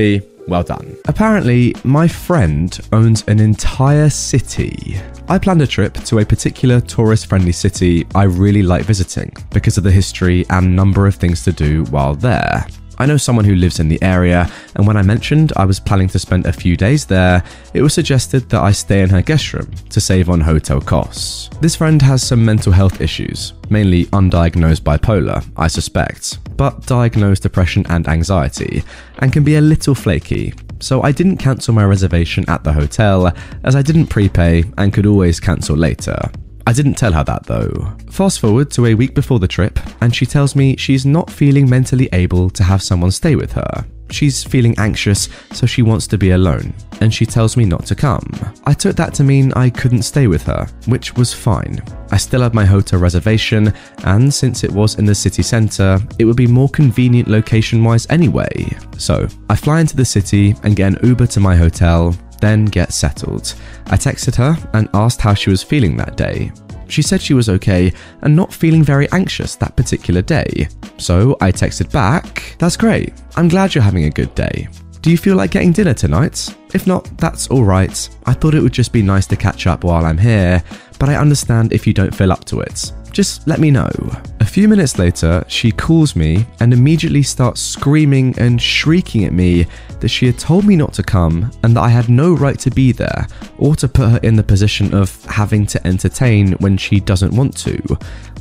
well done. Apparently, my friend owns an entire city. I planned a trip to a particular tourist friendly city I really like visiting because of the history and number of things to do while there. I know someone who lives in the area, and when I mentioned I was planning to spend a few days there, it was suggested that I stay in her guest room to save on hotel costs. This friend has some mental health issues, mainly undiagnosed bipolar, I suspect, but diagnosed depression and anxiety, and can be a little flaky. So I didn't cancel my reservation at the hotel, as I didn't prepay and could always cancel later. I didn't tell her that though. Fast forward to a week before the trip, and she tells me she's not feeling mentally able to have someone stay with her. She's feeling anxious, so she wants to be alone, and she tells me not to come. I took that to mean I couldn't stay with her, which was fine. I still had my hotel reservation, and since it was in the city centre, it would be more convenient location wise anyway. So, I fly into the city and get an Uber to my hotel, then get settled. I texted her and asked how she was feeling that day. She said she was okay and not feeling very anxious that particular day. So I texted back, That's great. I'm glad you're having a good day. Do you feel like getting dinner tonight? If not, that's alright. I thought it would just be nice to catch up while I'm here, but I understand if you don't feel up to it. Just let me know. A few minutes later, she calls me and immediately starts screaming and shrieking at me that she had told me not to come and that I had no right to be there or to put her in the position of having to entertain when she doesn't want to.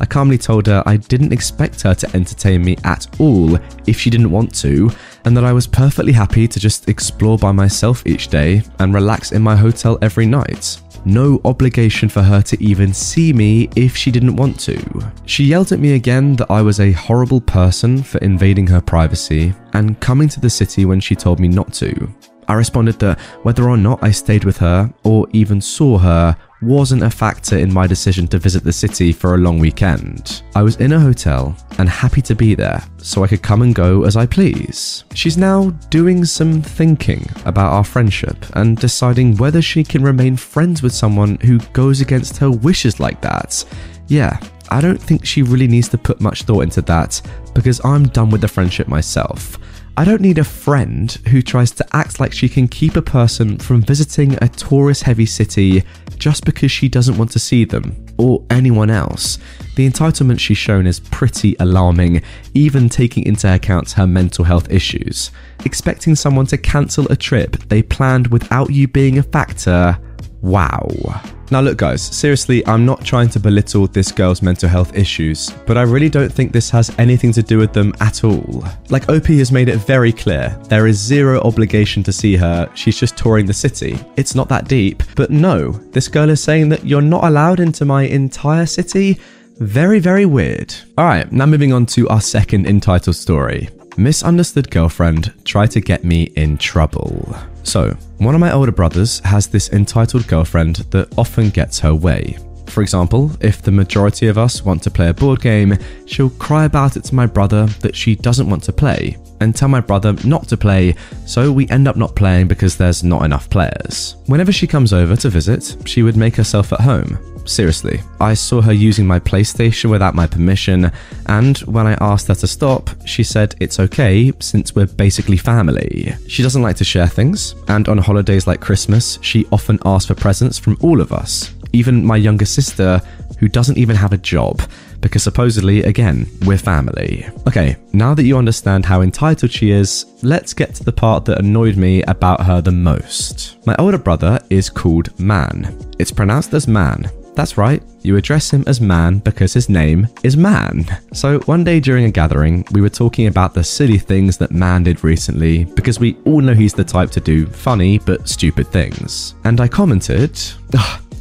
I calmly told her I didn't expect her to entertain me at all if she didn't want to, and that I was perfectly happy to just explore by myself each day and relax in my hotel every night no obligation for her to even see me if she didn't want to. She yelled at me again that I was a horrible person for invading her privacy and coming to the city when she told me not to. I responded that whether or not I stayed with her or even saw her wasn't a factor in my decision to visit the city for a long weekend. I was in a hotel and happy to be there so I could come and go as I please. She's now doing some thinking about our friendship and deciding whether she can remain friends with someone who goes against her wishes like that. Yeah, I don't think she really needs to put much thought into that because I'm done with the friendship myself. I don't need a friend who tries to act like she can keep a person from visiting a tourist heavy city just because she doesn't want to see them or anyone else. The entitlement she's shown is pretty alarming, even taking into account her mental health issues. Expecting someone to cancel a trip they planned without you being a factor Wow. Now, look, guys, seriously, I'm not trying to belittle this girl's mental health issues, but I really don't think this has anything to do with them at all. Like, OP has made it very clear there is zero obligation to see her, she's just touring the city. It's not that deep. But no, this girl is saying that you're not allowed into my entire city. Very, very weird. Alright, now moving on to our second entitled story. Misunderstood girlfriend tried to get me in trouble. So, one of my older brothers has this entitled girlfriend that often gets her way. For example, if the majority of us want to play a board game, she'll cry about it to my brother that she doesn't want to play, and tell my brother not to play, so we end up not playing because there's not enough players. Whenever she comes over to visit, she would make herself at home, Seriously, I saw her using my PlayStation without my permission, and when I asked her to stop, she said it's okay since we're basically family. She doesn't like to share things, and on holidays like Christmas, she often asks for presents from all of us, even my younger sister, who doesn't even have a job, because supposedly, again, we're family. Okay, now that you understand how entitled she is, let's get to the part that annoyed me about her the most. My older brother is called Man. It's pronounced as man, that's right, you address him as man because his name is Man. So one day during a gathering, we were talking about the silly things that Man did recently because we all know he's the type to do funny but stupid things. And I commented,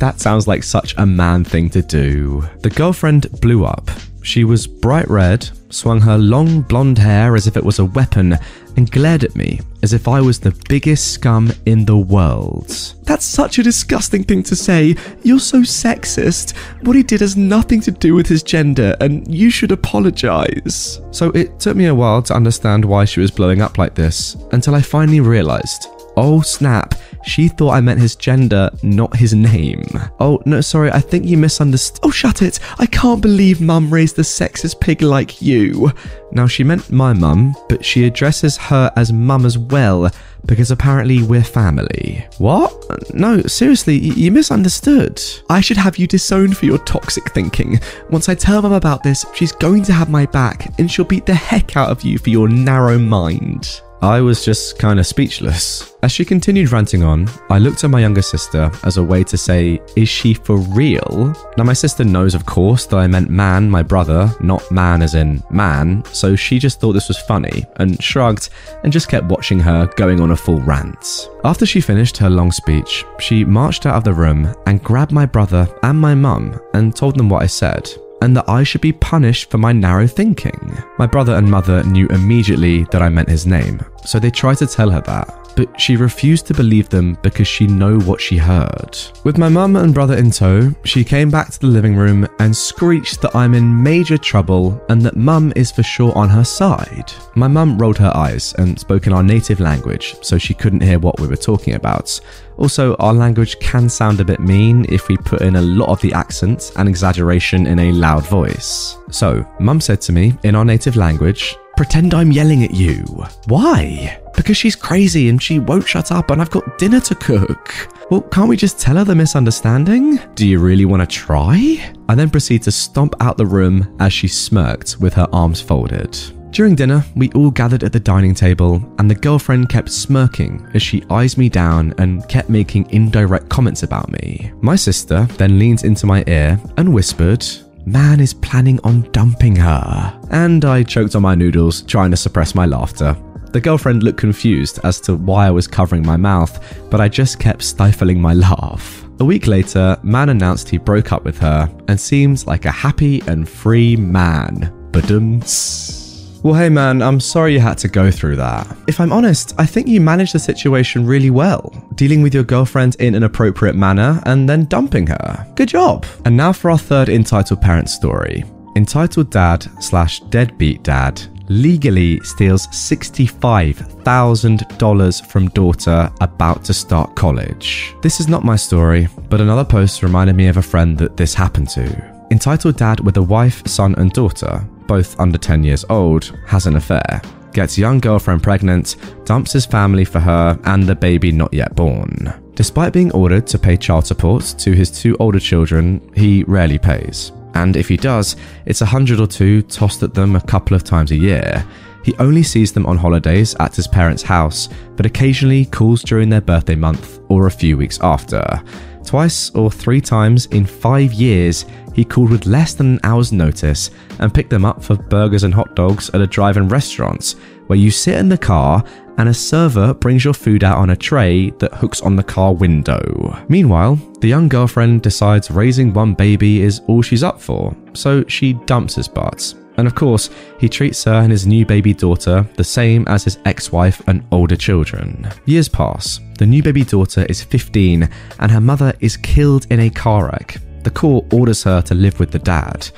that sounds like such a man thing to do. The girlfriend blew up. She was bright red, swung her long blonde hair as if it was a weapon, and glared at me as if I was the biggest scum in the world. That's such a disgusting thing to say. You're so sexist. What he did has nothing to do with his gender, and you should apologize. So it took me a while to understand why she was blowing up like this, until I finally realized Oh snap, she thought I meant his gender, not his name. Oh, no, sorry, I think you misunderstood. Oh, shut it! I can't believe mum raised a sexist pig like you. Now, she meant my mum, but she addresses her as mum as well, because apparently we're family. What? No, seriously, you misunderstood. I should have you disowned for your toxic thinking. Once I tell mum about this, she's going to have my back, and she'll beat the heck out of you for your narrow mind. I was just kind of speechless. As she continued ranting on, I looked at my younger sister as a way to say, Is she for real? Now, my sister knows, of course, that I meant man, my brother, not man as in man, so she just thought this was funny and shrugged and just kept watching her going on a full rant. After she finished her long speech, she marched out of the room and grabbed my brother and my mum and told them what I said and that I should be punished for my narrow thinking. My brother and mother knew immediately that I meant his name, so they tried to tell her that but she refused to believe them because she knew what she heard. With my mum and brother in tow, she came back to the living room and screeched that I'm in major trouble and that mum is for sure on her side. My mum rolled her eyes and spoke in our native language, so she couldn't hear what we were talking about. Also, our language can sound a bit mean if we put in a lot of the accent and exaggeration in a loud voice. So, mum said to me in our native language, Pretend I'm yelling at you. Why? Because she's crazy and she won't shut up and I've got dinner to cook. Well, can't we just tell her the misunderstanding? Do you really want to try? I then proceed to stomp out the room as she smirked with her arms folded. During dinner, we all gathered at the dining table, and the girlfriend kept smirking as she eyes me down and kept making indirect comments about me. My sister then leans into my ear and whispered, Man is planning on dumping her. And I choked on my noodles, trying to suppress my laughter. The girlfriend looked confused as to why I was covering my mouth, but I just kept stifling my laugh. A week later, Man announced he broke up with her and seems like a happy and free man. Badums. Well, hey man, I'm sorry you had to go through that. If I'm honest, I think you managed the situation really well, dealing with your girlfriend in an appropriate manner and then dumping her. Good job. And now for our third entitled parent story. Entitled dad slash deadbeat dad legally steals $65,000 from daughter about to start college. This is not my story, but another post reminded me of a friend that this happened to. Entitled dad with a wife, son, and daughter both under 10 years old, has an affair, gets young girlfriend pregnant, dumps his family for her and the baby not yet born. Despite being ordered to pay child support to his two older children, he rarely pays. And if he does, it's a hundred or two tossed at them a couple of times a year. He only sees them on holidays at his parents' house, but occasionally calls during their birthday month or a few weeks after. Twice or three times in five years, he called with less than an hour's notice and picked them up for burgers and hot dogs at a drive in restaurant where you sit in the car and a server brings your food out on a tray that hooks on the car window. Meanwhile, the young girlfriend decides raising one baby is all she's up for, so she dumps his butt. And of course, he treats her and his new baby daughter the same as his ex wife and older children. Years pass. The new baby daughter is 15 and her mother is killed in a car wreck. The court orders her to live with the dad.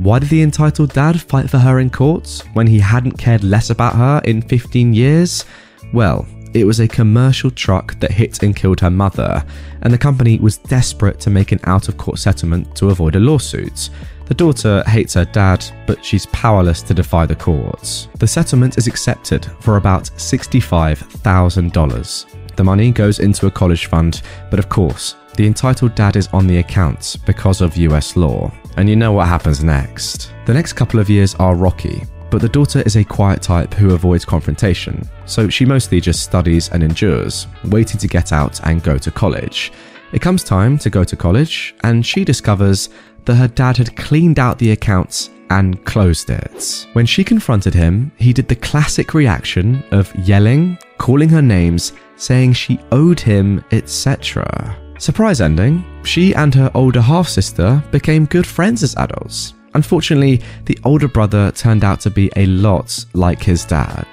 Why did the entitled dad fight for her in court when he hadn't cared less about her in 15 years? Well, it was a commercial truck that hit and killed her mother, and the company was desperate to make an out of court settlement to avoid a lawsuit. The daughter hates her dad, but she's powerless to defy the courts. The settlement is accepted for about $65,000. The money goes into a college fund, but of course, the entitled dad is on the account because of US law. And you know what happens next. The next couple of years are rocky, but the daughter is a quiet type who avoids confrontation, so she mostly just studies and endures, waiting to get out and go to college. It comes time to go to college, and she discovers that her dad had cleaned out the accounts and closed it. When she confronted him, he did the classic reaction of yelling, calling her names, saying she owed him, etc. Surprise ending, she and her older half sister became good friends as adults. Unfortunately, the older brother turned out to be a lot like his dad.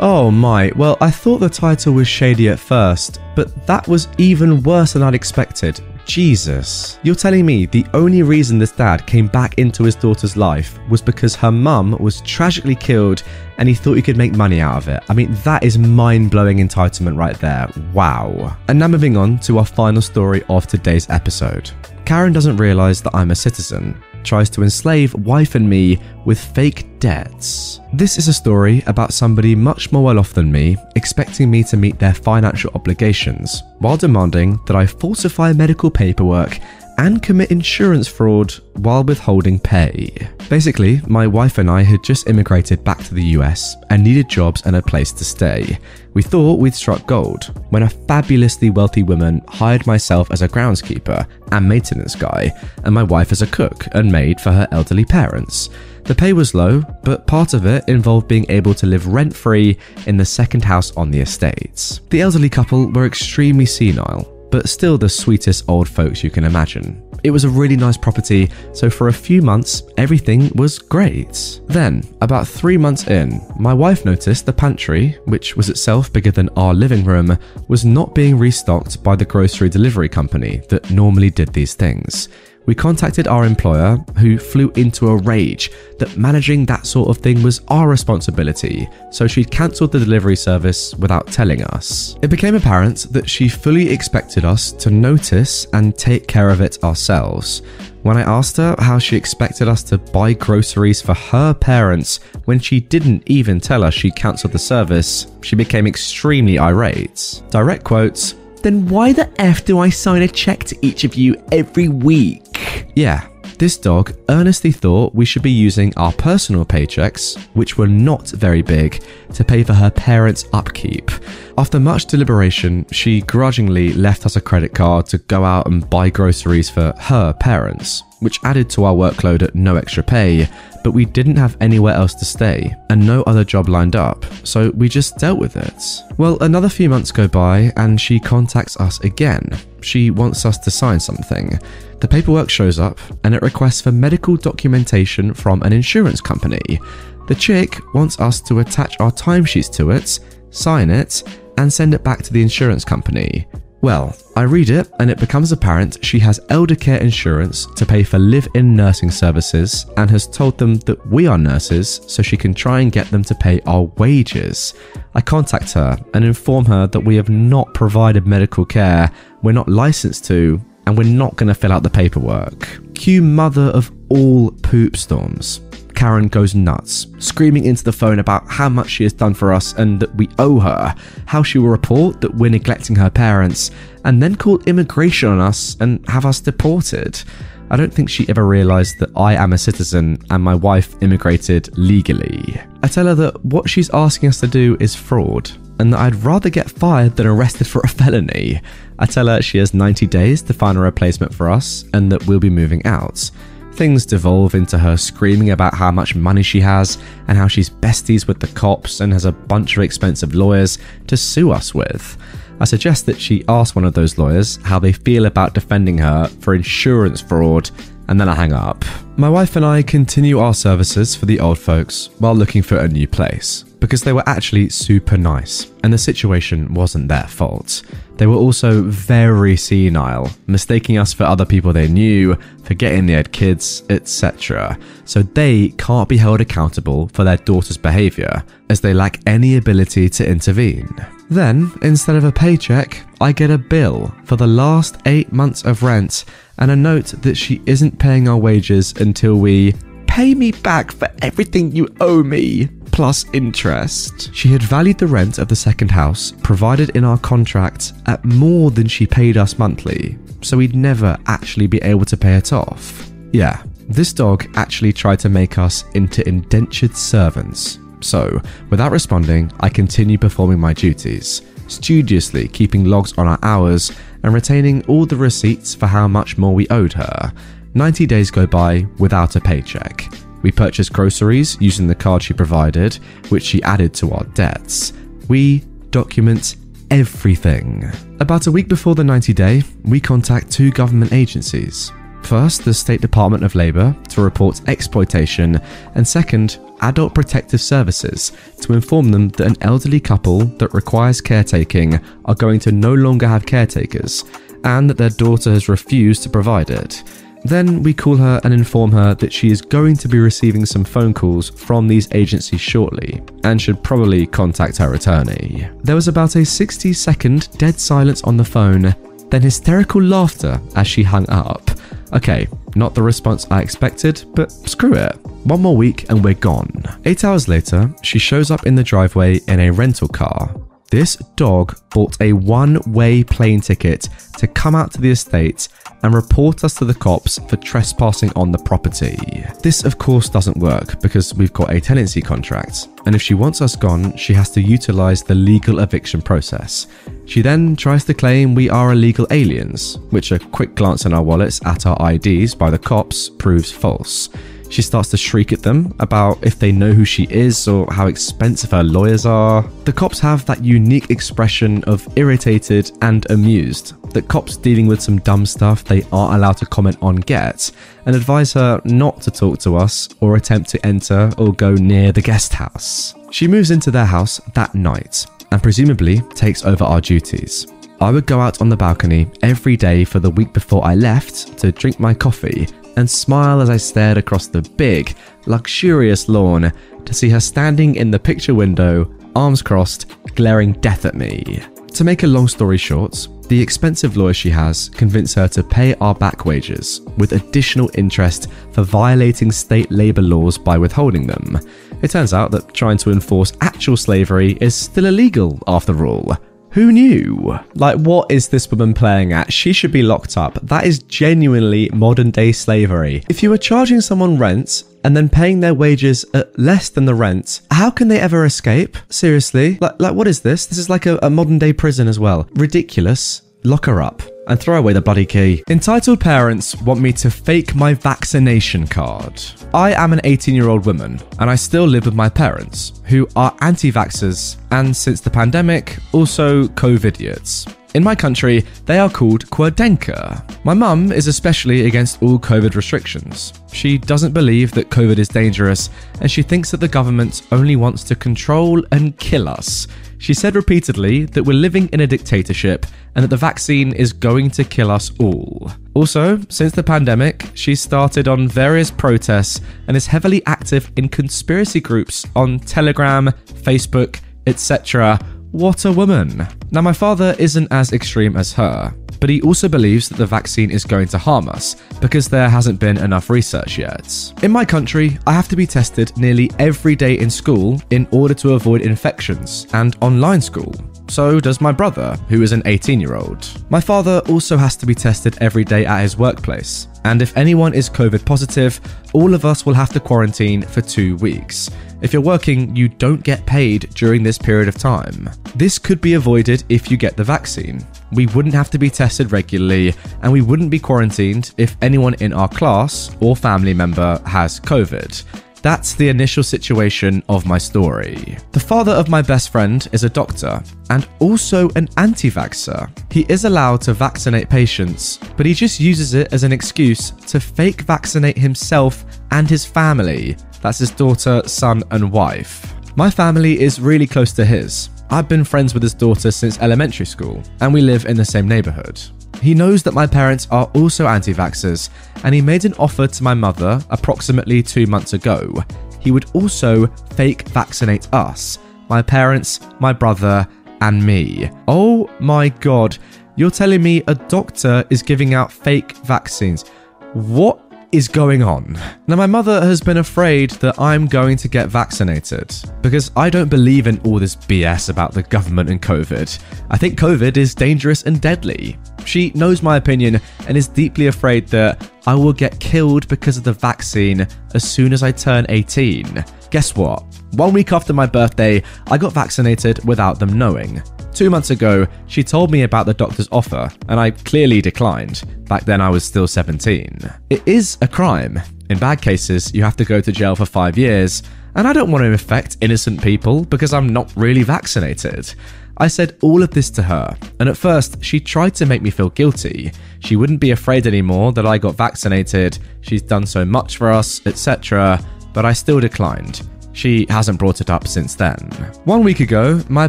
Oh my, well, I thought the title was shady at first, but that was even worse than I'd expected. Jesus. You're telling me the only reason this dad came back into his daughter's life was because her mum was tragically killed and he thought he could make money out of it. I mean, that is mind blowing entitlement right there. Wow. And now moving on to our final story of today's episode. Karen doesn't realize that I'm a citizen, tries to enslave wife and me with fake debts. This is a story about somebody much more well off than me expecting me to meet their financial obligations while demanding that I falsify medical paperwork and commit insurance fraud while withholding pay. Basically, my wife and I had just immigrated back to the US and needed jobs and a place to stay. We thought we'd struck gold when a fabulously wealthy woman hired myself as a groundskeeper and maintenance guy, and my wife as a cook and maid for her elderly parents. The pay was low, but part of it involved being able to live rent free in the second house on the estates. The elderly couple were extremely senile, but still the sweetest old folks you can imagine. It was a really nice property, so for a few months, everything was great. Then, about three months in, my wife noticed the pantry, which was itself bigger than our living room, was not being restocked by the grocery delivery company that normally did these things. We contacted our employer, who flew into a rage that managing that sort of thing was our responsibility, so she'd cancelled the delivery service without telling us. It became apparent that she fully expected us to notice and take care of it ourselves. When I asked her how she expected us to buy groceries for her parents when she didn't even tell us she cancelled the service, she became extremely irate. Direct quotes, then why the F do I sign a check to each of you every week? Yeah, This dog earnestly thought we should be using our personal paychecks, which were not very big, to pay for her parents' upkeep. After much deliberation, she grudgingly left us a credit card to go out and buy groceries for her parents, which added to our workload at no extra pay, but we didn't have anywhere else to stay and no other job lined up, so we just dealt with it. Well, another few months go by and she contacts us again. She wants us to sign something. The paperwork shows up and it requests for medical documentation from an insurance company. The chick wants us to attach our timesheets to it, sign it, and send it back to the insurance company. Well, I read it and it becomes apparent she has elder care insurance to pay for live in nursing services and has told them that we are nurses so she can try and get them to pay our wages. I contact her and inform her that we have not provided medical care, we're not licensed to, and we're not going to fill out the paperwork. Cue mother of all poop storms. Karen goes nuts, screaming into the phone about how much she has done for us and that we owe her, how she will report that we're neglecting her parents, and then call immigration on us and have us deported. I don't think she ever realised that I am a citizen and my wife immigrated legally. I tell her that what she's asking us to do is fraud, and that I'd rather get fired than arrested for a felony. I tell her she has 90 days to find a replacement for us and that we'll be moving out. Things devolve into her screaming about how much money she has and how she's besties with the cops and has a bunch of expensive lawyers to sue us with. I suggest that she ask one of those lawyers how they feel about defending her for insurance fraud, and then I hang up. My wife and I continue our services for the old folks while looking for a new place because they were actually super nice and the situation wasn't their fault. They were also very senile, mistaking us for other people they knew, forgetting they had kids, etc. So they can't be held accountable for their daughter's behaviour, as they lack any ability to intervene. Then, instead of a paycheck, I get a bill for the last eight months of rent and a note that she isn't paying our wages until we pay me back for everything you owe me plus interest. She had valued the rent of the second house provided in our contract at more than she paid us monthly, so we'd never actually be able to pay it off. Yeah, this dog actually tried to make us into indentured servants. So, without responding, I continue performing my duties, studiously keeping logs on our hours and retaining all the receipts for how much more we owed her. 90 days go by without a paycheck. We purchased groceries using the card she provided, which she added to our debts. We document everything. About a week before the 90 day, we contact two government agencies. First, the State Department of Labour to report exploitation, and second, Adult Protective Services to inform them that an elderly couple that requires caretaking are going to no longer have caretakers, and that their daughter has refused to provide it. Then we call her and inform her that she is going to be receiving some phone calls from these agencies shortly and should probably contact her attorney. There was about a 60 second dead silence on the phone, then hysterical laughter as she hung up. Okay, not the response I expected, but screw it. One more week and we're gone. Eight hours later, she shows up in the driveway in a rental car. This dog bought a one way plane ticket to come out to the estate and report us to the cops for trespassing on the property. This, of course, doesn't work because we've got a tenancy contract, and if she wants us gone, she has to utilize the legal eviction process. She then tries to claim we are illegal aliens, which a quick glance in our wallets at our IDs by the cops proves false. She starts to shriek at them about if they know who she is or how expensive her lawyers are. The cops have that unique expression of irritated and amused that cops dealing with some dumb stuff they aren't allowed to comment on get, and advise her not to talk to us or attempt to enter or go near the guest house. She moves into their house that night and presumably takes over our duties. I would go out on the balcony every day for the week before I left to drink my coffee and smile as I stared across the big, luxurious lawn to see her standing in the picture window, arms crossed, glaring death at me. To make a long story short, the expensive lawyer she has convinced her to pay our back wages with additional interest for violating state labour laws by withholding them. It turns out that trying to enforce actual slavery is still illegal after all. Who knew? Like, what is this woman playing at? She should be locked up. That is genuinely modern day slavery. If you are charging someone rent and then paying their wages at less than the rent, how can they ever escape? Seriously? Like, like what is this? This is like a, a modern day prison as well. Ridiculous. Lock her up and throw away the bloody key. Entitled parents want me to fake my vaccination card. I am an 18 year old woman and I still live with my parents, who are anti vaxxers and since the pandemic, also COVIDiots. In my country, they are called Querdenker. My mum is especially against all COVID restrictions. She doesn't believe that COVID is dangerous, and she thinks that the government only wants to control and kill us. She said repeatedly that we're living in a dictatorship and that the vaccine is going to kill us all. Also, since the pandemic, she's started on various protests and is heavily active in conspiracy groups on Telegram, Facebook, etc. What a woman. Now, my father isn't as extreme as her, but he also believes that the vaccine is going to harm us because there hasn't been enough research yet. In my country, I have to be tested nearly every day in school in order to avoid infections and online school. So does my brother, who is an 18 year old. My father also has to be tested every day at his workplace, and if anyone is COVID positive, all of us will have to quarantine for two weeks. If you're working, you don't get paid during this period of time. This could be avoided if you get the vaccine. We wouldn't have to be tested regularly, and we wouldn't be quarantined if anyone in our class or family member has COVID. That's the initial situation of my story. The father of my best friend is a doctor and also an anti vaxxer. He is allowed to vaccinate patients, but he just uses it as an excuse to fake vaccinate himself and his family. That's his daughter, son, and wife. My family is really close to his. I've been friends with his daughter since elementary school, and we live in the same neighborhood. He knows that my parents are also anti vaxxers, and he made an offer to my mother approximately two months ago. He would also fake vaccinate us my parents, my brother, and me. Oh my god, you're telling me a doctor is giving out fake vaccines. What is going on? Now, my mother has been afraid that I'm going to get vaccinated because I don't believe in all this BS about the government and COVID. I think COVID is dangerous and deadly. She knows my opinion and is deeply afraid that I will get killed because of the vaccine as soon as I turn 18. Guess what? One week after my birthday, I got vaccinated without them knowing. Two months ago, she told me about the doctor's offer, and I clearly declined. Back then, I was still 17. It is a crime. In bad cases, you have to go to jail for five years, and I don't want to infect innocent people because I'm not really vaccinated. I said all of this to her, and at first, she tried to make me feel guilty. She wouldn't be afraid anymore that I got vaccinated, she's done so much for us, etc., but I still declined. She hasn't brought it up since then. One week ago, my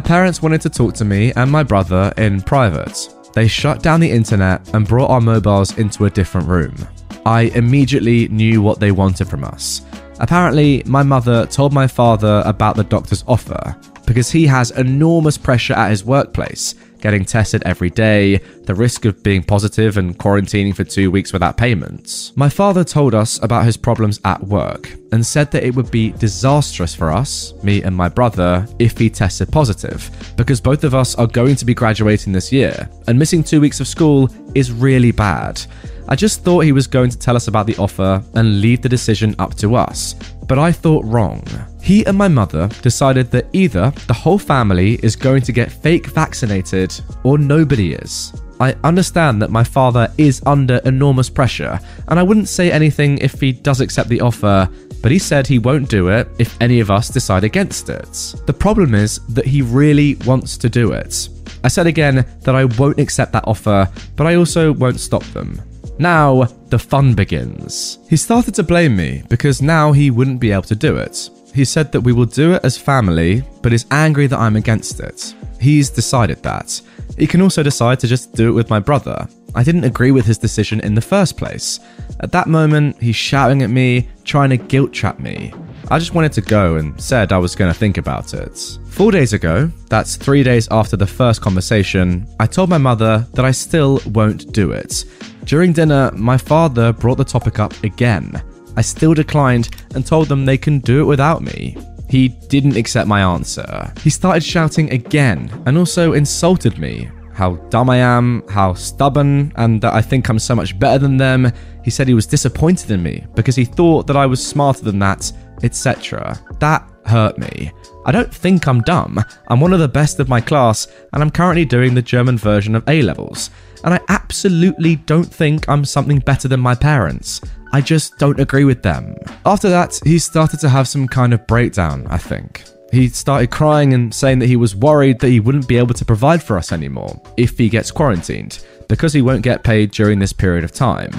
parents wanted to talk to me and my brother in private. They shut down the internet and brought our mobiles into a different room. I immediately knew what they wanted from us. Apparently, my mother told my father about the doctor's offer because he has enormous pressure at his workplace getting tested every day, the risk of being positive and quarantining for two weeks without payments. My father told us about his problems at work and said that it would be disastrous for us, me and my brother, if he tested positive, because both of us are going to be graduating this year, and missing two weeks of school is really bad. I just thought he was going to tell us about the offer and leave the decision up to us, but I thought wrong. He and my mother decided that either the whole family is going to get fake vaccinated or nobody is. I understand that my father is under enormous pressure, and I wouldn't say anything if he does accept the offer, but he said he won't do it if any of us decide against it. The problem is that he really wants to do it. I said again that I won't accept that offer, but I also won't stop them. Now, the fun begins. He started to blame me because now he wouldn't be able to do it. He said that we will do it as family, but is angry that I'm against it. He's decided that. He can also decide to just do it with my brother. I didn't agree with his decision in the first place. At that moment, he's shouting at me, trying to guilt trap me. I just wanted to go and said I was going to think about it. Four days ago, that's three days after the first conversation, I told my mother that I still won't do it. During dinner, my father brought the topic up again. I still declined and told them they can do it without me. he didn't accept my answer. He started shouting again and also insulted me. How dumb I am, how stubborn, and that I think I'm so much better than them. He said he was disappointed in me because he thought that I was smarter than that, etc. That hurt me. I don't think I'm dumb. I'm one of the best of my class, and I'm currently doing the German version of A levels. And I absolutely don't think I'm something better than my parents. I just don't agree with them. After that, he started to have some kind of breakdown, I think. He started crying and saying that he was worried that he wouldn't be able to provide for us anymore if he gets quarantined, because he won't get paid during this period of time.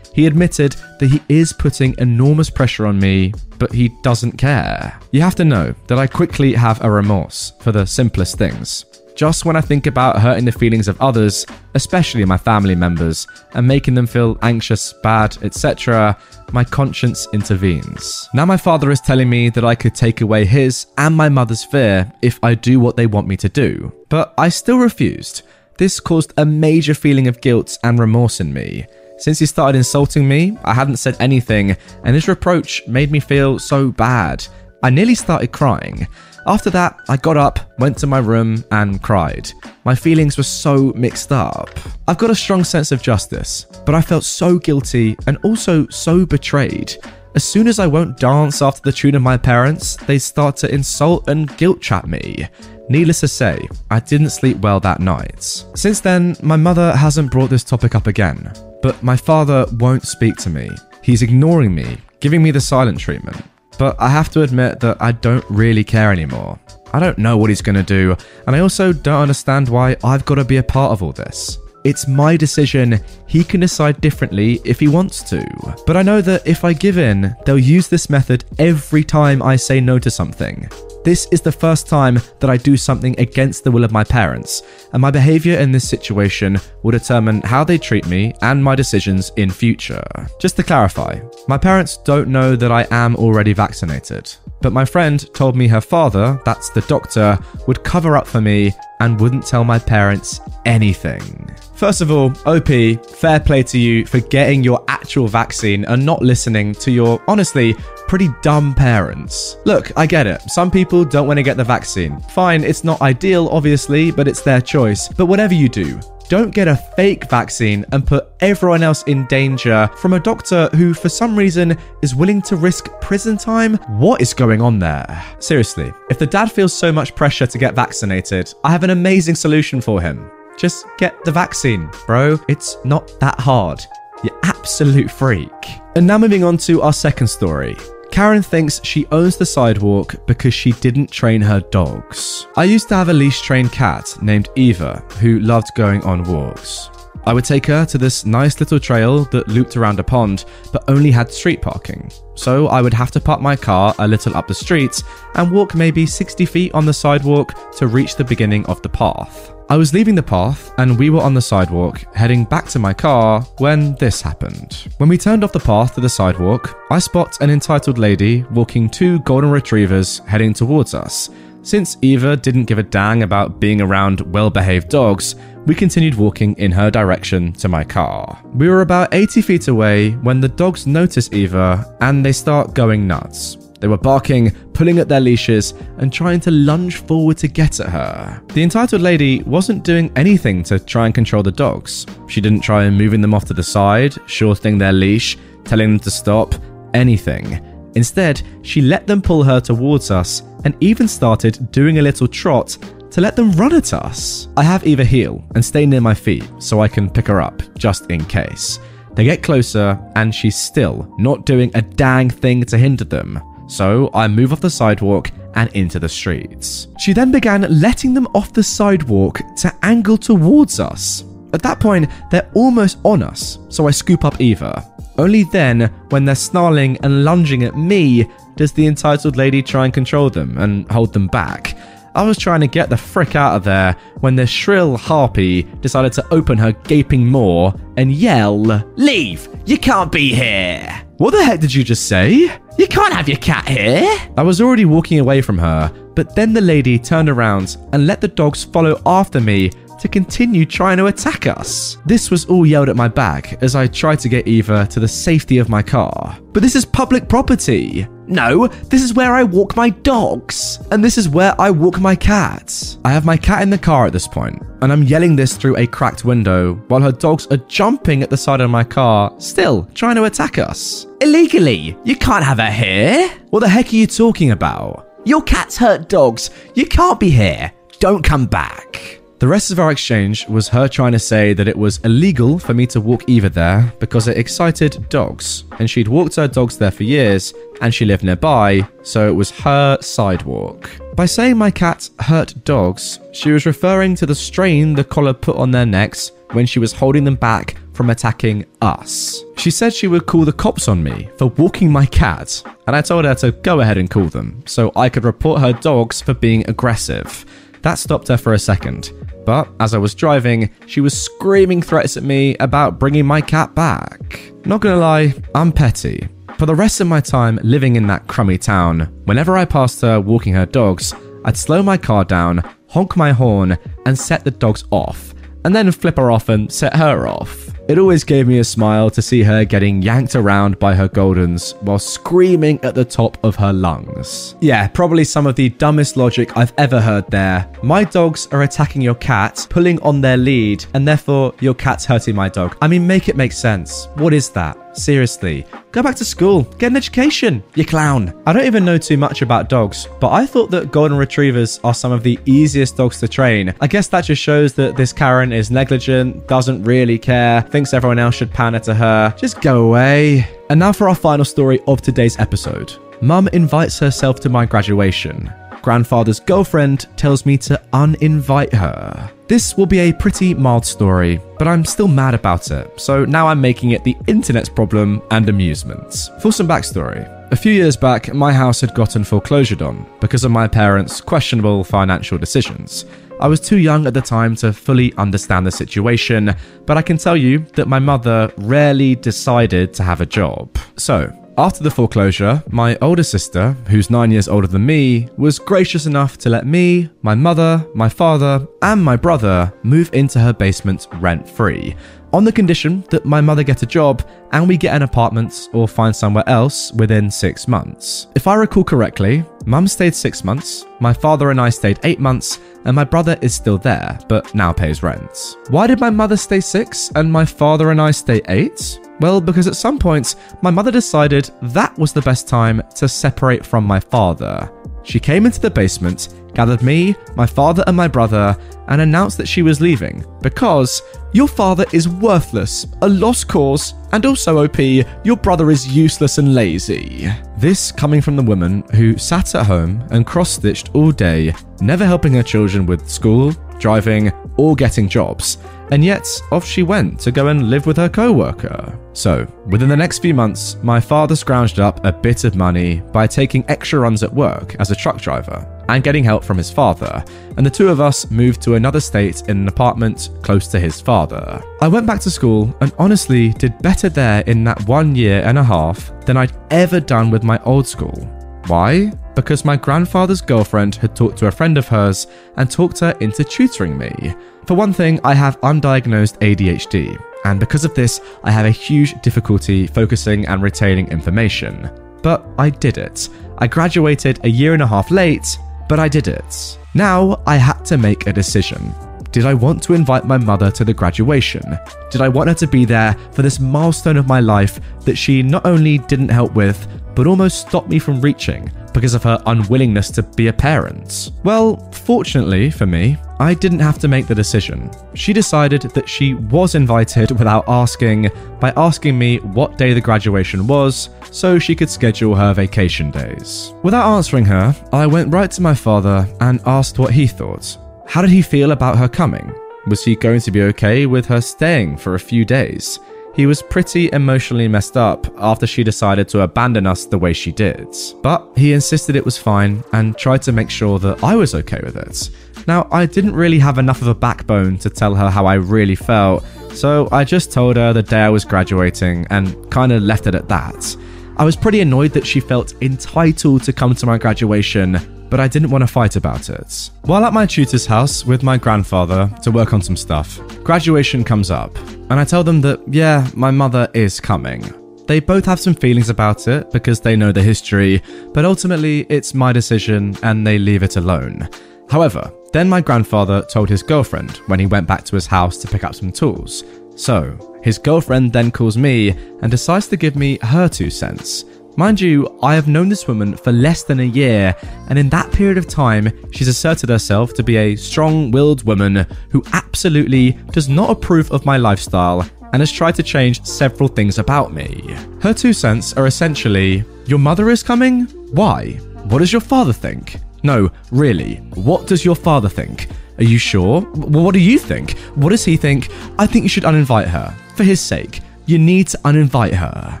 He admitted that he is putting enormous pressure on me, but he doesn't care. You have to know that I quickly have a remorse for the simplest things. Just when I think about hurting the feelings of others, especially my family members, and making them feel anxious, bad, etc., my conscience intervenes. Now my father is telling me that I could take away his and my mother's fear if I do what they want me to do. But I still refused. This caused a major feeling of guilt and remorse in me. Since he started insulting me, I hadn't said anything, and his reproach made me feel so bad. I nearly started crying. After that, I got up, went to my room, and cried. My feelings were so mixed up. I've got a strong sense of justice, but I felt so guilty and also so betrayed. As soon as I won't dance after the tune of my parents, they start to insult and guilt trap me. Needless to say, I didn't sleep well that night. Since then, my mother hasn't brought this topic up again, but my father won't speak to me. He's ignoring me, giving me the silent treatment. But I have to admit that I don't really care anymore. I don't know what he's going to do, and I also don't understand why I've got to be a part of all this. It's my decision. He can decide differently if he wants to. But I know that if I give in, they'll use this method every time I say no to something. This is the first time that I do something against the will of my parents, and my behavior in this situation will determine how they treat me and my decisions in future. Just to clarify, my parents don't know that I am already vaccinated, but my friend told me her father, that's the doctor, would cover up for me and wouldn't tell my parents anything. First of all, OP, fair play to you for getting your actual vaccine and not listening to your, honestly, pretty dumb parents. Look, I get it. Some people don't want to get the vaccine. Fine, it's not ideal, obviously, but it's their choice. But whatever you do, don't get a fake vaccine and put everyone else in danger from a doctor who, for some reason, is willing to risk prison time? What is going on there? Seriously, if the dad feels so much pressure to get vaccinated, I have an amazing solution for him. Just get the vaccine, bro. It's not that hard. You absolute freak. And now moving on to our second story. Karen thinks she owns the sidewalk because she didn't train her dogs. I used to have a leash trained cat named Eva who loved going on walks. I would take her to this nice little trail that looped around a pond but only had street parking. So I would have to park my car a little up the street and walk maybe 60 feet on the sidewalk to reach the beginning of the path. I was leaving the path and we were on the sidewalk heading back to my car when this happened. When we turned off the path to the sidewalk, I spot an entitled lady walking two golden retrievers heading towards us. Since Eva didn't give a dang about being around well behaved dogs, we continued walking in her direction to my car. We were about 80 feet away when the dogs notice Eva and they start going nuts. They were barking, pulling at their leashes, and trying to lunge forward to get at her. The entitled lady wasn't doing anything to try and control the dogs. She didn't try moving them off to the side, shortening their leash, telling them to stop, anything. Instead, she let them pull her towards us and even started doing a little trot to let them run at us. I have Eva heel and stay near my feet so I can pick her up, just in case. They get closer, and she's still not doing a dang thing to hinder them. So I move off the sidewalk and into the streets. She then began letting them off the sidewalk to angle towards us. At that point, they're almost on us, so I scoop up Eva. Only then, when they're snarling and lunging at me, does the entitled lady try and control them and hold them back. I was trying to get the frick out of there when the shrill harpy decided to open her gaping maw and yell, Leave! You can't be here! What the heck did you just say? You can't have your cat here! I was already walking away from her, but then the lady turned around and let the dogs follow after me to continue trying to attack us. This was all yelled at my back as I tried to get Eva to the safety of my car. But this is public property. No, this is where I walk my dogs. And this is where I walk my cats. I have my cat in the car at this point, and I'm yelling this through a cracked window while her dogs are jumping at the side of my car, still trying to attack us. Illegally. You can't have her here. What the heck are you talking about? Your cats hurt dogs. You can't be here. Don't come back. The rest of our exchange was her trying to say that it was illegal for me to walk Eva there because it excited dogs, and she'd walked her dogs there for years and she lived nearby, so it was her sidewalk. By saying my cat hurt dogs, she was referring to the strain the collar put on their necks when she was holding them back from attacking us. She said she would call the cops on me for walking my cat, and I told her to go ahead and call them so I could report her dogs for being aggressive. That stopped her for a second, but as I was driving, she was screaming threats at me about bringing my cat back. Not gonna lie, I'm petty. For the rest of my time living in that crummy town, whenever I passed her walking her dogs, I'd slow my car down, honk my horn, and set the dogs off, and then flip her off and set her off. It always gave me a smile to see her getting yanked around by her Goldens while screaming at the top of her lungs. Yeah, probably some of the dumbest logic I've ever heard there. My dogs are attacking your cat, pulling on their lead, and therefore your cat's hurting my dog. I mean, make it make sense. What is that? Seriously. Go back to school, get an education, you clown. I don't even know too much about dogs, but I thought that golden retrievers are some of the easiest dogs to train. I guess that just shows that this Karen is negligent, doesn't really care, thinks everyone else should pander to her. Just go away. And now for our final story of today's episode. Mum invites herself to my graduation. Grandfather's girlfriend tells me to uninvite her. This will be a pretty mild story, but I'm still mad about it, so now I'm making it the internet's problem and amusement. For some backstory, a few years back, my house had gotten foreclosured on because of my parents' questionable financial decisions. I was too young at the time to fully understand the situation, but I can tell you that my mother rarely decided to have a job. So, after the foreclosure, my older sister, who's nine years older than me, was gracious enough to let me, my mother, my father, and my brother move into her basement rent free, on the condition that my mother get a job and we get an apartment or find somewhere else within six months. If I recall correctly, mum stayed six months, my father and I stayed eight months, and my brother is still there, but now pays rent. Why did my mother stay six and my father and I stay eight? Well, because at some point, my mother decided that was the best time to separate from my father. She came into the basement, gathered me, my father, and my brother, and announced that she was leaving because your father is worthless, a lost cause, and also OP, your brother is useless and lazy. This coming from the woman who sat at home and cross stitched all day, never helping her children with school, driving, or getting jobs and yet off she went to go and live with her co worker. So, within the next few months, my father scrounged up a bit of money by taking extra runs at work as a truck driver and getting help from his father, and the two of us moved to another state in an apartment close to his father. I went back to school and honestly did better there in that one year and a half than I'd ever done with my old school. Why? Because my grandfather's girlfriend had talked to a friend of hers and talked her into tutoring me. For one thing, I have undiagnosed ADHD, and because of this, I have a huge difficulty focusing and retaining information. But I did it. I graduated a year and a half late, but I did it. Now I had to make a decision. Did I want to invite my mother to the graduation? Did I want her to be there for this milestone of my life that she not only didn't help with, but almost stopped me from reaching because of her unwillingness to be a parent? Well, fortunately for me, I didn't have to make the decision. She decided that she was invited without asking by asking me what day the graduation was so she could schedule her vacation days. Without answering her, I went right to my father and asked what he thought. How did he feel about her coming? Was he going to be okay with her staying for a few days? He was pretty emotionally messed up after she decided to abandon us the way she did. But he insisted it was fine and tried to make sure that I was okay with it. Now, I didn't really have enough of a backbone to tell her how I really felt, so I just told her the day I was graduating and kind of left it at that. I was pretty annoyed that she felt entitled to come to my graduation but I didn't want to fight about it. While at my tutor's house with my grandfather to work on some stuff, graduation comes up, and I tell them that, yeah, my mother is coming. They both have some feelings about it because they know the history, but ultimately it's my decision and they leave it alone. However, then my grandfather told his girlfriend when he went back to his house to pick up some tools. So, his girlfriend then calls me and decides to give me her two cents. Mind you, I have known this woman for less than a year, and in that period of time, she's asserted herself to be a strong willed woman who absolutely does not approve of my lifestyle and has tried to change several things about me. Her two cents are essentially Your mother is coming? Why? What does your father think? No, really, what does your father think? Are you sure? Well, what do you think? What does he think? I think you should uninvite her. For his sake. You need to uninvite her.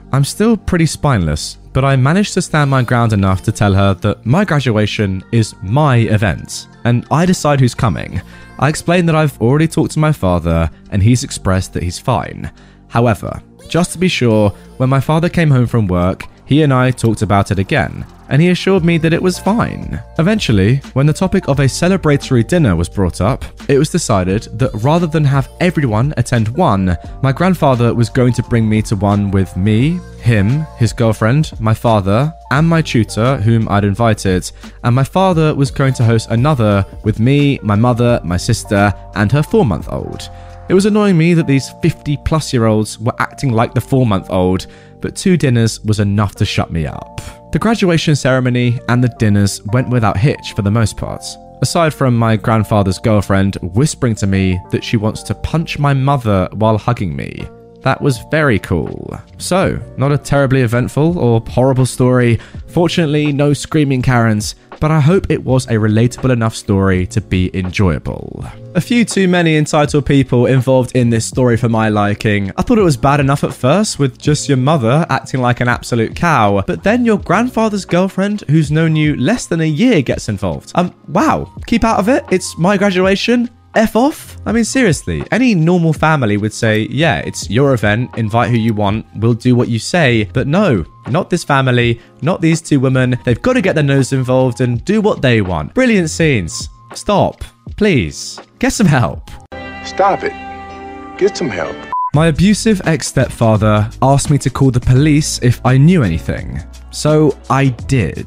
I'm still pretty spineless, but I managed to stand my ground enough to tell her that my graduation is my event, and I decide who's coming. I explain that I've already talked to my father, and he's expressed that he's fine. However, just to be sure, when my father came home from work, he and I talked about it again, and he assured me that it was fine. Eventually, when the topic of a celebratory dinner was brought up, it was decided that rather than have everyone attend one, my grandfather was going to bring me to one with me, him, his girlfriend, my father, and my tutor, whom I'd invited, and my father was going to host another with me, my mother, my sister, and her four month old. It was annoying me that these 50 plus year olds were acting like the four month old, but two dinners was enough to shut me up. The graduation ceremony and the dinners went without hitch for the most part. Aside from my grandfather's girlfriend whispering to me that she wants to punch my mother while hugging me. That was very cool. So, not a terribly eventful or horrible story. Fortunately, no screaming Karens, but I hope it was a relatable enough story to be enjoyable. A few too many entitled people involved in this story for my liking. I thought it was bad enough at first with just your mother acting like an absolute cow, but then your grandfather's girlfriend, who's known you less than a year, gets involved. Um, wow, keep out of it. It's my graduation. F off? I mean, seriously, any normal family would say, yeah, it's your event, invite who you want, we'll do what you say. But no, not this family, not these two women. They've got to get their nose involved and do what they want. Brilliant scenes. Stop. Please. Get some help. Stop it. Get some help. My abusive ex stepfather asked me to call the police if I knew anything. So I did.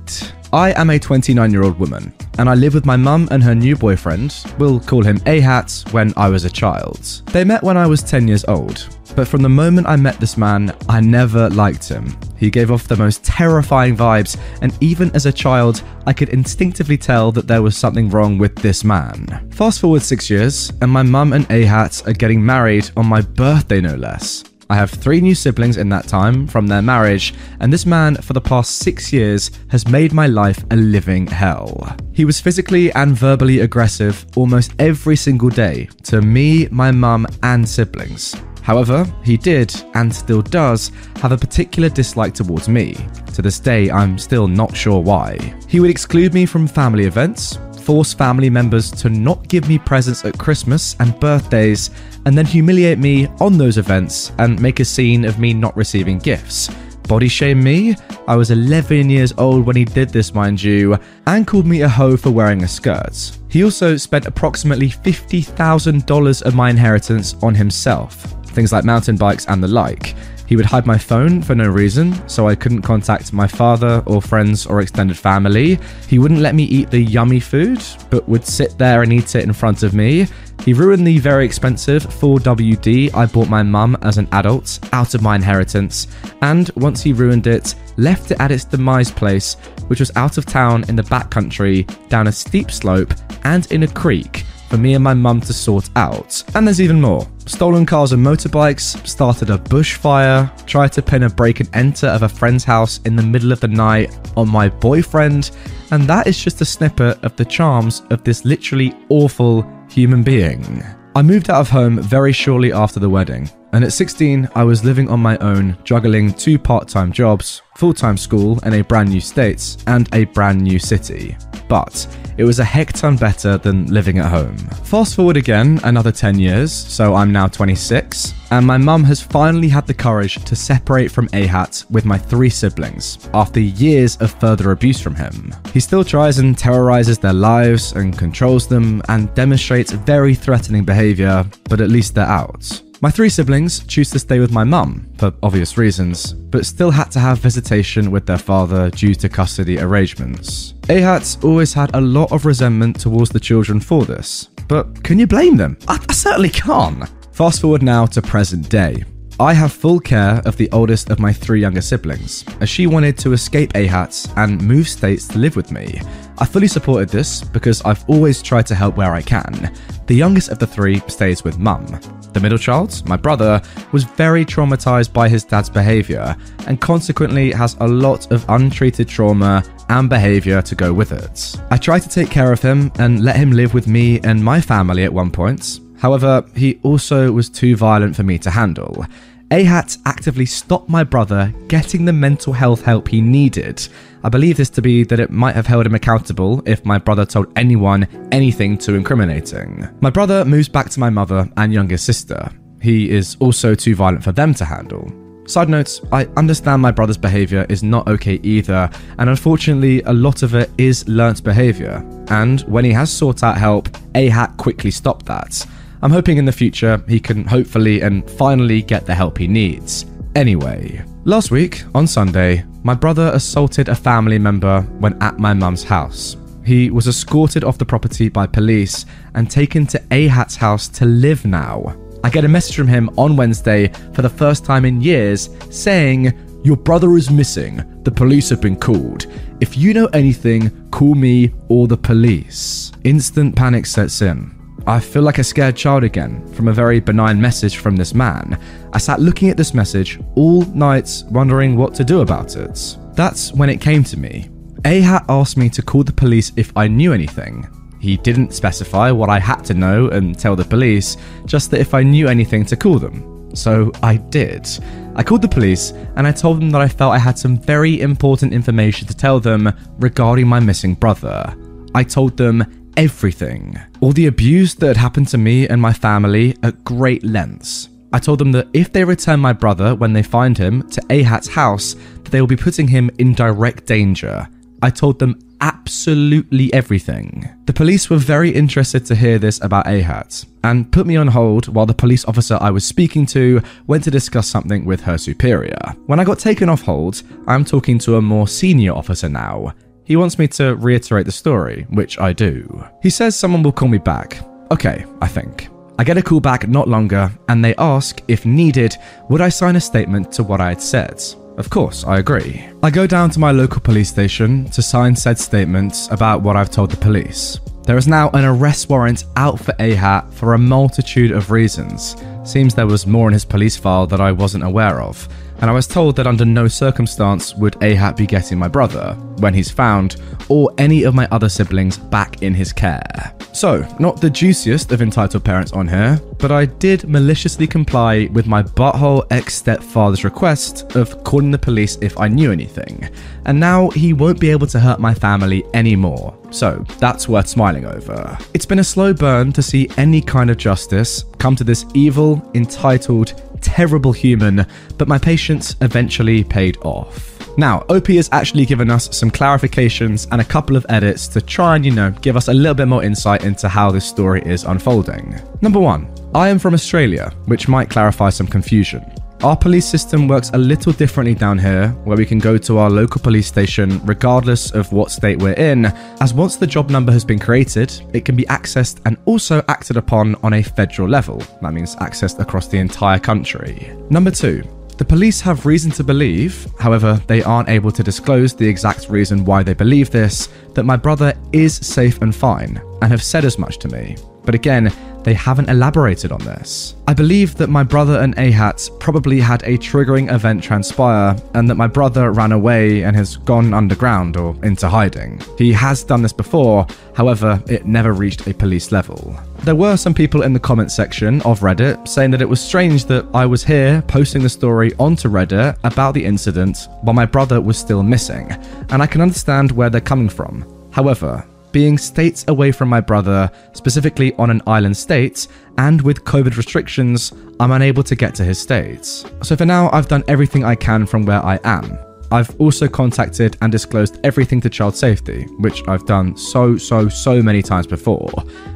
I am a 29 year old woman, and I live with my mum and her new boyfriend, we'll call him Ahat, when I was a child. They met when I was 10 years old, but from the moment I met this man, I never liked him. He gave off the most terrifying vibes, and even as a child, I could instinctively tell that there was something wrong with this man. Fast forward six years, and my mum and Ahat are getting married on my birthday, no less. I have three new siblings in that time from their marriage, and this man, for the past six years, has made my life a living hell. He was physically and verbally aggressive almost every single day to me, my mum, and siblings. However, he did, and still does, have a particular dislike towards me. To this day, I'm still not sure why. He would exclude me from family events, force family members to not give me presents at Christmas and birthdays, and then humiliate me on those events and make a scene of me not receiving gifts. Body shame me? I was 11 years old when he did this, mind you, and called me a hoe for wearing a skirt. He also spent approximately $50,000 of my inheritance on himself, things like mountain bikes and the like. He would hide my phone for no reason, so I couldn't contact my father or friends or extended family. He wouldn't let me eat the yummy food, but would sit there and eat it in front of me. He ruined the very expensive 4WD I bought my mum as an adult out of my inheritance, and once he ruined it, left it at its demise place, which was out of town in the backcountry, down a steep slope, and in a creek for me and my mum to sort out. And there's even more. Stolen cars and motorbikes, started a bushfire, tried to pin a break and enter of a friend's house in the middle of the night on my boyfriend, and that is just a snippet of the charms of this literally awful human being. I moved out of home very shortly after the wedding, and at 16, I was living on my own, juggling two part time jobs, full time school in a brand new state, and a brand new city. But it was a heck ton better than living at home. Fast forward again another 10 years, so I'm now 26, and my mum has finally had the courage to separate from Ahat with my three siblings after years of further abuse from him. He still tries and terrorizes their lives and controls them and demonstrates very threatening behavior, but at least they're out. My three siblings choose to stay with my mum, for obvious reasons, but still had to have visitation with their father due to custody arrangements. Ahat's always had a lot of resentment towards the children for this, but can you blame them? I, I certainly can't. Fast forward now to present day. I have full care of the oldest of my three younger siblings, as she wanted to escape AHATS and move states to live with me. I fully supported this because I've always tried to help where I can. The youngest of the three stays with mum. The middle child, my brother, was very traumatized by his dad's behavior and consequently has a lot of untreated trauma and behavior to go with it. I tried to take care of him and let him live with me and my family at one point. However, he also was too violent for me to handle. AHAT actively stopped my brother getting the mental health help he needed. I believe this to be that it might have held him accountable if my brother told anyone anything too incriminating. My brother moves back to my mother and younger sister. He is also too violent for them to handle. Side notes, I understand my brother's behaviour is not okay either, and unfortunately, a lot of it is learnt behaviour. And when he has sought out help, AHAT quickly stopped that. I'm hoping in the future he can hopefully and finally get the help he needs. Anyway, last week, on Sunday, my brother assaulted a family member when at my mum's house. He was escorted off the property by police and taken to AHAT's house to live now. I get a message from him on Wednesday for the first time in years saying, Your brother is missing. The police have been called. If you know anything, call me or the police. Instant panic sets in. I feel like a scared child again from a very benign message from this man. I sat looking at this message all night, wondering what to do about it. That's when it came to me. Ahat asked me to call the police if I knew anything. He didn't specify what I had to know and tell the police, just that if I knew anything to call them. So I did. I called the police and I told them that I felt I had some very important information to tell them regarding my missing brother. I told them everything. All the abuse that had happened to me and my family at great lengths. I told them that if they return my brother when they find him to Ahat's house, that they will be putting him in direct danger. I told them absolutely everything. The police were very interested to hear this about Ahat and put me on hold while the police officer I was speaking to went to discuss something with her superior. When I got taken off hold, I'm talking to a more senior officer now. He wants me to reiterate the story, which I do. He says someone will call me back. Okay, I think. I get a call back not longer, and they ask, if needed, would I sign a statement to what I had said. Of course, I agree. I go down to my local police station to sign said statements about what I've told the police. There is now an arrest warrant out for Ahat for a multitude of reasons. Seems there was more in his police file that I wasn't aware of and I was told that under no circumstance would Ahat be getting my brother, when he's found, or any of my other siblings back in his care. So, not the juiciest of entitled parents on here, but I did maliciously comply with my butthole ex stepfather's request of calling the police if I knew anything, and now he won't be able to hurt my family anymore. So, that's worth smiling over. It's been a slow burn to see any kind of justice come to this evil, entitled, terrible human, but my patience eventually paid off. Now, OP has actually given us some clarifications and a couple of edits to try and, you know, give us a little bit more insight into how this story is unfolding. Number one, I am from Australia, which might clarify some confusion. Our police system works a little differently down here, where we can go to our local police station regardless of what state we're in, as once the job number has been created, it can be accessed and also acted upon on a federal level. That means accessed across the entire country. Number two, the police have reason to believe, however, they aren't able to disclose the exact reason why they believe this, that my brother is safe and fine, and have said as much to me. But again, they haven't elaborated on this. I believe that my brother and Ahat probably had a triggering event transpire and that my brother ran away and has gone underground or into hiding. He has done this before, however, it never reached a police level. There were some people in the comment section of Reddit saying that it was strange that I was here posting the story onto Reddit about the incident while my brother was still missing, and I can understand where they're coming from. However, being states away from my brother, specifically on an island state, and with COVID restrictions, I'm unable to get to his states. So for now, I've done everything I can from where I am. I've also contacted and disclosed everything to child safety, which I've done so, so, so many times before.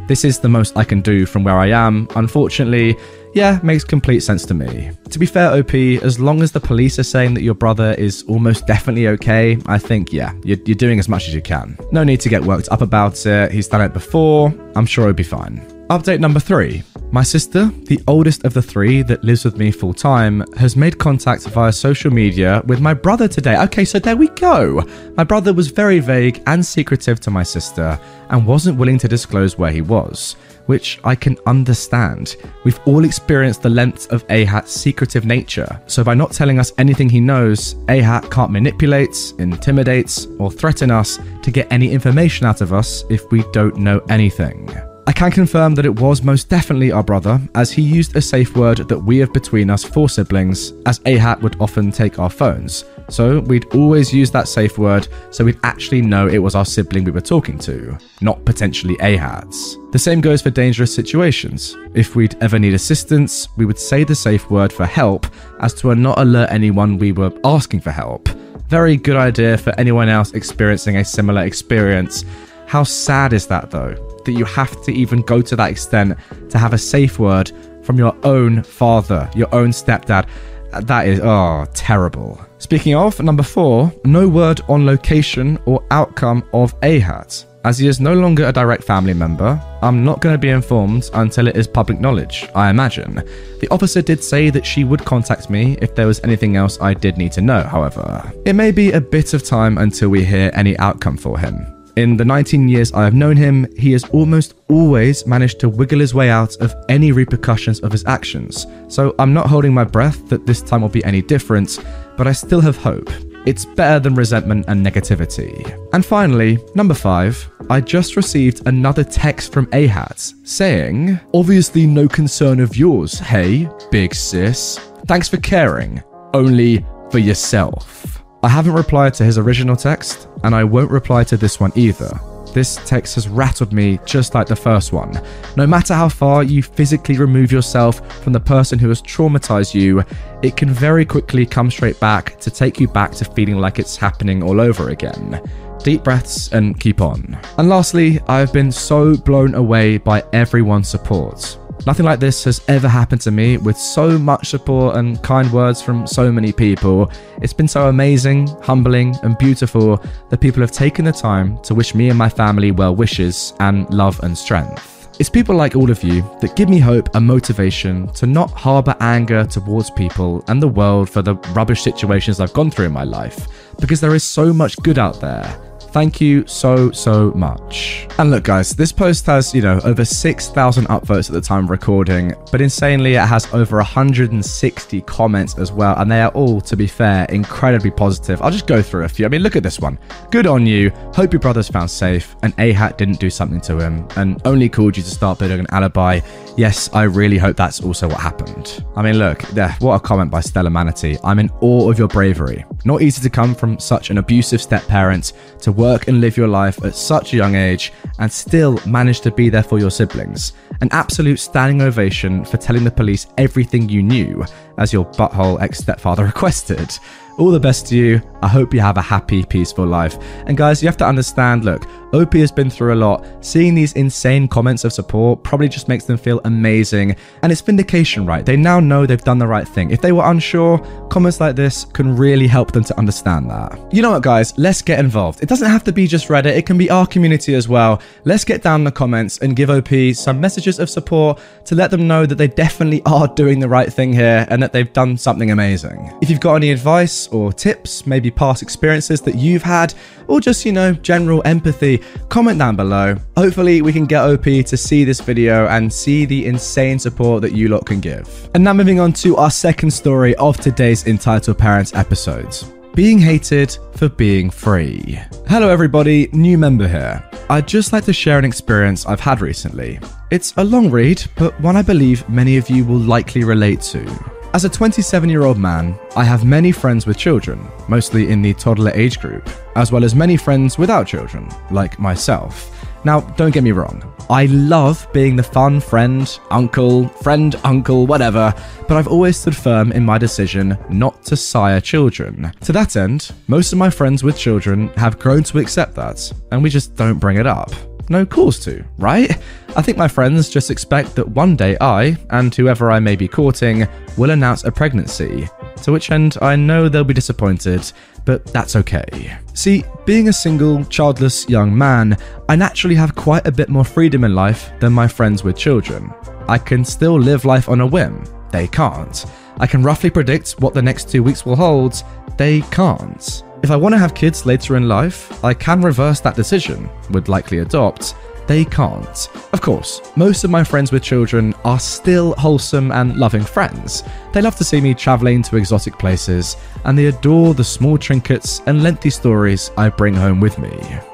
This is the most I can do from where I am. Unfortunately, yeah, makes complete sense to me. To be fair, OP, as long as the police are saying that your brother is almost definitely okay, I think, yeah, you're, you're doing as much as you can. No need to get worked up about it. He's done it before. I'm sure he'll be fine. Update number three. My sister, the oldest of the three that lives with me full time, has made contact via social media with my brother today. Okay, so there we go. My brother was very vague and secretive to my sister and wasn't willing to disclose where he was, which I can understand. We've all experienced the lengths of Ahat's secretive nature, so by not telling us anything he knows, Ahat can't manipulate, intimidate, or threaten us to get any information out of us if we don't know anything. I can confirm that it was most definitely our brother, as he used a safe word that we have between us four siblings, as Ahat would often take our phones. So we'd always use that safe word so we'd actually know it was our sibling we were talking to, not potentially Ahat's. The same goes for dangerous situations. If we'd ever need assistance, we would say the safe word for help as to not alert anyone we were asking for help. Very good idea for anyone else experiencing a similar experience. How sad is that though? That you have to even go to that extent to have a safe word from your own father, your own stepdad. That is, oh, terrible. Speaking of, number four, no word on location or outcome of Ahat. As he is no longer a direct family member, I'm not going to be informed until it is public knowledge, I imagine. The officer did say that she would contact me if there was anything else I did need to know, however. It may be a bit of time until we hear any outcome for him. In the 19 years I have known him, he has almost always managed to wiggle his way out of any repercussions of his actions. So I'm not holding my breath that this time will be any different, but I still have hope. It's better than resentment and negativity. And finally, number five, I just received another text from Ahat saying, Obviously, no concern of yours, hey, big sis. Thanks for caring. Only for yourself. I haven't replied to his original text, and I won't reply to this one either. This text has rattled me just like the first one. No matter how far you physically remove yourself from the person who has traumatized you, it can very quickly come straight back to take you back to feeling like it's happening all over again. Deep breaths and keep on. And lastly, I've been so blown away by everyone's support. Nothing like this has ever happened to me with so much support and kind words from so many people. It's been so amazing, humbling, and beautiful that people have taken the time to wish me and my family well wishes and love and strength. It's people like all of you that give me hope and motivation to not harbour anger towards people and the world for the rubbish situations I've gone through in my life, because there is so much good out there Thank you so, so much. And look, guys, this post has, you know, over 6,000 upvotes at the time of recording, but insanely, it has over 160 comments as well. And they are all, to be fair, incredibly positive. I'll just go through a few. I mean, look at this one. Good on you. Hope your brother's found safe. And Ahat didn't do something to him and only called you to start building an alibi. Yes, I really hope that's also what happened. I mean, look, yeah, what a comment by Stella Manatee. I'm in awe of your bravery. Not easy to come from such an abusive step parent to work and live your life at such a young age and still manage to be there for your siblings. An absolute standing ovation for telling the police everything you knew, as your butthole ex stepfather requested. All the best to you. I hope you have a happy, peaceful life. And guys, you have to understand look, OP has been through a lot. Seeing these insane comments of support probably just makes them feel amazing. And it's vindication, right? They now know they've done the right thing. If they were unsure, comments like this can really help them to understand that. You know what, guys? Let's get involved. It doesn't have to be just Reddit, it can be our community as well. Let's get down in the comments and give OP some messages of support to let them know that they definitely are doing the right thing here and that they've done something amazing. If you've got any advice or tips, maybe past experiences that you've had, or just, you know, general empathy, comment down below. Hopefully, we can get OP to see this video and see the insane support that you lot can give. And now, moving on to our second story of today's Entitled Parents episodes being hated for being free. Hello, everybody, new member here. I'd just like to share an experience I've had recently. It's a long read, but one I believe many of you will likely relate to. As a 27 year old man, I have many friends with children, mostly in the toddler age group, as well as many friends without children, like myself. Now, don't get me wrong, I love being the fun friend, uncle, friend, uncle, whatever, but I've always stood firm in my decision not to sire children. To that end, most of my friends with children have grown to accept that, and we just don't bring it up. No cause to, right? I think my friends just expect that one day I, and whoever I may be courting, will announce a pregnancy, to which end I know they'll be disappointed, but that's okay. See, being a single, childless young man, I naturally have quite a bit more freedom in life than my friends with children. I can still live life on a whim, they can't. I can roughly predict what the next two weeks will hold, they can't. If I want to have kids later in life, I can reverse that decision, would likely adopt, they can't. Of course, most of my friends with children are still wholesome and loving friends. They love to see me travelling to exotic places, and they adore the small trinkets and lengthy stories I bring home with me.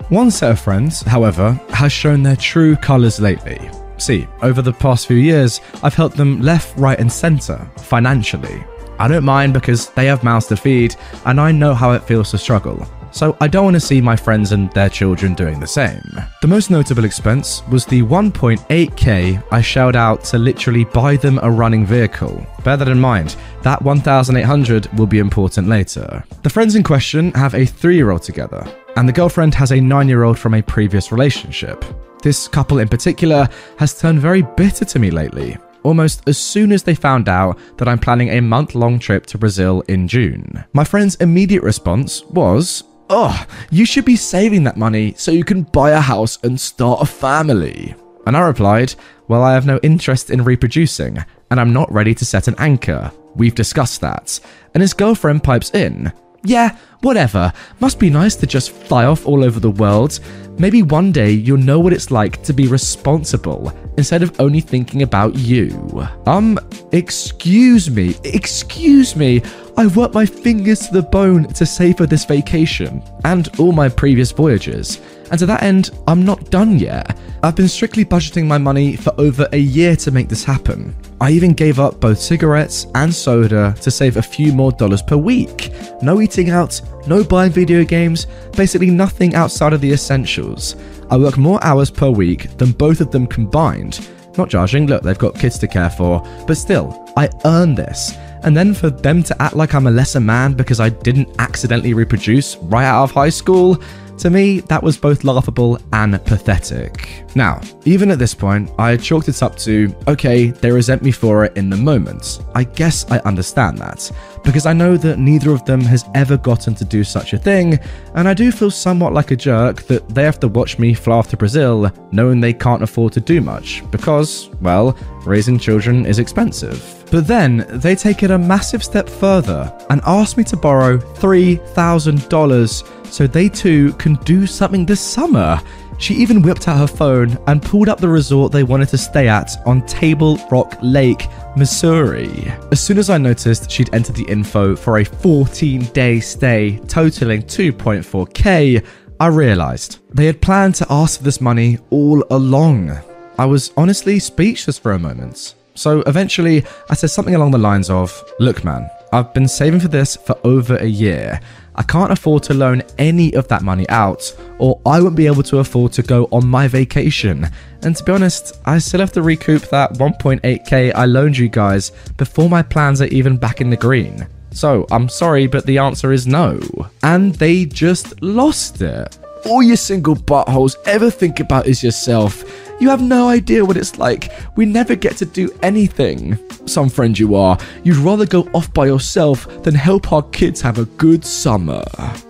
One set of friends, however, has shown their true colours lately. See, over the past few years, I've helped them left, right, and centre, financially. I don't mind because they have mouths to feed, and I know how it feels to struggle so I don't want to see my friends and their children doing the same. The most notable expense was the 1.8k I shelled out to literally buy them a running vehicle. Bear that in mind, that 1800 will be important later. The friends in question have a 3 year old together, and the girlfriend has a 9 year old from a previous relationship. This couple in particular has turned very bitter to me lately, almost as soon as they found out that I'm planning a month long trip to Brazil in June. My friend's immediate response was, Oh, you should be saving that money so you can buy a house and start a family. And I replied, Well, I have no interest in reproducing, and I'm not ready to set an anchor. We've discussed that. And his girlfriend pipes in, Yeah, whatever. Must be nice to just fly off all over the world. Maybe one day you'll know what it's like to be responsible instead of only thinking about you. Um, excuse me, excuse me. I've worked my fingers to the bone to save for this vacation and all my previous voyages. And to that end, I'm not done yet. I've been strictly budgeting my money for over a year to make this happen. I even gave up both cigarettes and soda to save a few more dollars per week. No eating out, no buying video games, basically nothing outside of the essentials. I work more hours per week than both of them combined. Not judging, look, they've got kids to care for, but still, I earn this. And then for them to act like I'm a lesser man because I didn't accidentally reproduce right out of high school, to me, that was both laughable and pathetic. Now, even at this point, I chalked it up to okay, they resent me for it in the moment. I guess I understand that, because I know that neither of them has ever gotten to do such a thing, and I do feel somewhat like a jerk that they have to watch me fly off to Brazil knowing they can't afford to do much, because, well, raising children is expensive. But then they take it a massive step further and ask me to borrow $3,000 so they too can do something this summer. She even whipped out her phone and pulled up the resort they wanted to stay at on Table Rock Lake, Missouri. As soon as I noticed she'd entered the info for a 14 day stay totaling 2.4k, I realised they had planned to ask for this money all along. I was honestly speechless for a moment. So eventually, I said something along the lines of Look, man, I've been saving for this for over a year. I can't afford to loan any of that money out, or I won't be able to afford to go on my vacation. And to be honest, I still have to recoup that 1.8k I loaned you guys before my plans are even back in the green. So I'm sorry, but the answer is no. And they just lost it. All you single buttholes ever think about is yourself. You have no idea what it's like. We never get to do anything. Some friend you are, you'd rather go off by yourself than help our kids have a good summer.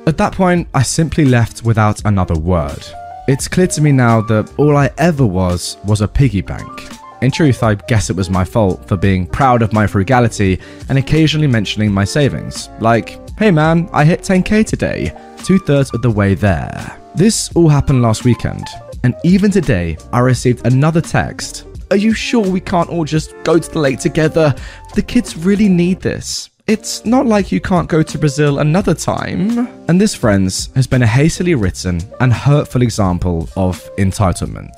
At that point, I simply left without another word. It's clear to me now that all I ever was was a piggy bank. In truth, I guess it was my fault for being proud of my frugality and occasionally mentioning my savings. Like, hey man, I hit 10k today, two thirds of the way there. This all happened last weekend, and even today, I received another text. Are you sure we can't all just go to the lake together? The kids really need this. It's not like you can't go to Brazil another time. And this, friends, has been a hastily written and hurtful example of entitlement.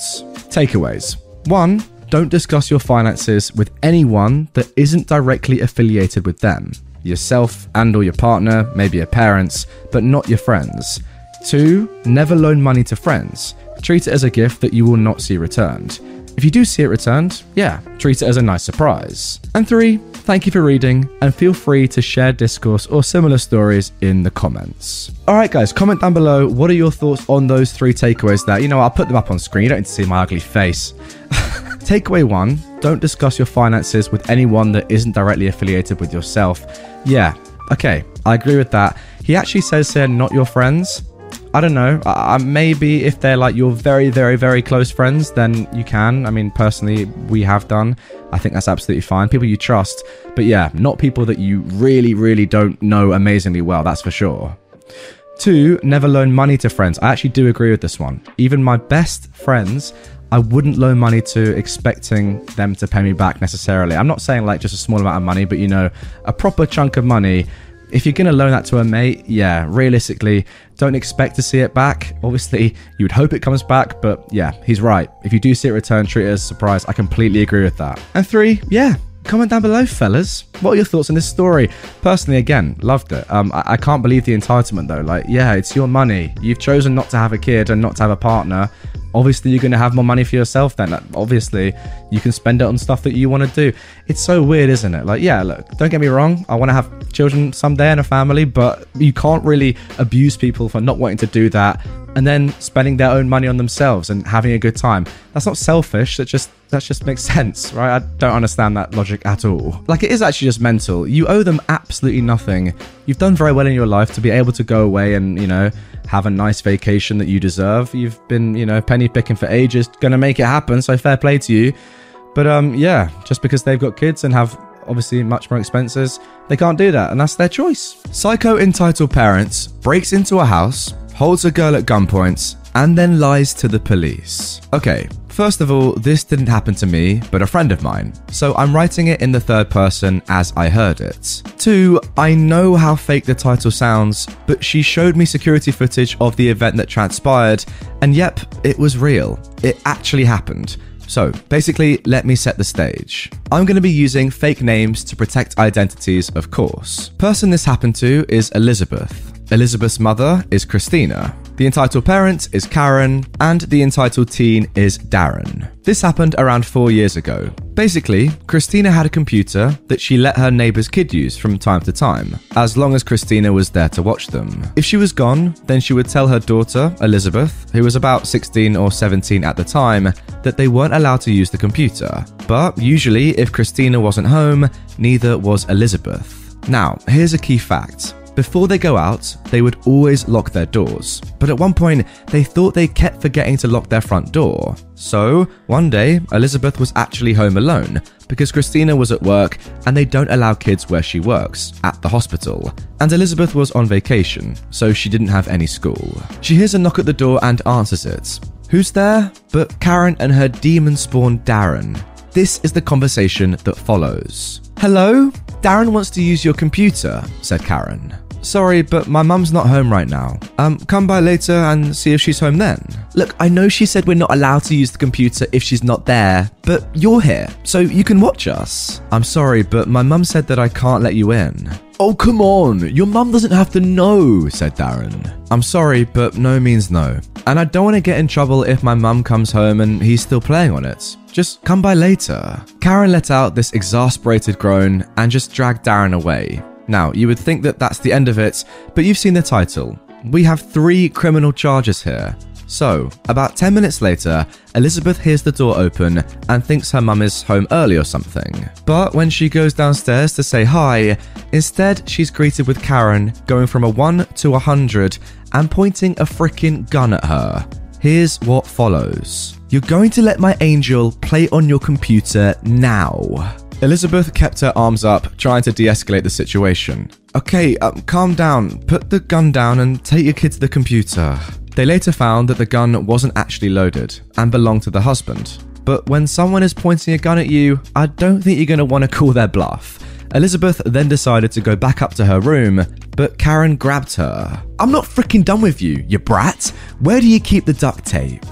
Takeaways 1. Don't discuss your finances with anyone that isn't directly affiliated with them. Yourself and or your partner, maybe your parents, but not your friends. 2. Never loan money to friends treat it as a gift that you will not see returned. If you do see it returned, yeah, treat it as a nice surprise. And three, thank you for reading, and feel free to share discourse or similar stories in the comments. Alright, guys, comment down below what are your thoughts on those three takeaways there. You know, I'll put them up on screen, you don't need to see my ugly face. Takeaway one don't discuss your finances with anyone that isn't directly affiliated with yourself. Yeah, okay, I agree with that. He actually says they're not your friends. I don't know. Maybe if they're like your very, very, very close friends, then you can. I mean, personally, we have done. I think that's absolutely fine. People you trust. But yeah, not people that you really, really don't know amazingly well, that's for sure. Two, never loan money to friends. I actually do agree with this one. Even my best friends, I wouldn't loan money to expecting them to pay me back necessarily. I'm not saying like just a small amount of money, but you know, a proper chunk of money if you're going to loan that to a mate, yeah, realistically, don't expect to see it back. Obviously, you would hope it comes back, but yeah, he's right. If you do see it return, treat it as a surprise. I completely agree with that. And three, yeah, comment down below, fellas. What are your thoughts on this story? Personally, again, loved it. Um, I-, I, can't believe the entitlement though. Like, yeah, it's your money. You've chosen not to have a kid and not to have a partner obviously you're going to have more money for yourself then. Obviously you can spend it on stuff that you want to do. It's so weird isn't it? Like yeah look don't get me wrong i want to have children someday and a family but you can't really abuse people for not wanting to do that and then spending their own money on themselves and having a good time. That's not selfish that just that just makes sense right? I don't understand that logic at all. Like it is actually just mental. You owe them absolutely nothing. You've done very well in your life to be able to go away and you know have a nice vacation that you deserve. You've been, you know, penny picking for ages, gonna make it happen, so fair play to you. But um, yeah, just because they've got kids and have obviously much more expenses, they can't do that, and that's their choice. Psycho entitled parents breaks into a house, holds a girl at gunpoint, and then lies to the police. Okay, First of all, this didn't happen to me, but a friend of mine, so I'm writing it in the third person as I heard it. Two, I know how fake the title sounds, but she showed me security footage of the event that transpired, and yep, it was real. It actually happened. So, basically, let me set the stage. I'm going to be using fake names to protect identities, of course. Person this happened to is Elizabeth. Elizabeth's mother is Christina. The entitled parent is Karen, and the entitled teen is Darren. This happened around four years ago. Basically, Christina had a computer that she let her neighbor's kid use from time to time, as long as Christina was there to watch them. If she was gone, then she would tell her daughter, Elizabeth, who was about 16 or 17 at the time, that they weren't allowed to use the computer. But usually, if Christina wasn't home, neither was Elizabeth. Now, here's a key fact. Before they go out, they would always lock their doors. But at one point, they thought they kept forgetting to lock their front door. So, one day, Elizabeth was actually home alone because Christina was at work and they don't allow kids where she works, at the hospital. And Elizabeth was on vacation, so she didn't have any school. She hears a knock at the door and answers it. Who's there? But Karen and her demon spawn Darren. This is the conversation that follows. Hello? Darren wants to use your computer, said Karen. Sorry, but my mum's not home right now. Um, come by later and see if she's home then. Look, I know she said we're not allowed to use the computer if she's not there, but you're here, so you can watch us. I'm sorry, but my mum said that I can't let you in. Oh, come on, your mum doesn't have to know, said Darren. I'm sorry, but no means no. And I don't want to get in trouble if my mum comes home and he's still playing on it. Just come by later. Karen let out this exasperated groan and just dragged Darren away. Now, you would think that that's the end of it, but you've seen the title. We have three criminal charges here. So, about 10 minutes later, Elizabeth hears the door open and thinks her mum is home early or something. But when she goes downstairs to say hi, instead she's greeted with Karen going from a 1 to a 100 and pointing a freaking gun at her. Here's what follows You're going to let my angel play on your computer now. Elizabeth kept her arms up, trying to de escalate the situation. Okay, um, calm down, put the gun down and take your kid to the computer. They later found that the gun wasn't actually loaded and belonged to the husband. But when someone is pointing a gun at you, I don't think you're going to want to call their bluff. Elizabeth then decided to go back up to her room, but Karen grabbed her. I'm not freaking done with you, you brat. Where do you keep the duct tape?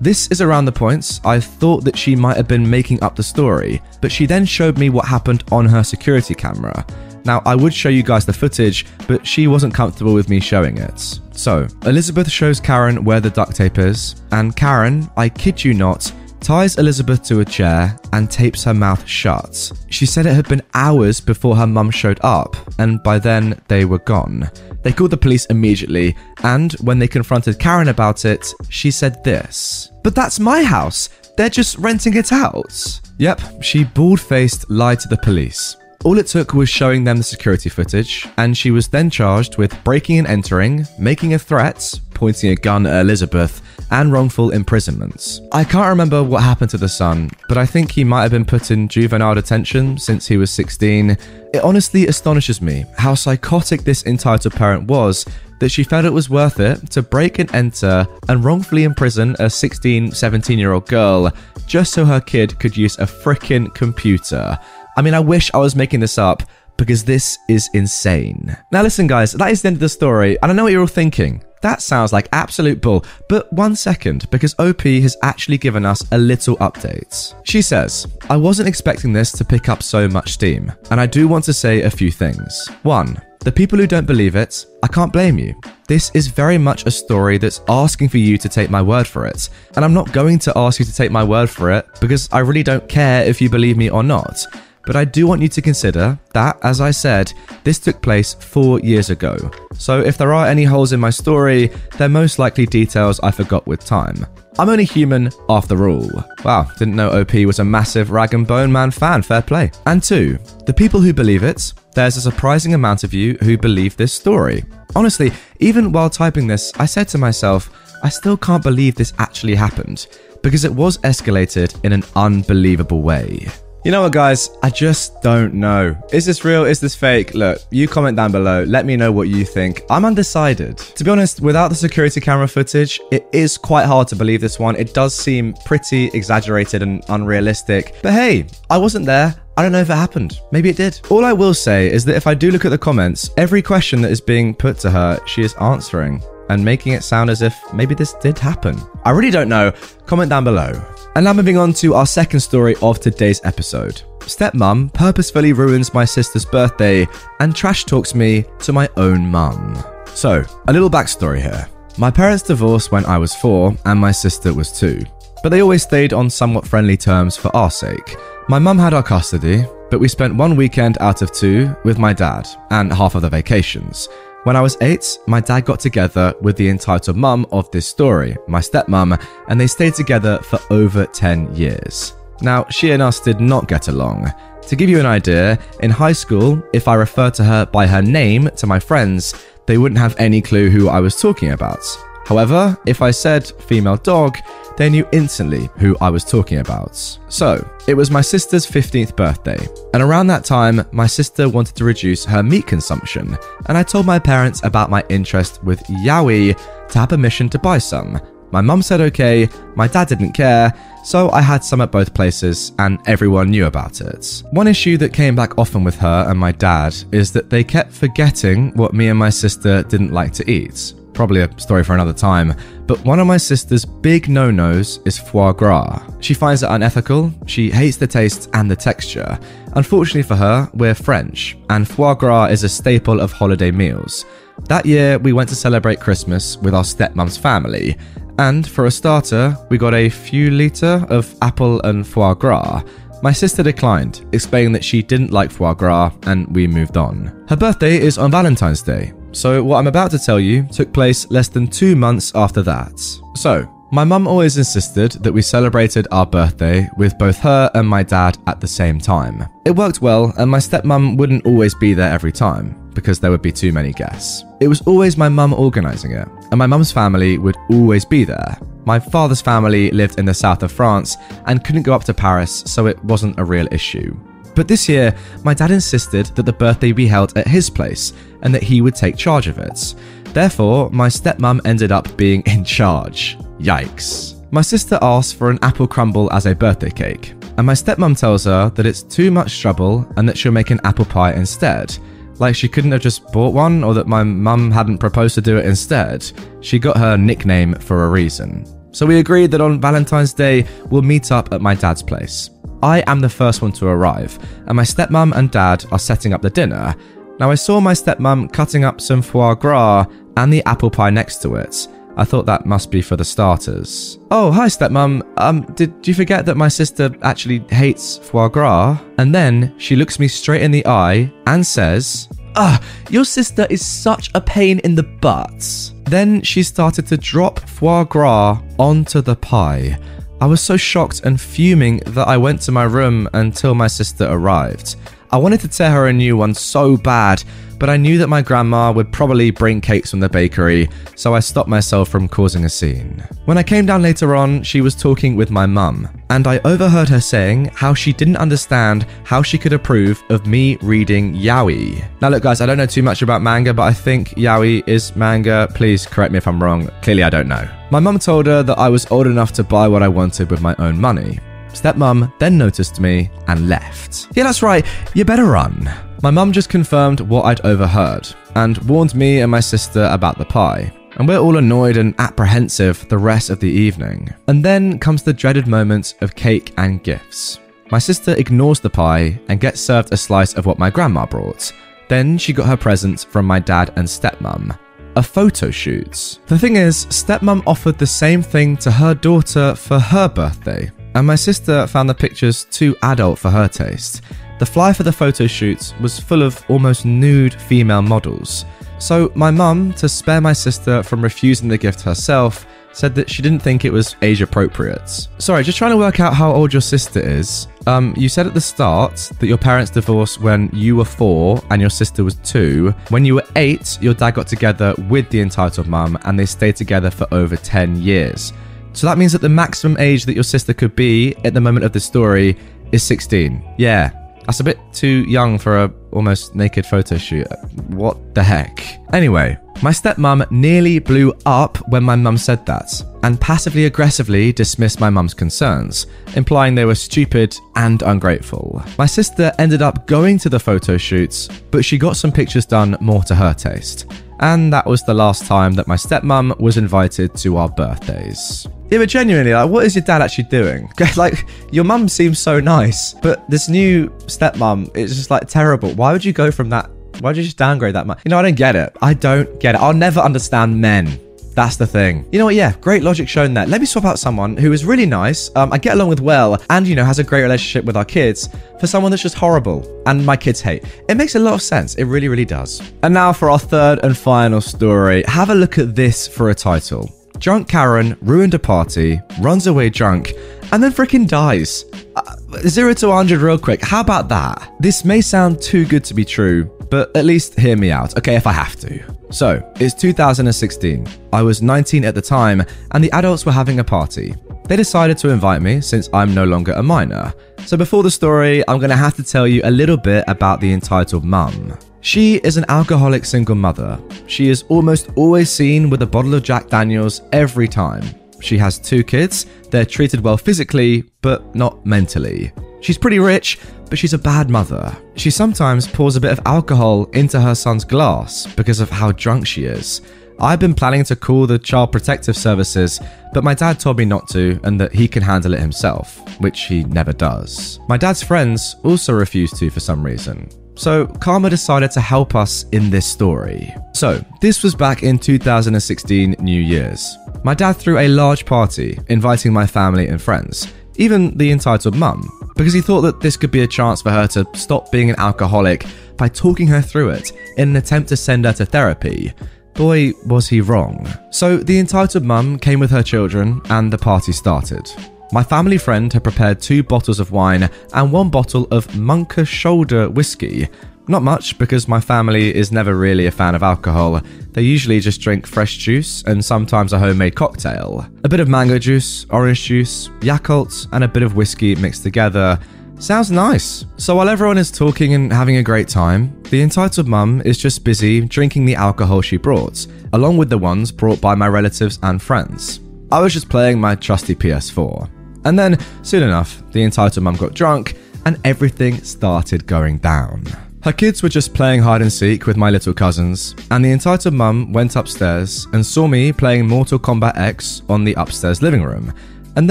This is around the points I thought that she might have been making up the story, but she then showed me what happened on her security camera. Now, I would show you guys the footage, but she wasn't comfortable with me showing it. So, Elizabeth shows Karen where the duct tape is, and Karen, I kid you not, ties Elizabeth to a chair and tapes her mouth shut. She said it had been hours before her mum showed up, and by then they were gone. They called the police immediately, and when they confronted Karen about it, she said this But that's my house! They're just renting it out! Yep, she bald faced lied to the police. All it took was showing them the security footage, and she was then charged with breaking and entering, making a threat, pointing a gun at Elizabeth, and wrongful imprisonments. I can't remember what happened to the son, but I think he might have been put in juvenile detention since he was 16. It honestly astonishes me how psychotic this entitled parent was that she felt it was worth it to break and enter and wrongfully imprison a 16, 17 year old girl just so her kid could use a freaking computer. I mean, I wish I was making this up because this is insane. Now, listen, guys, that is the end of the story, and I know what you're all thinking. That sounds like absolute bull, but one second, because OP has actually given us a little update. She says, I wasn't expecting this to pick up so much steam, and I do want to say a few things. One, the people who don't believe it, I can't blame you. This is very much a story that's asking for you to take my word for it. And I'm not going to ask you to take my word for it because I really don't care if you believe me or not. But I do want you to consider that, as I said, this took place four years ago. So if there are any holes in my story, they're most likely details I forgot with time. I'm only human after all. Wow, didn't know OP was a massive Rag and Bone Man fan, fair play. And two, the people who believe it, there's a surprising amount of you who believe this story. Honestly, even while typing this, I said to myself, I still can't believe this actually happened, because it was escalated in an unbelievable way. You know what, guys? I just don't know. Is this real? Is this fake? Look, you comment down below. Let me know what you think. I'm undecided. To be honest, without the security camera footage, it is quite hard to believe this one. It does seem pretty exaggerated and unrealistic. But hey, I wasn't there. I don't know if it happened. Maybe it did. All I will say is that if I do look at the comments, every question that is being put to her, she is answering and making it sound as if maybe this did happen. I really don't know. Comment down below. And now moving on to our second story of today's episode. Stepmom purposefully ruins my sister's birthday and trash talks me to my own mum. So, a little backstory here. My parents divorced when I was four and my sister was two, but they always stayed on somewhat friendly terms for our sake. My mum had our custody, but we spent one weekend out of two with my dad and half of the vacations. When I was eight, my dad got together with the entitled mum of this story, my stepmom, and they stayed together for over 10 years. Now, she and us did not get along. To give you an idea, in high school, if I referred to her by her name to my friends, they wouldn't have any clue who I was talking about. However, if I said female dog, they knew instantly who I was talking about. So, it was my sister's 15th birthday, and around that time, my sister wanted to reduce her meat consumption, and I told my parents about my interest with yaoi to have permission to buy some. My mum said okay, my dad didn't care, so I had some at both places, and everyone knew about it. One issue that came back often with her and my dad is that they kept forgetting what me and my sister didn't like to eat probably a story for another time. But one of my sister's big no nos is foie gras. She finds it unethical, she hates the taste and the texture. Unfortunately for her, we're French, and foie gras is a staple of holiday meals. That year, we went to celebrate Christmas with our stepmom's family, and for a starter, we got a feuilleté of apple and foie gras. My sister declined, explaining that she didn't like foie gras, and we moved on. Her birthday is on Valentine's Day, so, what I'm about to tell you took place less than two months after that. So, my mum always insisted that we celebrated our birthday with both her and my dad at the same time. It worked well, and my stepmom wouldn't always be there every time because there would be too many guests. It was always my mum organising it, and my mum's family would always be there. My father's family lived in the south of France and couldn't go up to Paris, so it wasn't a real issue. But this year, my dad insisted that the birthday be held at his place and that he would take charge of it. Therefore, my stepmom ended up being in charge. Yikes. My sister asked for an apple crumble as a birthday cake, and my stepmom tells her that it's too much trouble and that she'll make an apple pie instead. Like she couldn't have just bought one, or that my mum hadn't proposed to do it instead. She got her nickname for a reason. So we agreed that on Valentine's Day, we'll meet up at my dad's place. I am the first one to arrive, and my stepmom and dad are setting up the dinner. Now, I saw my stepmom cutting up some foie gras and the apple pie next to it. I thought that must be for the starters. Oh, hi, stepmom. Um, did you forget that my sister actually hates foie gras? And then she looks me straight in the eye and says, Ah, your sister is such a pain in the butt. Then she started to drop foie gras onto the pie. I was so shocked and fuming that I went to my room until my sister arrived. I wanted to tear her a new one so bad, but I knew that my grandma would probably bring cakes from the bakery, so I stopped myself from causing a scene. When I came down later on, she was talking with my mum, and I overheard her saying how she didn't understand how she could approve of me reading yaoi. Now, look, guys, I don't know too much about manga, but I think yaoi is manga. Please correct me if I'm wrong. Clearly, I don't know. My mum told her that I was old enough to buy what I wanted with my own money. Stepmom then noticed me and left. Yeah, that's right, you better run. My mum just confirmed what I'd overheard and warned me and my sister about the pie. And we're all annoyed and apprehensive the rest of the evening. And then comes the dreaded moment of cake and gifts. My sister ignores the pie and gets served a slice of what my grandma brought. Then she got her present from my dad and stepmom a photo shoot. The thing is, stepmom offered the same thing to her daughter for her birthday, and my sister found the pictures too adult for her taste. The fly for the photo shoot was full of almost nude female models. So, my mum, to spare my sister from refusing the gift herself, said that she didn't think it was age appropriate. Sorry, just trying to work out how old your sister is. Um, you said at the start that your parents divorced when you were four and your sister was two. When you were eight, your dad got together with the entitled mum and they stayed together for over 10 years. So that means that the maximum age that your sister could be at the moment of the story is 16. Yeah, that's a bit too young for a almost naked photo shoot. What the heck? Anyway, my stepmom nearly blew up when my mum said that, and passively aggressively dismissed my mum's concerns, implying they were stupid and ungrateful. My sister ended up going to the photo shoots, but she got some pictures done more to her taste. And that was the last time that my stepmom was invited to our birthdays. Yeah, but genuinely, like, what is your dad actually doing? like, your mum seems so nice, but this new stepmom is just like terrible. Why would you go from that? Why would you just downgrade that much? You know, I don't get it. I don't get it. I'll never understand men. That's the thing. You know what? Yeah, great logic shown there. Let me swap out someone who is really nice, um, I get along with well, and, you know, has a great relationship with our kids for someone that's just horrible and my kids hate. It makes a lot of sense. It really, really does. And now for our third and final story. Have a look at this for a title. Drunk Karen ruined a party, runs away drunk, and then freaking dies. Uh, zero to 100 real quick. How about that? This may sound too good to be true, but at least hear me out, okay, if I have to. So, it's 2016. I was 19 at the time, and the adults were having a party. They decided to invite me since I'm no longer a minor. So, before the story, I'm gonna have to tell you a little bit about the entitled mum. She is an alcoholic single mother. She is almost always seen with a bottle of Jack Daniels every time. She has two kids, they're treated well physically, but not mentally. She's pretty rich, but she's a bad mother. She sometimes pours a bit of alcohol into her son's glass because of how drunk she is. I've been planning to call the Child Protective Services, but my dad told me not to and that he can handle it himself, which he never does. My dad's friends also refuse to for some reason. So, Karma decided to help us in this story. So, this was back in 2016 New Year's. My dad threw a large party, inviting my family and friends, even the entitled mum, because he thought that this could be a chance for her to stop being an alcoholic by talking her through it in an attempt to send her to therapy. Boy, was he wrong. So, the entitled mum came with her children, and the party started. My family friend had prepared two bottles of wine and one bottle of Monkey Shoulder whiskey. Not much because my family is never really a fan of alcohol. They usually just drink fresh juice and sometimes a homemade cocktail. A bit of mango juice, orange juice, Yakult, and a bit of whiskey mixed together. Sounds nice. So while everyone is talking and having a great time, the entitled mum is just busy drinking the alcohol she brought, along with the ones brought by my relatives and friends. I was just playing my trusty PS4. And then, soon enough, the entitled mum got drunk and everything started going down. Her kids were just playing hide and seek with my little cousins, and the entitled mum went upstairs and saw me playing Mortal Kombat X on the upstairs living room. And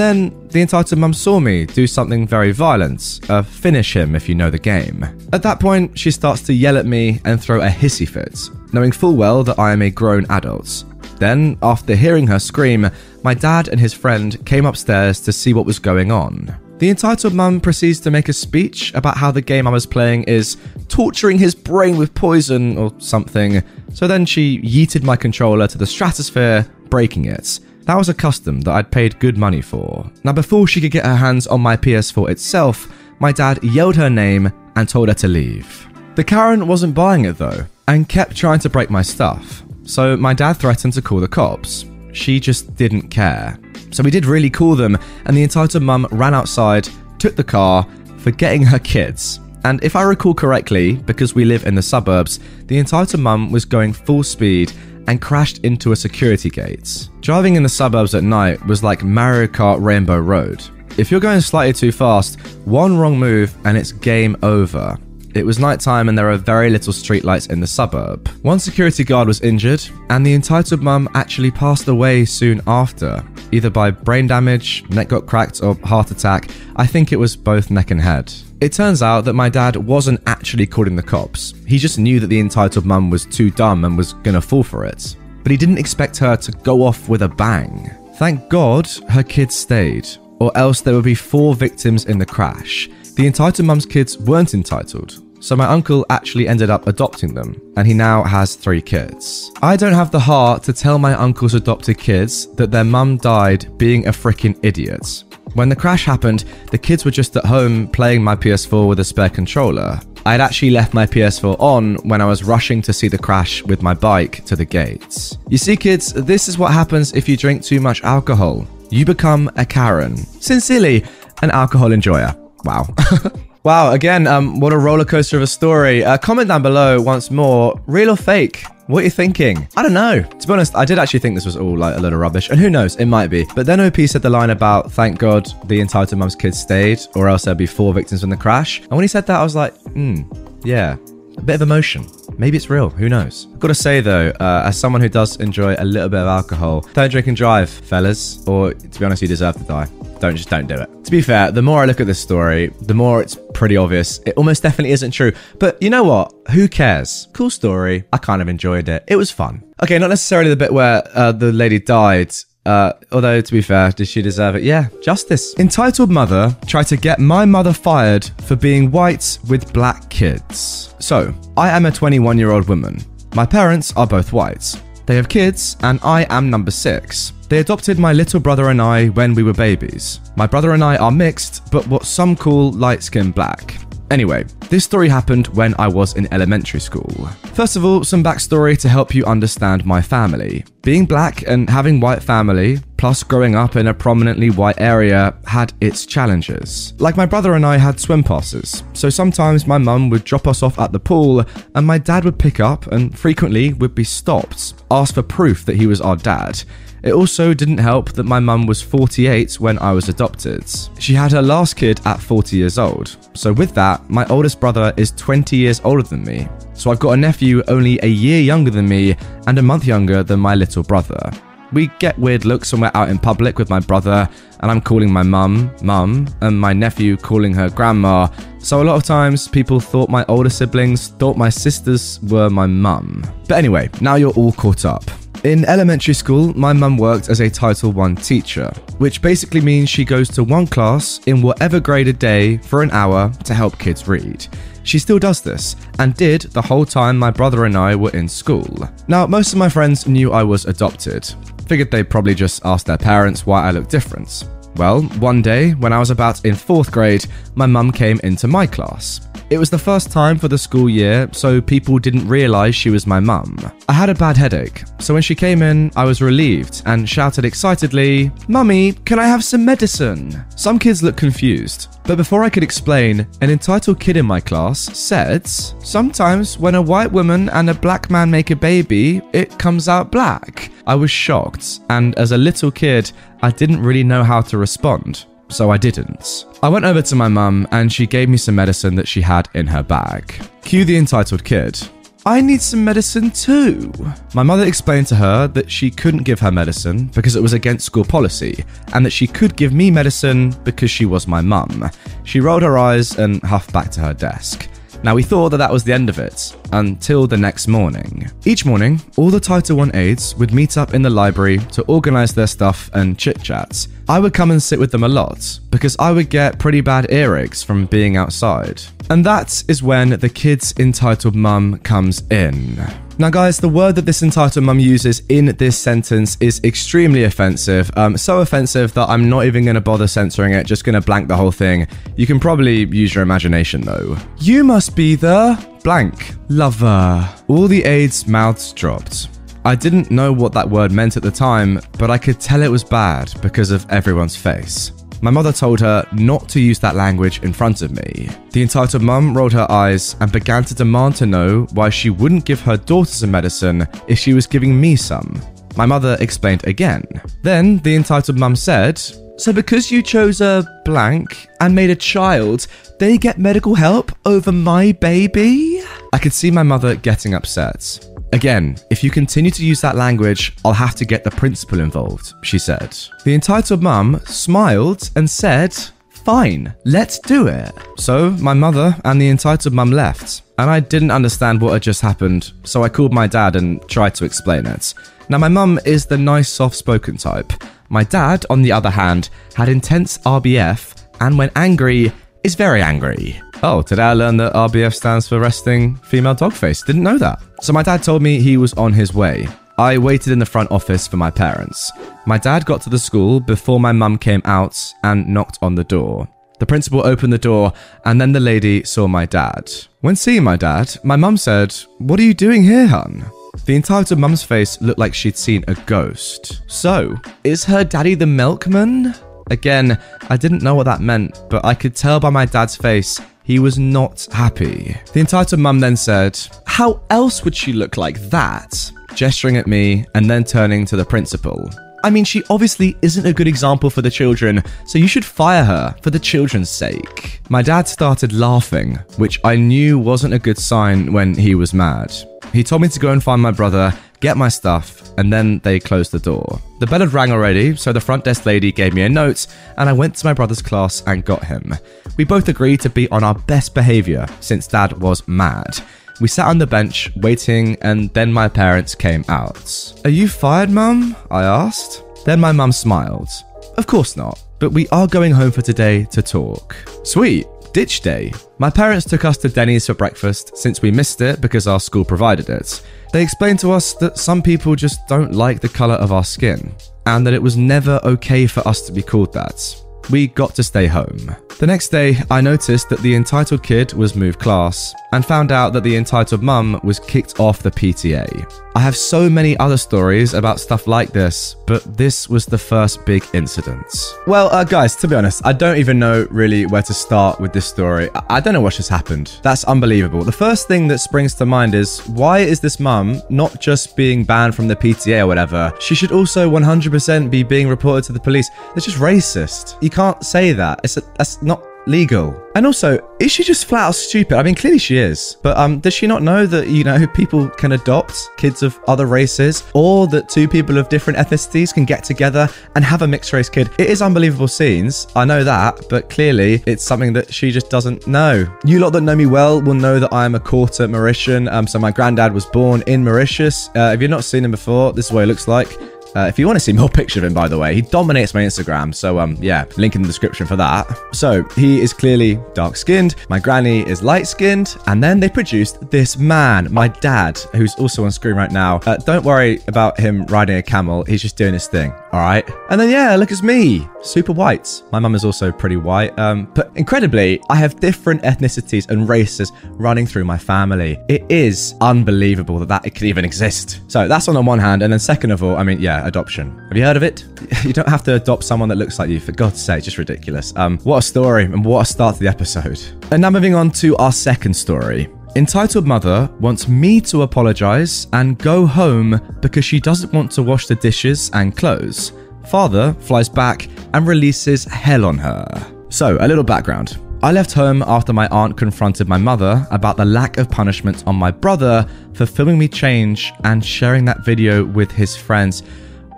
then the entitled mum saw me do something very violent, uh, finish him if you know the game. At that point, she starts to yell at me and throw a hissy fit, knowing full well that I am a grown adult. Then, after hearing her scream, my dad and his friend came upstairs to see what was going on. The entitled mum proceeds to make a speech about how the game I was playing is torturing his brain with poison or something. So then she yeeted my controller to the stratosphere, breaking it. That was a custom that I'd paid good money for. Now, before she could get her hands on my PS4 itself, my dad yelled her name and told her to leave. The Karen wasn't buying it though, and kept trying to break my stuff. So my dad threatened to call the cops. She just didn't care. So we did really call them, and the entitled mum ran outside, took the car, forgetting her kids. And if I recall correctly, because we live in the suburbs, the entitled mum was going full speed and crashed into a security gate. Driving in the suburbs at night was like Mario Kart Rainbow Road. If you're going slightly too fast, one wrong move and it's game over. It was nighttime and there are very little streetlights in the suburb. One security guard was injured, and the entitled mum actually passed away soon after, either by brain damage, neck got cracked, or heart attack. I think it was both neck and head. It turns out that my dad wasn't actually calling the cops. He just knew that the entitled mum was too dumb and was gonna fall for it. But he didn't expect her to go off with a bang. Thank God her kids stayed, or else there would be four victims in the crash. The entitled mum's kids weren't entitled, so my uncle actually ended up adopting them, and he now has three kids. I don't have the heart to tell my uncle's adopted kids that their mum died being a freaking idiot. When the crash happened, the kids were just at home playing my PS4 with a spare controller. I had actually left my PS4 on when I was rushing to see the crash with my bike to the gates. You see, kids, this is what happens if you drink too much alcohol. You become a Karen. Sincerely, an alcohol enjoyer. Wow. Wow, again, um, what a roller coaster of a story. Uh, comment down below once more, real or fake? What are you thinking? I don't know. To be honest, I did actually think this was all like a load of rubbish, and who knows, it might be. But then OP said the line about, thank God the entitled mum's kids stayed, or else there'd be four victims in the crash. And when he said that, I was like, hmm, yeah, a bit of emotion. Maybe it's real. Who knows? I've got to say though, uh, as someone who does enjoy a little bit of alcohol, don't drink and drive, fellas. Or to be honest, you deserve to die. Don't just don't do it. To be fair, the more I look at this story, the more it's pretty obvious. It almost definitely isn't true. But you know what? Who cares? Cool story. I kind of enjoyed it. It was fun. Okay, not necessarily the bit where uh, the lady died. Uh, although, to be fair, did she deserve it? Yeah, justice. Entitled Mother tried to get my mother fired for being white with black kids. So, I am a 21 year old woman. My parents are both white. They have kids, and I am number six. They adopted my little brother and I when we were babies. My brother and I are mixed, but what some call light skin black. Anyway, this story happened when I was in elementary school. First of all, some backstory to help you understand my family. Being black and having white family, plus growing up in a prominently white area, had its challenges. Like my brother and I had swim passes, so sometimes my mum would drop us off at the pool and my dad would pick up and frequently would be stopped, ask for proof that he was our dad. It also didn't help that my mum was 48 when I was adopted. She had her last kid at 40 years old. So, with that, my oldest brother is 20 years older than me. So, I've got a nephew only a year younger than me and a month younger than my little brother. We get weird looks when we're out in public with my brother, and I'm calling my mum, mum, and my nephew calling her grandma. So a lot of times people thought my older siblings thought my sisters were my mum. But anyway, now you're all caught up. In elementary school, my mum worked as a Title I teacher, which basically means she goes to one class in whatever grade a day for an hour to help kids read. She still does this, and did the whole time my brother and I were in school. Now, most of my friends knew I was adopted. Figured they'd probably just ask their parents why I look different. Well, one day, when I was about in fourth grade, my mum came into my class. It was the first time for the school year, so people didn't realise she was my mum. I had a bad headache, so when she came in, I was relieved and shouted excitedly, Mummy, can I have some medicine? Some kids looked confused, but before I could explain, an entitled kid in my class said, Sometimes when a white woman and a black man make a baby, it comes out black. I was shocked, and as a little kid, I didn't really know how to respond so I didn't. I went over to my mum and she gave me some medicine that she had in her bag. Cue the entitled kid. I need some medicine too. My mother explained to her that she couldn't give her medicine because it was against school policy, and that she could give me medicine because she was my mum. She rolled her eyes and huffed back to her desk. Now, we thought that that was the end of it, until the next morning. Each morning, all the Title I aides would meet up in the library to organise their stuff and chit chats. I would come and sit with them a lot, because I would get pretty bad earaches from being outside. And that is when the kid's entitled mum comes in. Now, guys, the word that this entitled mum uses in this sentence is extremely offensive. Um, so offensive that I'm not even going to bother censoring it, just going to blank the whole thing. You can probably use your imagination though. You must be the blank lover. All the aides' mouths dropped. I didn't know what that word meant at the time, but I could tell it was bad because of everyone's face. My mother told her not to use that language in front of me. The entitled mum rolled her eyes and began to demand to know why she wouldn't give her daughter some medicine if she was giving me some. My mother explained again. Then the entitled mum said, So because you chose a blank and made a child, they get medical help over my baby? I could see my mother getting upset. Again, if you continue to use that language, I'll have to get the principal involved, she said. The entitled mum smiled and said, Fine, let's do it. So my mother and the entitled mum left, and I didn't understand what had just happened, so I called my dad and tried to explain it. Now, my mum is the nice, soft spoken type. My dad, on the other hand, had intense RBF, and when angry, is very angry. Oh, today I learned that RBF stands for Resting Female Dog Face. Didn't know that. So my dad told me he was on his way. I waited in the front office for my parents. My dad got to the school before my mum came out and knocked on the door. The principal opened the door, and then the lady saw my dad. When seeing my dad, my mum said, What are you doing here, hun? The entitled mum's face looked like she'd seen a ghost. So, is her daddy the milkman? Again, I didn't know what that meant, but I could tell by my dad's face he was not happy. The entitled mum then said, How else would she look like that? Gesturing at me and then turning to the principal. I mean, she obviously isn't a good example for the children, so you should fire her for the children's sake. My dad started laughing, which I knew wasn't a good sign when he was mad. He told me to go and find my brother, get my stuff, and then they closed the door. The bell had rang already, so the front desk lady gave me a note, and I went to my brother's class and got him. We both agreed to be on our best behaviour since dad was mad. We sat on the bench waiting, and then my parents came out. Are you fired, Mum? I asked. Then my mum smiled. Of course not, but we are going home for today to talk. Sweet, ditch day. My parents took us to Denny's for breakfast since we missed it because our school provided it. They explained to us that some people just don't like the colour of our skin, and that it was never okay for us to be called that. We got to stay home. The next day, I noticed that the entitled kid was moved class and found out that the entitled mum was kicked off the PTA. I have so many other stories about stuff like this, but this was the first big incident. Well, uh, guys, to be honest, I don't even know really where to start with this story. I-, I don't know what just happened. That's unbelievable. The first thing that springs to mind is why is this mum not just being banned from the PTA or whatever? She should also 100% be being reported to the police. It's just racist. You can't say that. It's a, that's not legal. And also, is she just flat out stupid? I mean, clearly she is. But um, does she not know that, you know, people can adopt kids of other races or that two people of different ethnicities can get together and have a mixed race kid? It is unbelievable scenes. I know that, but clearly it's something that she just doesn't know. You lot that know me well will know that I am a quarter Mauritian. Um, so my granddad was born in Mauritius. Uh, if you've not seen him before, this is what he looks like. Uh, if you want to see more pictures of him, by the way, he dominates my Instagram. So, um, yeah, link in the description for that. So, he is clearly dark skinned. My granny is light skinned. And then they produced this man, my dad, who's also on screen right now. Uh, don't worry about him riding a camel. He's just doing his thing. All right. And then, yeah, look, it's me, super white. My mum is also pretty white. Um, but incredibly, I have different ethnicities and races running through my family. It is unbelievable that that it could even exist. So, that's on the one hand. And then, second of all, I mean, yeah, adoption. Have you heard of it? You don't have to adopt someone that looks like you, for God's sake, just ridiculous. Um, what a story and what a start to the episode. And now moving on to our second story. Entitled Mother wants me to apologize and go home because she doesn't want to wash the dishes and clothes. Father flies back and releases hell on her. So, a little background. I left home after my aunt confronted my mother about the lack of punishment on my brother for filming me change and sharing that video with his friends.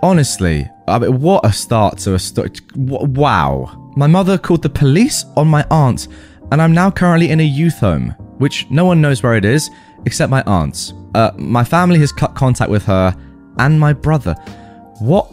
Honestly, I mean, what a start to a story. Wow. My mother called the police on my aunt, and I'm now currently in a youth home, which no one knows where it is except my aunt. Uh, my family has cut contact with her and my brother. What?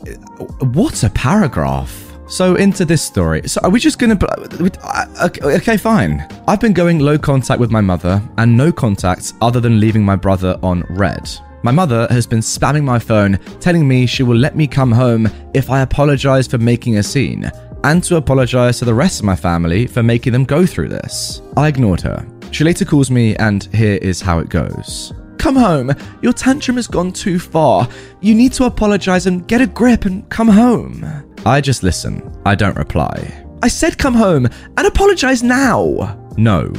What a paragraph. So into this story. So are we just gonna? Uh, okay, fine. I've been going low contact with my mother and no contacts other than leaving my brother on red. My mother has been spamming my phone, telling me she will let me come home if I apologize for making a scene, and to apologize to the rest of my family for making them go through this. I ignored her. She later calls me, and here is how it goes. Come home. Your tantrum has gone too far. You need to apologize and get a grip and come home. I just listen. I don't reply. I said come home and apologize now. No.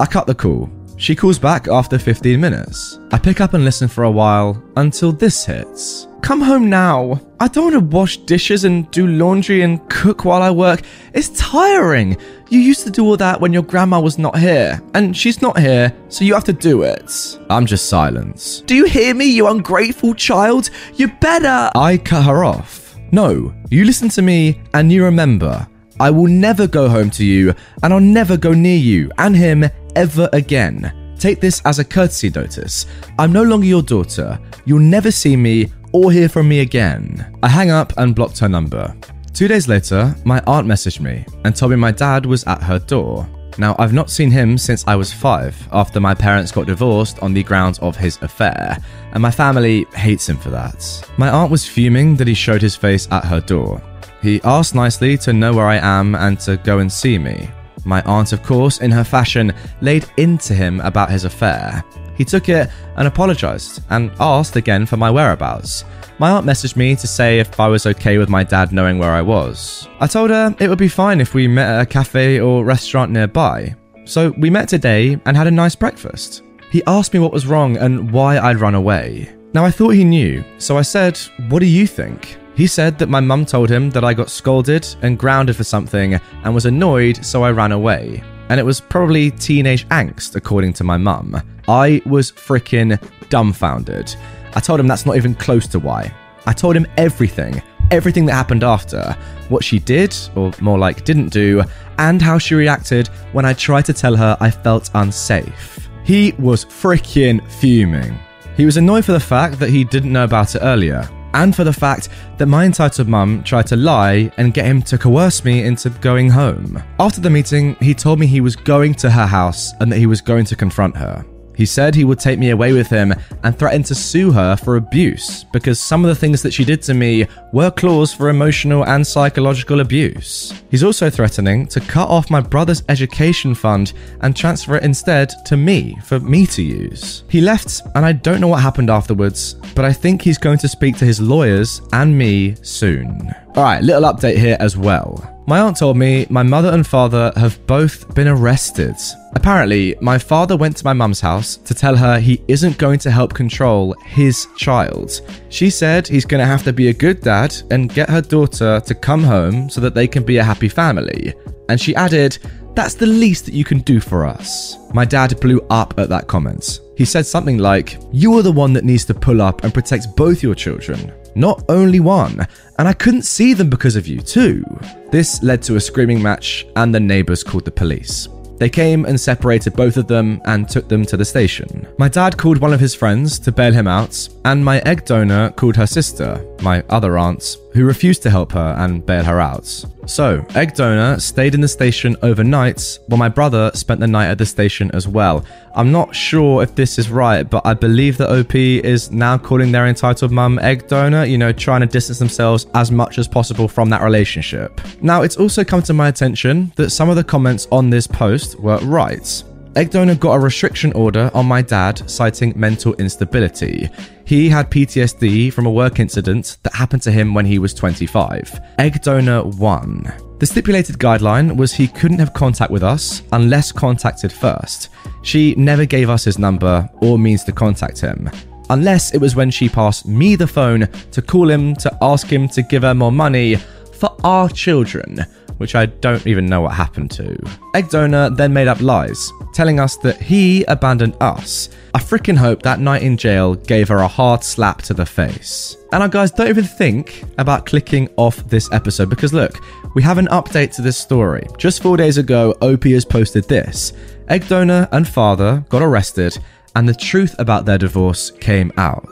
I cut the call. She calls back after 15 minutes. I pick up and listen for a while until this hits. Come home now. I don't want to wash dishes and do laundry and cook while I work. It's tiring. You used to do all that when your grandma was not here, and she's not here, so you have to do it. I'm just silent. Do you hear me, you ungrateful child? You better. I cut her off. No, you listen to me and you remember. I will never go home to you, and I'll never go near you and him ever again. Take this as a courtesy notice. I'm no longer your daughter. You'll never see me or hear from me again. I hang up and blocked her number. Two days later, my aunt messaged me and told me my dad was at her door. Now, I've not seen him since I was five, after my parents got divorced on the grounds of his affair, and my family hates him for that. My aunt was fuming that he showed his face at her door. He asked nicely to know where I am and to go and see me. My aunt, of course, in her fashion, laid into him about his affair. He took it and apologised and asked again for my whereabouts. My aunt messaged me to say if I was okay with my dad knowing where I was. I told her it would be fine if we met at a cafe or restaurant nearby. So we met today and had a nice breakfast. He asked me what was wrong and why I'd run away. Now I thought he knew, so I said, What do you think? He said that my mum told him that I got scolded and grounded for something and was annoyed, so I ran away. And it was probably teenage angst, according to my mum. I was freaking dumbfounded. I told him that's not even close to why. I told him everything, everything that happened after, what she did, or more like didn't do, and how she reacted when I tried to tell her I felt unsafe. He was freaking fuming. He was annoyed for the fact that he didn't know about it earlier, and for the fact that my entitled mum tried to lie and get him to coerce me into going home. After the meeting, he told me he was going to her house and that he was going to confront her. He said he would take me away with him and threatened to sue her for abuse because some of the things that she did to me were clause for emotional and psychological abuse. He's also threatening to cut off my brother's education fund and transfer it instead to me for me to use. He left and I don't know what happened afterwards, but I think he's going to speak to his lawyers and me soon. Alright, little update here as well. My aunt told me my mother and father have both been arrested. Apparently, my father went to my mum's house to tell her he isn't going to help control his child. She said he's going to have to be a good dad and get her daughter to come home so that they can be a happy family. And she added, That's the least that you can do for us. My dad blew up at that comment. He said something like, You are the one that needs to pull up and protect both your children not only one, and I couldn't see them because of you, too. This led to a screaming match, and the neighbours called the police. They came and separated both of them and took them to the station. My dad called one of his friends to bail him out, and my egg donor called her sister, my other aunt, who refused to help her and bail her out. So, Egg Donor stayed in the station overnight, while my brother spent the night at the station as well. I'm not sure if this is right, but I believe that OP is now calling their entitled mum Egg Donor, you know, trying to distance themselves as much as possible from that relationship. Now, it's also come to my attention that some of the comments on this post were right. Egg Donor got a restriction order on my dad citing mental instability. He had PTSD from a work incident that happened to him when he was 25. Egg Donor 1. The stipulated guideline was he couldn't have contact with us unless contacted first. She never gave us his number or means to contact him. Unless it was when she passed me the phone to call him to ask him to give her more money for our children which I don't even know what happened to. Egg Donor then made up lies, telling us that he abandoned us. I freaking hope that night in jail gave her a hard slap to the face. And I guys don't even think about clicking off this episode because look, we have an update to this story. Just four days ago, OP has posted this. Egg donor and father got arrested, and the truth about their divorce came out.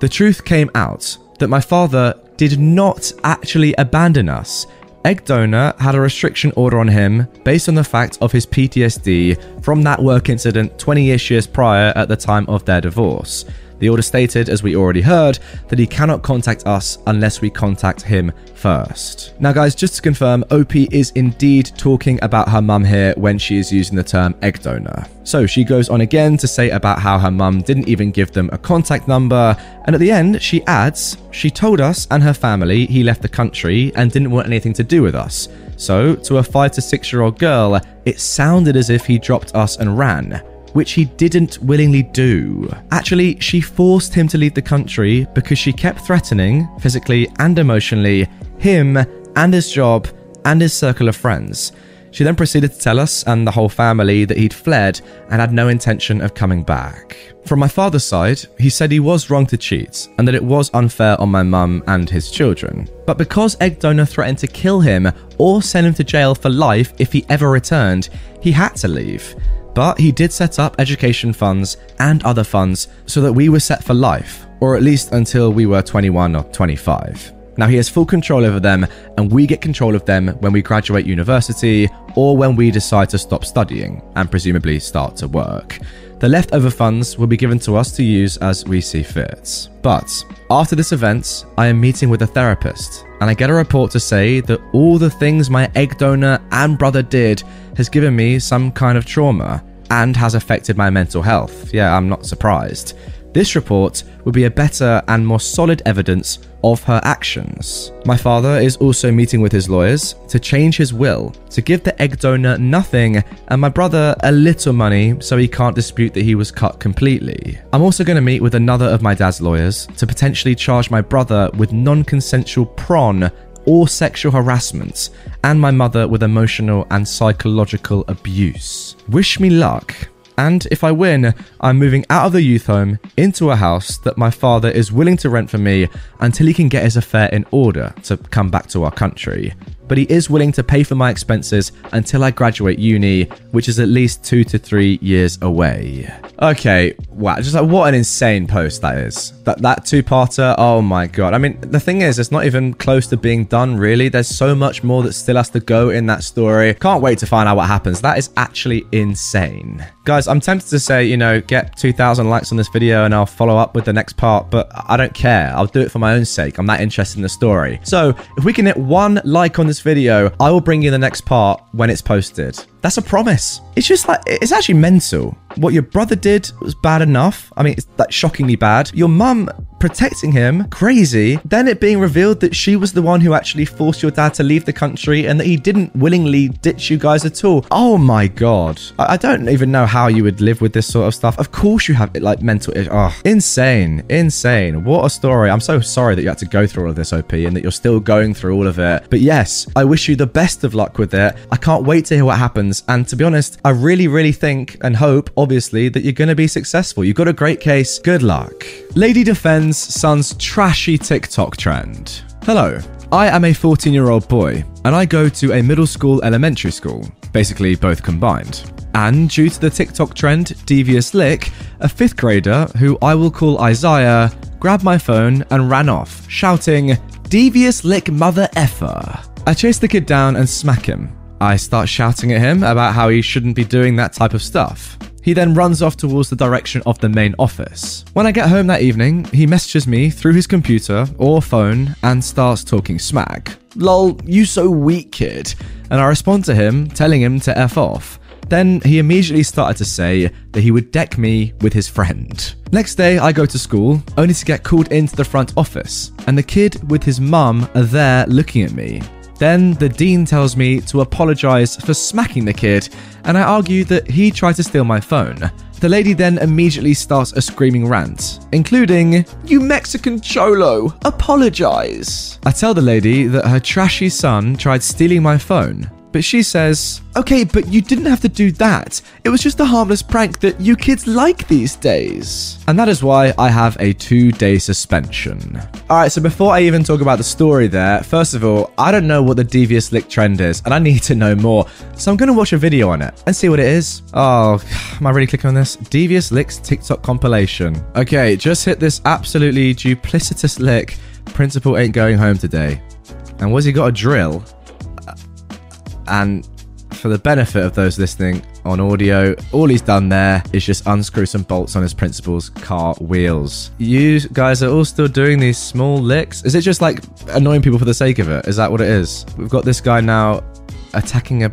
The truth came out that my father did not actually abandon us. Egg Donor had a restriction order on him based on the fact of his PTSD from that work incident 20 ish years prior at the time of their divorce. The order stated, as we already heard, that he cannot contact us unless we contact him first. Now, guys, just to confirm, OP is indeed talking about her mum here when she is using the term egg donor. So she goes on again to say about how her mum didn't even give them a contact number, and at the end, she adds, She told us and her family he left the country and didn't want anything to do with us. So, to a 5 to 6 year old girl, it sounded as if he dropped us and ran which he didn't willingly do. Actually, she forced him to leave the country because she kept threatening, physically and emotionally, him and his job and his circle of friends. She then proceeded to tell us and the whole family that he'd fled and had no intention of coming back. From my father's side, he said he was wrong to cheat and that it was unfair on my mum and his children. But because Egg Donor threatened to kill him or send him to jail for life if he ever returned, he had to leave. But he did set up education funds and other funds so that we were set for life, or at least until we were 21 or 25. Now he has full control over them, and we get control of them when we graduate university or when we decide to stop studying and presumably start to work. The leftover funds will be given to us to use as we see fit. But after this event, I am meeting with a therapist, and I get a report to say that all the things my egg donor and brother did has given me some kind of trauma and has affected my mental health. Yeah, I'm not surprised. This report would be a better and more solid evidence of her actions. My father is also meeting with his lawyers to change his will, to give the egg donor nothing and my brother a little money so he can't dispute that he was cut completely. I'm also going to meet with another of my dad's lawyers to potentially charge my brother with non consensual prawn or sexual harassment, and my mother with emotional and psychological abuse. Wish me luck. And if I win, I'm moving out of the youth home into a house that my father is willing to rent for me until he can get his affair in order to come back to our country but he is willing to pay for my expenses until I graduate uni, which is at least two to three years away. Okay, wow, just like what an insane post that is. That that two-parter, oh my god. I mean, the thing is, it's not even close to being done, really. There's so much more that still has to go in that story. Can't wait to find out what happens. That is actually insane. Guys, I'm tempted to say, you know, get 2,000 likes on this video and I'll follow up with the next part, but I don't care. I'll do it for my own sake. I'm that interested in the story. So, if we can hit one like on this video, I will bring you the next part when it's posted. That's a promise. It's just like, it's actually mental. What your brother did was bad enough. I mean, it's like shockingly bad. Your mum protecting him, crazy. Then it being revealed that she was the one who actually forced your dad to leave the country and that he didn't willingly ditch you guys at all. Oh my god. I, I don't even know how you would live with this sort of stuff. Of course you have it like mental Oh, insane. Insane. What a story. I'm so sorry that you had to go through all of this, OP, and that you're still going through all of it. But yes, I wish you the best of luck with it. I can't wait to hear what happens. And to be honest, I really, really think and hope, obviously, that you're going to be successful. You've got a great case. Good luck. Lady defends son's trashy TikTok trend. Hello. I am a 14 year old boy, and I go to a middle school elementary school, basically both combined. And due to the TikTok trend Devious Lick, a fifth grader, who I will call Isaiah, grabbed my phone and ran off, shouting, Devious Lick mother effer. I chase the kid down and smack him. I start shouting at him about how he shouldn't be doing that type of stuff. He then runs off towards the direction of the main office. When I get home that evening, he messages me through his computer or phone and starts talking smack. Lol, you so weak, kid. And I respond to him, telling him to F off. Then he immediately started to say that he would deck me with his friend. Next day, I go to school, only to get called into the front office, and the kid with his mum are there looking at me. Then the dean tells me to apologise for smacking the kid, and I argue that he tried to steal my phone. The lady then immediately starts a screaming rant, including, You Mexican cholo, apologize. I tell the lady that her trashy son tried stealing my phone but she says, Okay, but you didn't have to do that. It was just a harmless prank that you kids like these days. And that is why I have a two day suspension. Alright, so before I even talk about the story there, first of all, I don't know what the devious lick trend is, and I need to know more. So I'm gonna watch a video on it and see what it is. Oh, am I really clicking on this? Devious licks TikTok compilation. Okay, just hit this absolutely duplicitous lick. Principal ain't going home today. And was he got a drill? And for the benefit of those listening on audio, all he's done there is just unscrew some bolts on his principal's car wheels. You guys are all still doing these small licks. Is it just like annoying people for the sake of it? Is that what it is? We've got this guy now attacking a.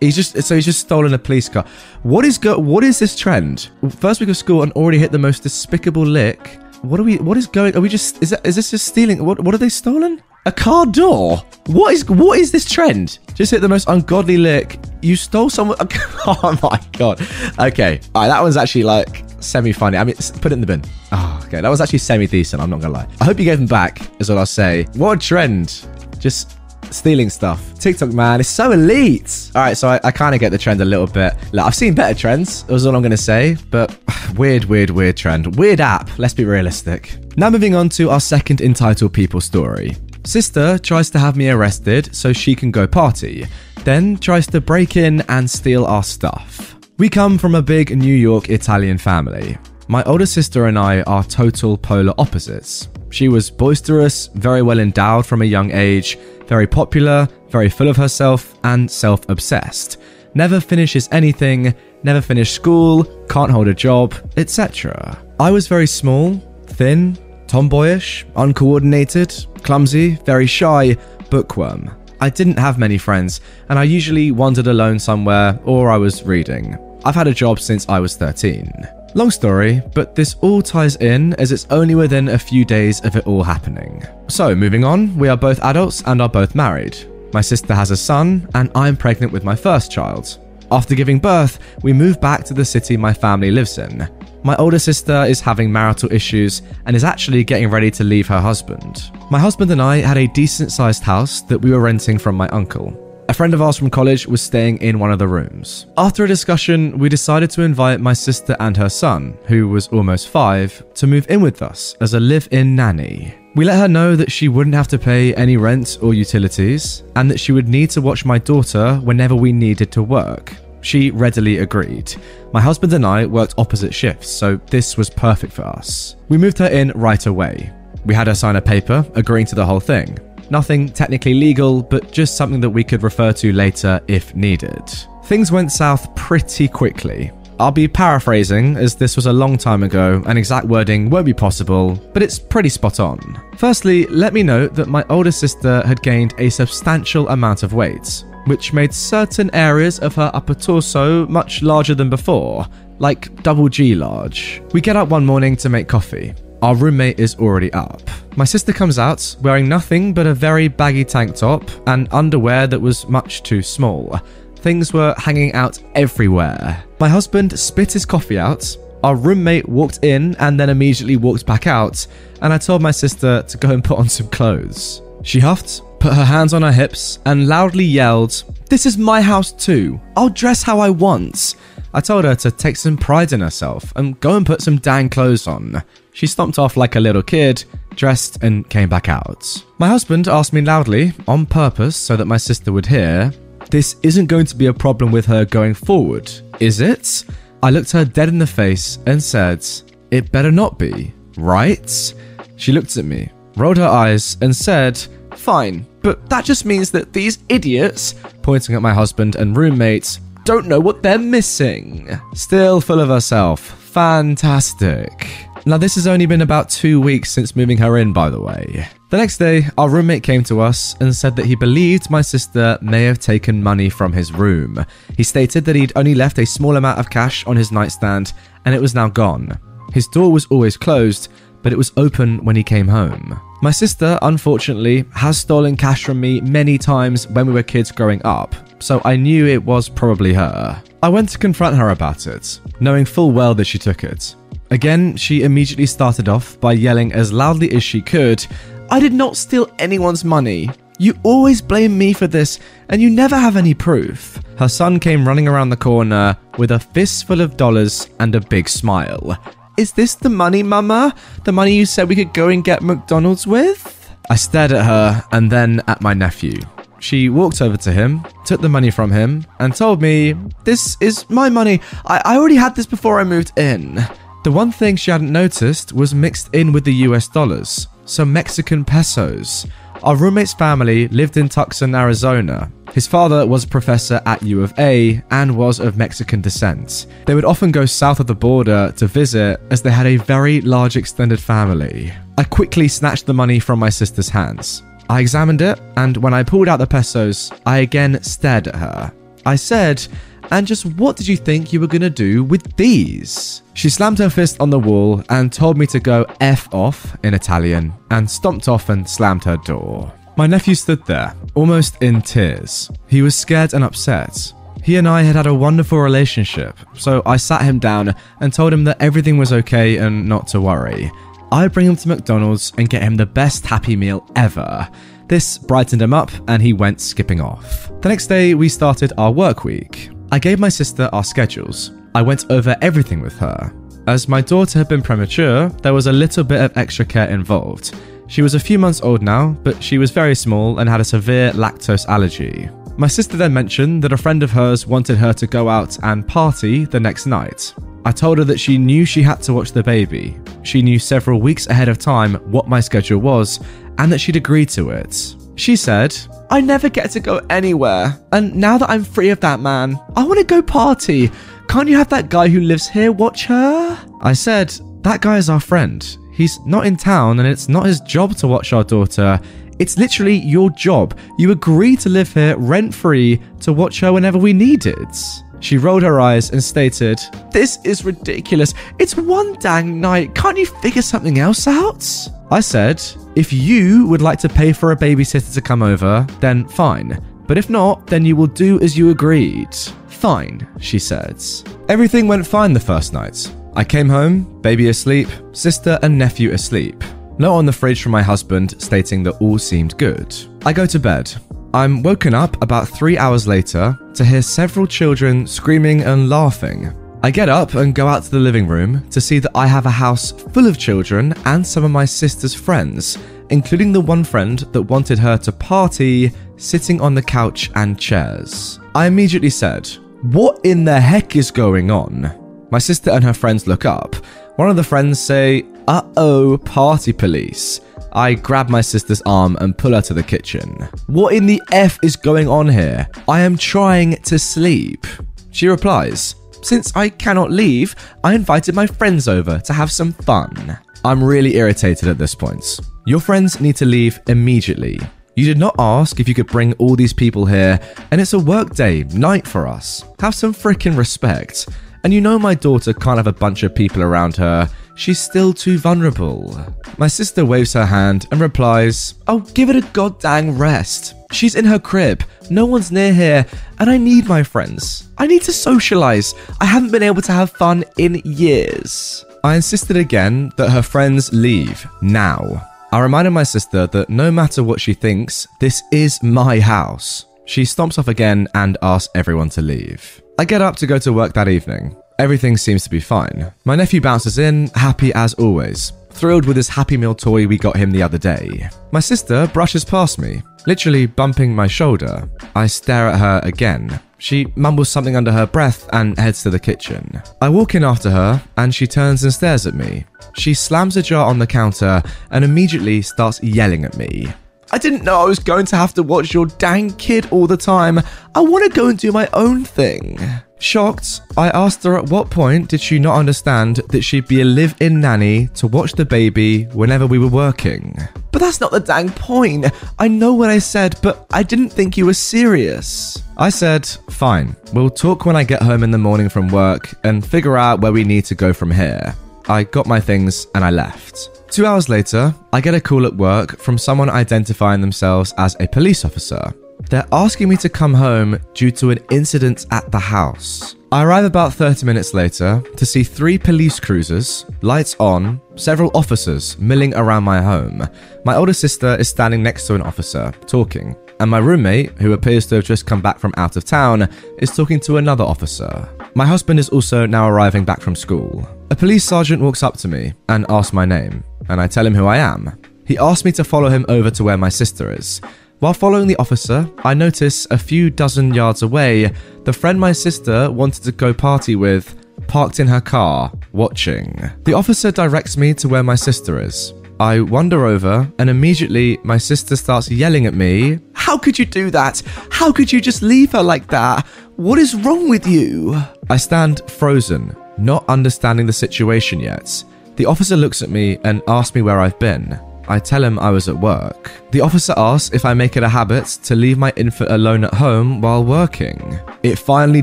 He's just so he's just stolen a police car. What is go? What is this trend? First week of school and already hit the most despicable lick. What are we? What is going? Are we just? Is that? Is this just stealing? What? What are they stolen? A car door? What is what is this trend? Just hit the most ungodly lick. You stole someone. Oh my god. Okay. All right. That one's actually like semi funny. I mean, put it in the bin. Oh, okay. That was actually semi decent. I'm not gonna lie. I hope you gave them back. Is what I'll say. What a trend. Just stealing stuff. TikTok, man, it's so elite. All right, so I, I kind of get the trend a little bit. Like, I've seen better trends, was all I'm going to say, but weird, weird, weird trend. Weird app, let's be realistic. Now, moving on to our second entitled people story. Sister tries to have me arrested so she can go party, then tries to break in and steal our stuff. We come from a big New York Italian family. My older sister and I are total polar opposites. She was boisterous, very well endowed from a young age, very popular, very full of herself, and self obsessed. Never finishes anything, never finished school, can't hold a job, etc. I was very small, thin, tomboyish, uncoordinated, clumsy, very shy, bookworm. I didn't have many friends, and I usually wandered alone somewhere or I was reading. I've had a job since I was 13. Long story, but this all ties in as it's only within a few days of it all happening. So, moving on, we are both adults and are both married. My sister has a son, and I'm pregnant with my first child. After giving birth, we move back to the city my family lives in. My older sister is having marital issues and is actually getting ready to leave her husband. My husband and I had a decent sized house that we were renting from my uncle. A friend of ours from college was staying in one of the rooms. After a discussion, we decided to invite my sister and her son, who was almost five, to move in with us as a live in nanny. We let her know that she wouldn't have to pay any rent or utilities, and that she would need to watch my daughter whenever we needed to work. She readily agreed. My husband and I worked opposite shifts, so this was perfect for us. We moved her in right away. We had her sign a paper agreeing to the whole thing. Nothing technically legal, but just something that we could refer to later if needed. Things went south pretty quickly. I'll be paraphrasing as this was a long time ago and exact wording won't be possible, but it's pretty spot on. Firstly, let me note that my older sister had gained a substantial amount of weight, which made certain areas of her upper torso much larger than before, like double G large. We get up one morning to make coffee. Our roommate is already up. My sister comes out wearing nothing but a very baggy tank top and underwear that was much too small. Things were hanging out everywhere. My husband spit his coffee out. Our roommate walked in and then immediately walked back out, and I told my sister to go and put on some clothes. She huffed, put her hands on her hips, and loudly yelled, This is my house too. I'll dress how I want. I told her to take some pride in herself and go and put some dang clothes on. She stomped off like a little kid, dressed, and came back out. My husband asked me loudly, on purpose so that my sister would hear, This isn't going to be a problem with her going forward, is it? I looked her dead in the face and said, It better not be, right? She looked at me, rolled her eyes, and said, Fine, but that just means that these idiots, pointing at my husband and roommates, don't know what they're missing. Still full of herself. Fantastic. Now, this has only been about two weeks since moving her in, by the way. The next day, our roommate came to us and said that he believed my sister may have taken money from his room. He stated that he'd only left a small amount of cash on his nightstand and it was now gone. His door was always closed, but it was open when he came home. My sister, unfortunately, has stolen cash from me many times when we were kids growing up, so I knew it was probably her. I went to confront her about it, knowing full well that she took it. Again, she immediately started off by yelling as loudly as she could, I did not steal anyone's money. You always blame me for this, and you never have any proof. Her son came running around the corner with a fistful of dollars and a big smile. Is this the money, Mama? The money you said we could go and get McDonald's with? I stared at her and then at my nephew. She walked over to him, took the money from him, and told me, This is my money. I, I already had this before I moved in. The one thing she hadn't noticed was mixed in with the US dollars, some Mexican pesos. Our roommate's family lived in Tucson, Arizona. His father was a professor at U of A and was of Mexican descent. They would often go south of the border to visit as they had a very large extended family. I quickly snatched the money from my sister's hands. I examined it, and when I pulled out the pesos, I again stared at her. I said, and just what did you think you were gonna do with these? She slammed her fist on the wall and told me to go F off in Italian and stomped off and slammed her door. My nephew stood there, almost in tears. He was scared and upset. He and I had had a wonderful relationship, so I sat him down and told him that everything was okay and not to worry. I'd bring him to McDonald's and get him the best Happy Meal ever. This brightened him up and he went skipping off. The next day, we started our work week. I gave my sister our schedules. I went over everything with her. As my daughter had been premature, there was a little bit of extra care involved. She was a few months old now, but she was very small and had a severe lactose allergy. My sister then mentioned that a friend of hers wanted her to go out and party the next night. I told her that she knew she had to watch the baby. She knew several weeks ahead of time what my schedule was and that she'd agreed to it. She said, I never get to go anywhere, and now that I'm free of that man, I want to go party. Can't you have that guy who lives here watch her? I said, That guy is our friend. He's not in town, and it's not his job to watch our daughter. It's literally your job. You agree to live here rent free to watch her whenever we need it. She rolled her eyes and stated, This is ridiculous. It's one dang night. Can't you figure something else out? I said, If you would like to pay for a babysitter to come over, then fine. But if not, then you will do as you agreed. Fine, she said. Everything went fine the first night. I came home, baby asleep, sister and nephew asleep. Note on the fridge from my husband stating that all seemed good. I go to bed. I'm woken up about three hours later to hear several children screaming and laughing. I get up and go out to the living room to see that I have a house full of children and some of my sister's friends, including the one friend that wanted her to party sitting on the couch and chairs. I immediately said, What in the heck is going on? My sister and her friends look up. One of the friends say, Uh oh, party police. I grab my sister's arm and pull her to the kitchen. What in the F is going on here? I am trying to sleep. She replies, since I cannot leave, I invited my friends over to have some fun. I'm really irritated at this point. Your friends need to leave immediately. You did not ask if you could bring all these people here, and it's a workday night for us. Have some freaking respect. And you know my daughter can't have a bunch of people around her. She's still too vulnerable. My sister waves her hand and replies, Oh, give it a goddamn rest. She's in her crib, no one's near here, and I need my friends. I need to socialize. I haven't been able to have fun in years. I insisted again that her friends leave now. I reminded my sister that no matter what she thinks, this is my house. She stomps off again and asks everyone to leave. I get up to go to work that evening. Everything seems to be fine. My nephew bounces in, happy as always, thrilled with his Happy Meal toy we got him the other day. My sister brushes past me, literally bumping my shoulder. I stare at her again. She mumbles something under her breath and heads to the kitchen. I walk in after her, and she turns and stares at me. She slams a jar on the counter and immediately starts yelling at me. I didn't know I was going to have to watch your dang kid all the time. I want to go and do my own thing. Shocked, I asked her at what point did she not understand that she'd be a live in nanny to watch the baby whenever we were working. But that's not the dang point. I know what I said, but I didn't think you were serious. I said, fine, we'll talk when I get home in the morning from work and figure out where we need to go from here. I got my things and I left. Two hours later, I get a call at work from someone identifying themselves as a police officer. They're asking me to come home due to an incident at the house. I arrive about 30 minutes later to see three police cruisers, lights on, several officers milling around my home. My older sister is standing next to an officer, talking, and my roommate, who appears to have just come back from out of town, is talking to another officer. My husband is also now arriving back from school. A police sergeant walks up to me and asks my name, and I tell him who I am. He asks me to follow him over to where my sister is. While following the officer, I notice a few dozen yards away, the friend my sister wanted to go party with parked in her car, watching. The officer directs me to where my sister is. I wander over, and immediately my sister starts yelling at me, How could you do that? How could you just leave her like that? What is wrong with you? I stand frozen, not understanding the situation yet. The officer looks at me and asks me where I've been. I tell him I was at work. The officer asks if I make it a habit to leave my infant alone at home while working. It finally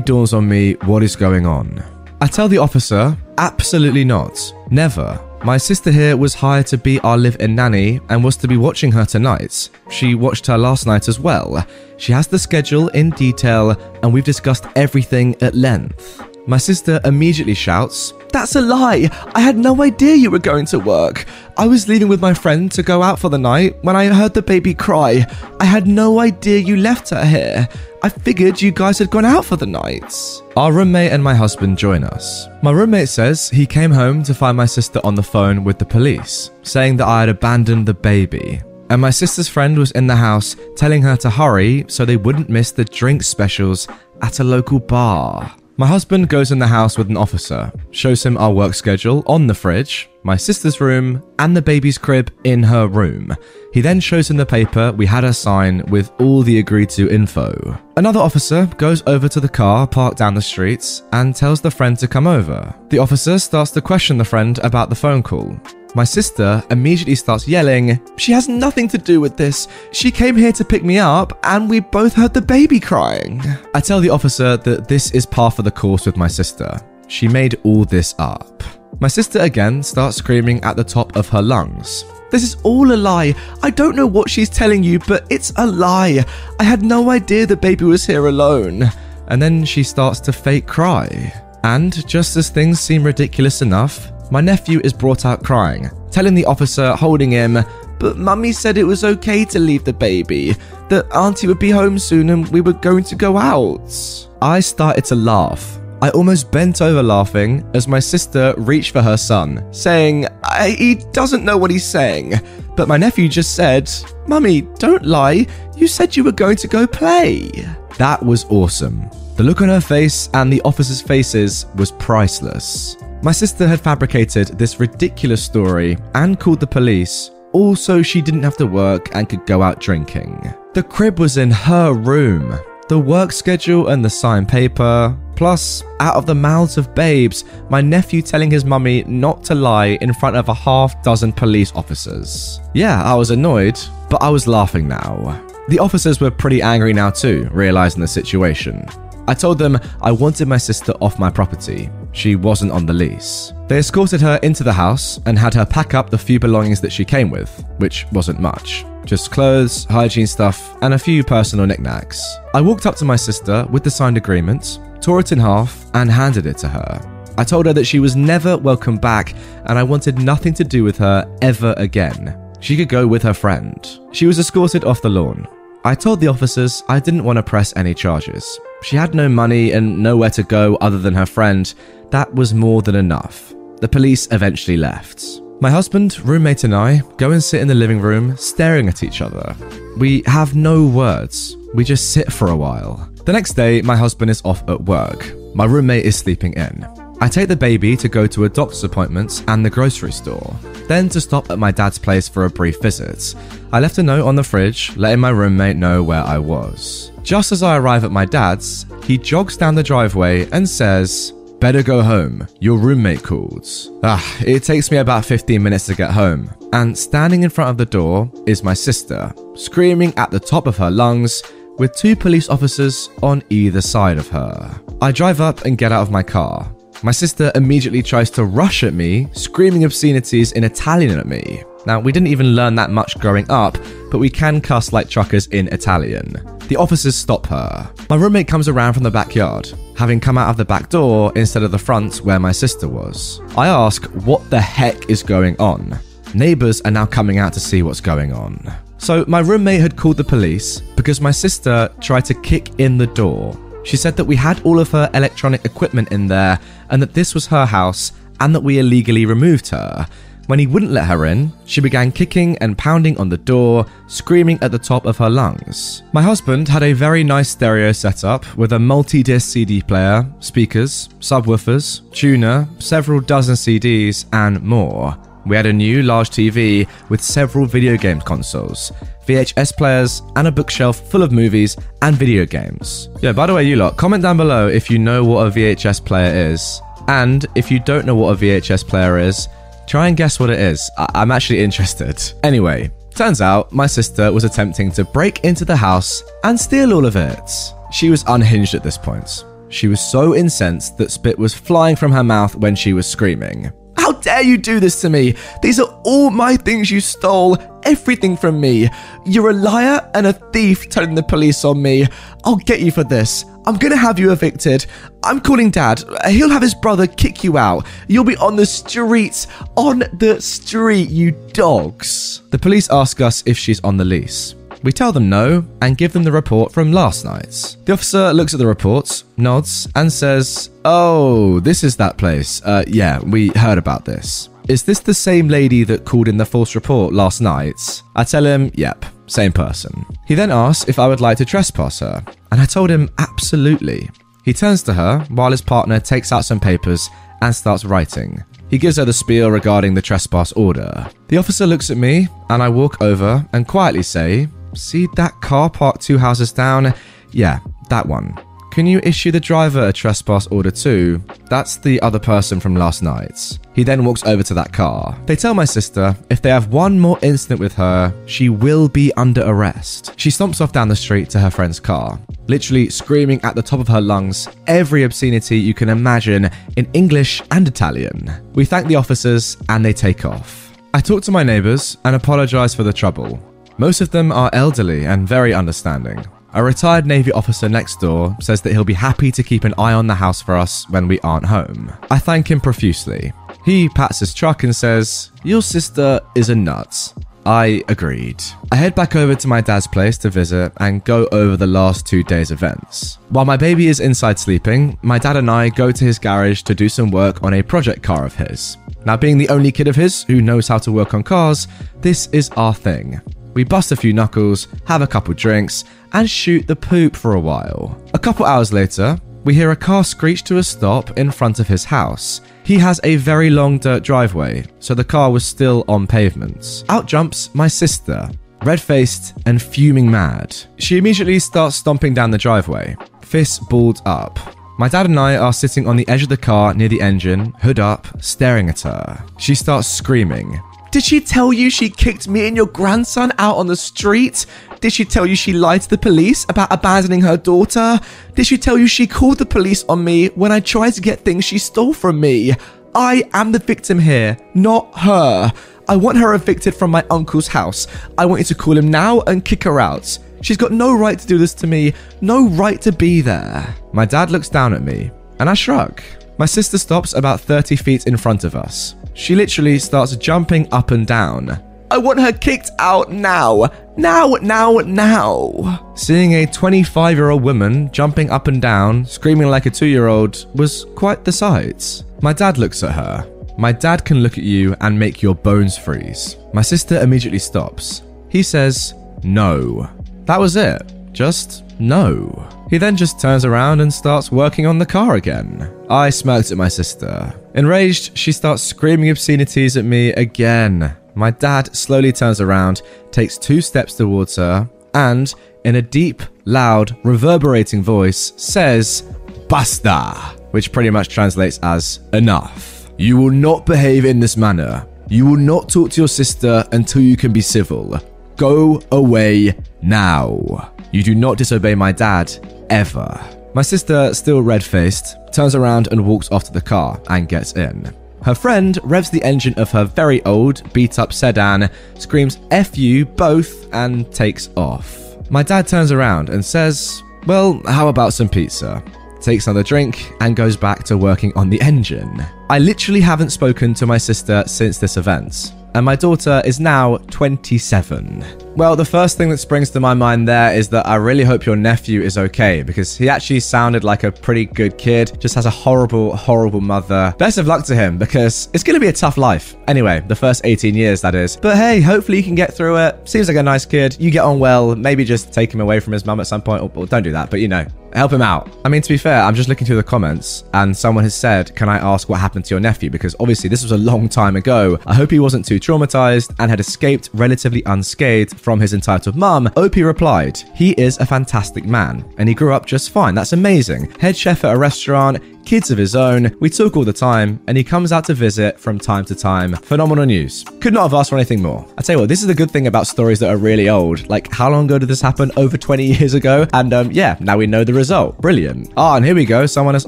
dawns on me what is going on. I tell the officer, absolutely not. Never. My sister here was hired to be our live in nanny and was to be watching her tonight. She watched her last night as well. She has the schedule in detail and we've discussed everything at length. My sister immediately shouts, That's a lie! I had no idea you were going to work. I was leaving with my friend to go out for the night when I heard the baby cry. I had no idea you left her here. I figured you guys had gone out for the night. Our roommate and my husband join us. My roommate says he came home to find my sister on the phone with the police, saying that I had abandoned the baby. And my sister's friend was in the house telling her to hurry so they wouldn't miss the drink specials at a local bar. My husband goes in the house with an officer, shows him our work schedule on the fridge, my sister's room, and the baby's crib in her room. He then shows him the paper we had her sign with all the agreed to info. Another officer goes over to the car parked down the street and tells the friend to come over. The officer starts to question the friend about the phone call. My sister immediately starts yelling, She has nothing to do with this. She came here to pick me up, and we both heard the baby crying. I tell the officer that this is par for the course with my sister. She made all this up. My sister again starts screaming at the top of her lungs. This is all a lie. I don't know what she's telling you, but it's a lie. I had no idea the baby was here alone. And then she starts to fake cry. And just as things seem ridiculous enough, my nephew is brought out crying, telling the officer holding him, But mummy said it was okay to leave the baby, that auntie would be home soon and we were going to go out. I started to laugh. I almost bent over laughing as my sister reached for her son, saying, He doesn't know what he's saying. But my nephew just said, Mummy, don't lie. You said you were going to go play. That was awesome. The look on her face and the officers' faces was priceless. My sister had fabricated this ridiculous story and called the police, also, she didn't have to work and could go out drinking. The crib was in her room. The work schedule and the signed paper, plus, out of the mouths of babes, my nephew telling his mummy not to lie in front of a half dozen police officers. Yeah, I was annoyed, but I was laughing now. The officers were pretty angry now too, realizing the situation. I told them I wanted my sister off my property. She wasn't on the lease. They escorted her into the house and had her pack up the few belongings that she came with, which wasn't much. Just clothes, hygiene stuff, and a few personal knickknacks. I walked up to my sister with the signed agreement, tore it in half, and handed it to her. I told her that she was never welcome back and I wanted nothing to do with her ever again. She could go with her friend. She was escorted off the lawn. I told the officers I didn't want to press any charges. She had no money and nowhere to go other than her friend. That was more than enough. The police eventually left. My husband, roommate, and I go and sit in the living room, staring at each other. We have no words, we just sit for a while. The next day, my husband is off at work. My roommate is sleeping in. I take the baby to go to a doctor's appointment and the grocery store, then to stop at my dad's place for a brief visit. I left a note on the fridge letting my roommate know where I was. Just as I arrive at my dad's, he jogs down the driveway and says, Better go home. Your roommate calls. Ah, it takes me about 15 minutes to get home. And standing in front of the door is my sister, screaming at the top of her lungs, with two police officers on either side of her. I drive up and get out of my car. My sister immediately tries to rush at me, screaming obscenities in Italian at me. Now, we didn't even learn that much growing up, but we can cuss like truckers in Italian. The officers stop her. My roommate comes around from the backyard, having come out of the back door instead of the front where my sister was. I ask what the heck is going on. Neighbours are now coming out to see what's going on. So, my roommate had called the police because my sister tried to kick in the door. She said that we had all of her electronic equipment in there and that this was her house and that we illegally removed her. When he wouldn't let her in, she began kicking and pounding on the door, screaming at the top of her lungs. My husband had a very nice stereo setup with a multi disc CD player, speakers, subwoofers, tuner, several dozen CDs, and more. We had a new large TV with several video game consoles, VHS players, and a bookshelf full of movies and video games. Yeah, by the way, you lot, comment down below if you know what a VHS player is. And if you don't know what a VHS player is, try and guess what it is. I- I'm actually interested. Anyway, turns out my sister was attempting to break into the house and steal all of it. She was unhinged at this point. She was so incensed that spit was flying from her mouth when she was screaming. How dare you do this to me? These are all my things you stole, everything from me. You're a liar and a thief telling the police on me. I'll get you for this. I'm gonna have you evicted. I'm calling dad. He'll have his brother kick you out. You'll be on the streets. On the street, you dogs. The police ask us if she's on the lease. We tell them no and give them the report from last night. The officer looks at the report, nods, and says, Oh, this is that place. Uh, yeah, we heard about this. Is this the same lady that called in the false report last night? I tell him, Yep, same person. He then asks if I would like to trespass her, and I told him absolutely. He turns to her while his partner takes out some papers and starts writing. He gives her the spiel regarding the trespass order. The officer looks at me, and I walk over and quietly say, See that car parked two houses down? Yeah, that one. Can you issue the driver a trespass order too? That's the other person from last night. He then walks over to that car. They tell my sister if they have one more incident with her, she will be under arrest. She stomps off down the street to her friend's car, literally screaming at the top of her lungs every obscenity you can imagine in English and Italian. We thank the officers and they take off. I talk to my neighbours and apologise for the trouble. Most of them are elderly and very understanding. A retired Navy officer next door says that he'll be happy to keep an eye on the house for us when we aren't home. I thank him profusely. He pats his truck and says, Your sister is a nut. I agreed. I head back over to my dad's place to visit and go over the last two days' events. While my baby is inside sleeping, my dad and I go to his garage to do some work on a project car of his. Now, being the only kid of his who knows how to work on cars, this is our thing. We bust a few knuckles, have a couple drinks, and shoot the poop for a while. A couple hours later, we hear a car screech to a stop in front of his house. He has a very long dirt driveway, so the car was still on pavements. Out jumps my sister, red faced and fuming mad. She immediately starts stomping down the driveway, fists balled up. My dad and I are sitting on the edge of the car near the engine, hood up, staring at her. She starts screaming, did she tell you she kicked me and your grandson out on the street? Did she tell you she lied to the police about abandoning her daughter? Did she tell you she called the police on me when I tried to get things she stole from me? I am the victim here, not her. I want her evicted from my uncle's house. I want you to call him now and kick her out. She's got no right to do this to me, no right to be there. My dad looks down at me, and I shrug. My sister stops about 30 feet in front of us. She literally starts jumping up and down. I want her kicked out now! Now, now, now! Seeing a 25 year old woman jumping up and down, screaming like a two year old, was quite the sight. My dad looks at her. My dad can look at you and make your bones freeze. My sister immediately stops. He says, No. That was it. Just no. He then just turns around and starts working on the car again. I smirked at my sister. Enraged, she starts screaming obscenities at me again. My dad slowly turns around, takes two steps towards her, and, in a deep, loud, reverberating voice, says, Basta! Which pretty much translates as, Enough. You will not behave in this manner. You will not talk to your sister until you can be civil. Go away now. You do not disobey my dad, ever. My sister, still red faced, turns around and walks off to the car and gets in. Her friend revs the engine of her very old, beat up sedan, screams F you both, and takes off. My dad turns around and says, Well, how about some pizza? Takes another drink and goes back to working on the engine. I literally haven't spoken to my sister since this event and my daughter is now 27. Well, the first thing that springs to my mind there is that I really hope your nephew is okay because he actually sounded like a pretty good kid, just has a horrible, horrible mother. Best of luck to him because it's going to be a tough life. Anyway, the first 18 years, that is. But hey, hopefully you can get through it. Seems like a nice kid. You get on well. Maybe just take him away from his mum at some point, or, or don't do that, but you know, help him out. I mean, to be fair, I'm just looking through the comments and someone has said, Can I ask what happened to your nephew? Because obviously this was a long time ago. I hope he wasn't too traumatized and had escaped relatively unscathed from his entitled mum. OP replied, He is a fantastic man and he grew up just fine. That's amazing. Head chef at a restaurant, kids of his own. We talk all the time, and he comes out to visit from time to time. Phenomenal news. Could not have asked for anything more. I tell you what, this is the good thing about stories that are really old. Like, how long ago did this happen? Over 20 years ago? And um, yeah, now we know the result. Brilliant. Ah, and here we go. Someone has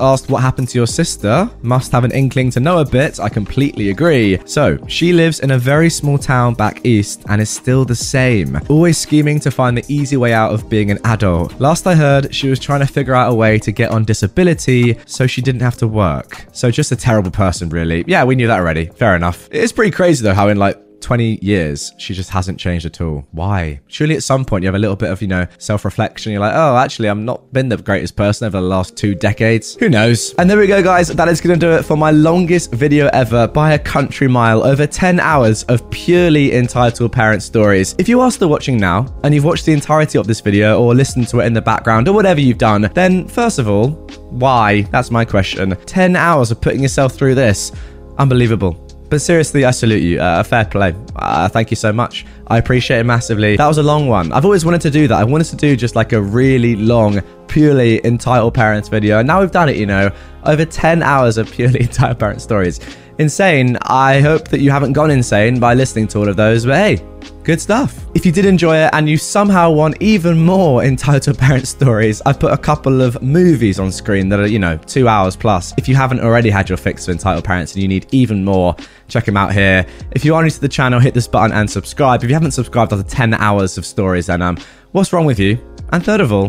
asked what happened to your sister. Must have an inkling to know a bit. I completely agree. So, she lives in a very small town back east and is still the same. Always scheming to find the easy way out of being an adult. Last I heard, she was trying to figure out a way to get on disability so she didn't have to work. So just a terrible person, really. Yeah, we knew that already. Fair enough. It's pretty crazy though how in like 20 years, she just hasn't changed at all. Why? Surely at some point you have a little bit of, you know, self reflection. You're like, oh, actually, I'm not been the greatest person over the last two decades. Who knows? And there we go, guys. That is going to do it for my longest video ever by a country mile. Over 10 hours of purely entitled parent stories. If you are still watching now and you've watched the entirety of this video or listened to it in the background or whatever you've done, then first of all, why? That's my question. 10 hours of putting yourself through this. Unbelievable. But seriously, I salute you. Uh, fair play. Uh, thank you so much. I appreciate it massively. That was a long one. I've always wanted to do that. I wanted to do just like a really long, purely entitled parents video. And now we've done it, you know, over 10 hours of purely entitled parent stories. Insane. I hope that you haven't gone insane by listening to all of those, but hey, good stuff. If you did enjoy it and you somehow want even more entitled parent stories, I've put a couple of movies on screen that are, you know, two hours plus. If you haven't already had your fix of entitled parents and you need even more, check them out here. If you are new to the channel, hit this button and subscribe. If you haven't subscribed after 10 hours of stories, then um, what's wrong with you? And third of all,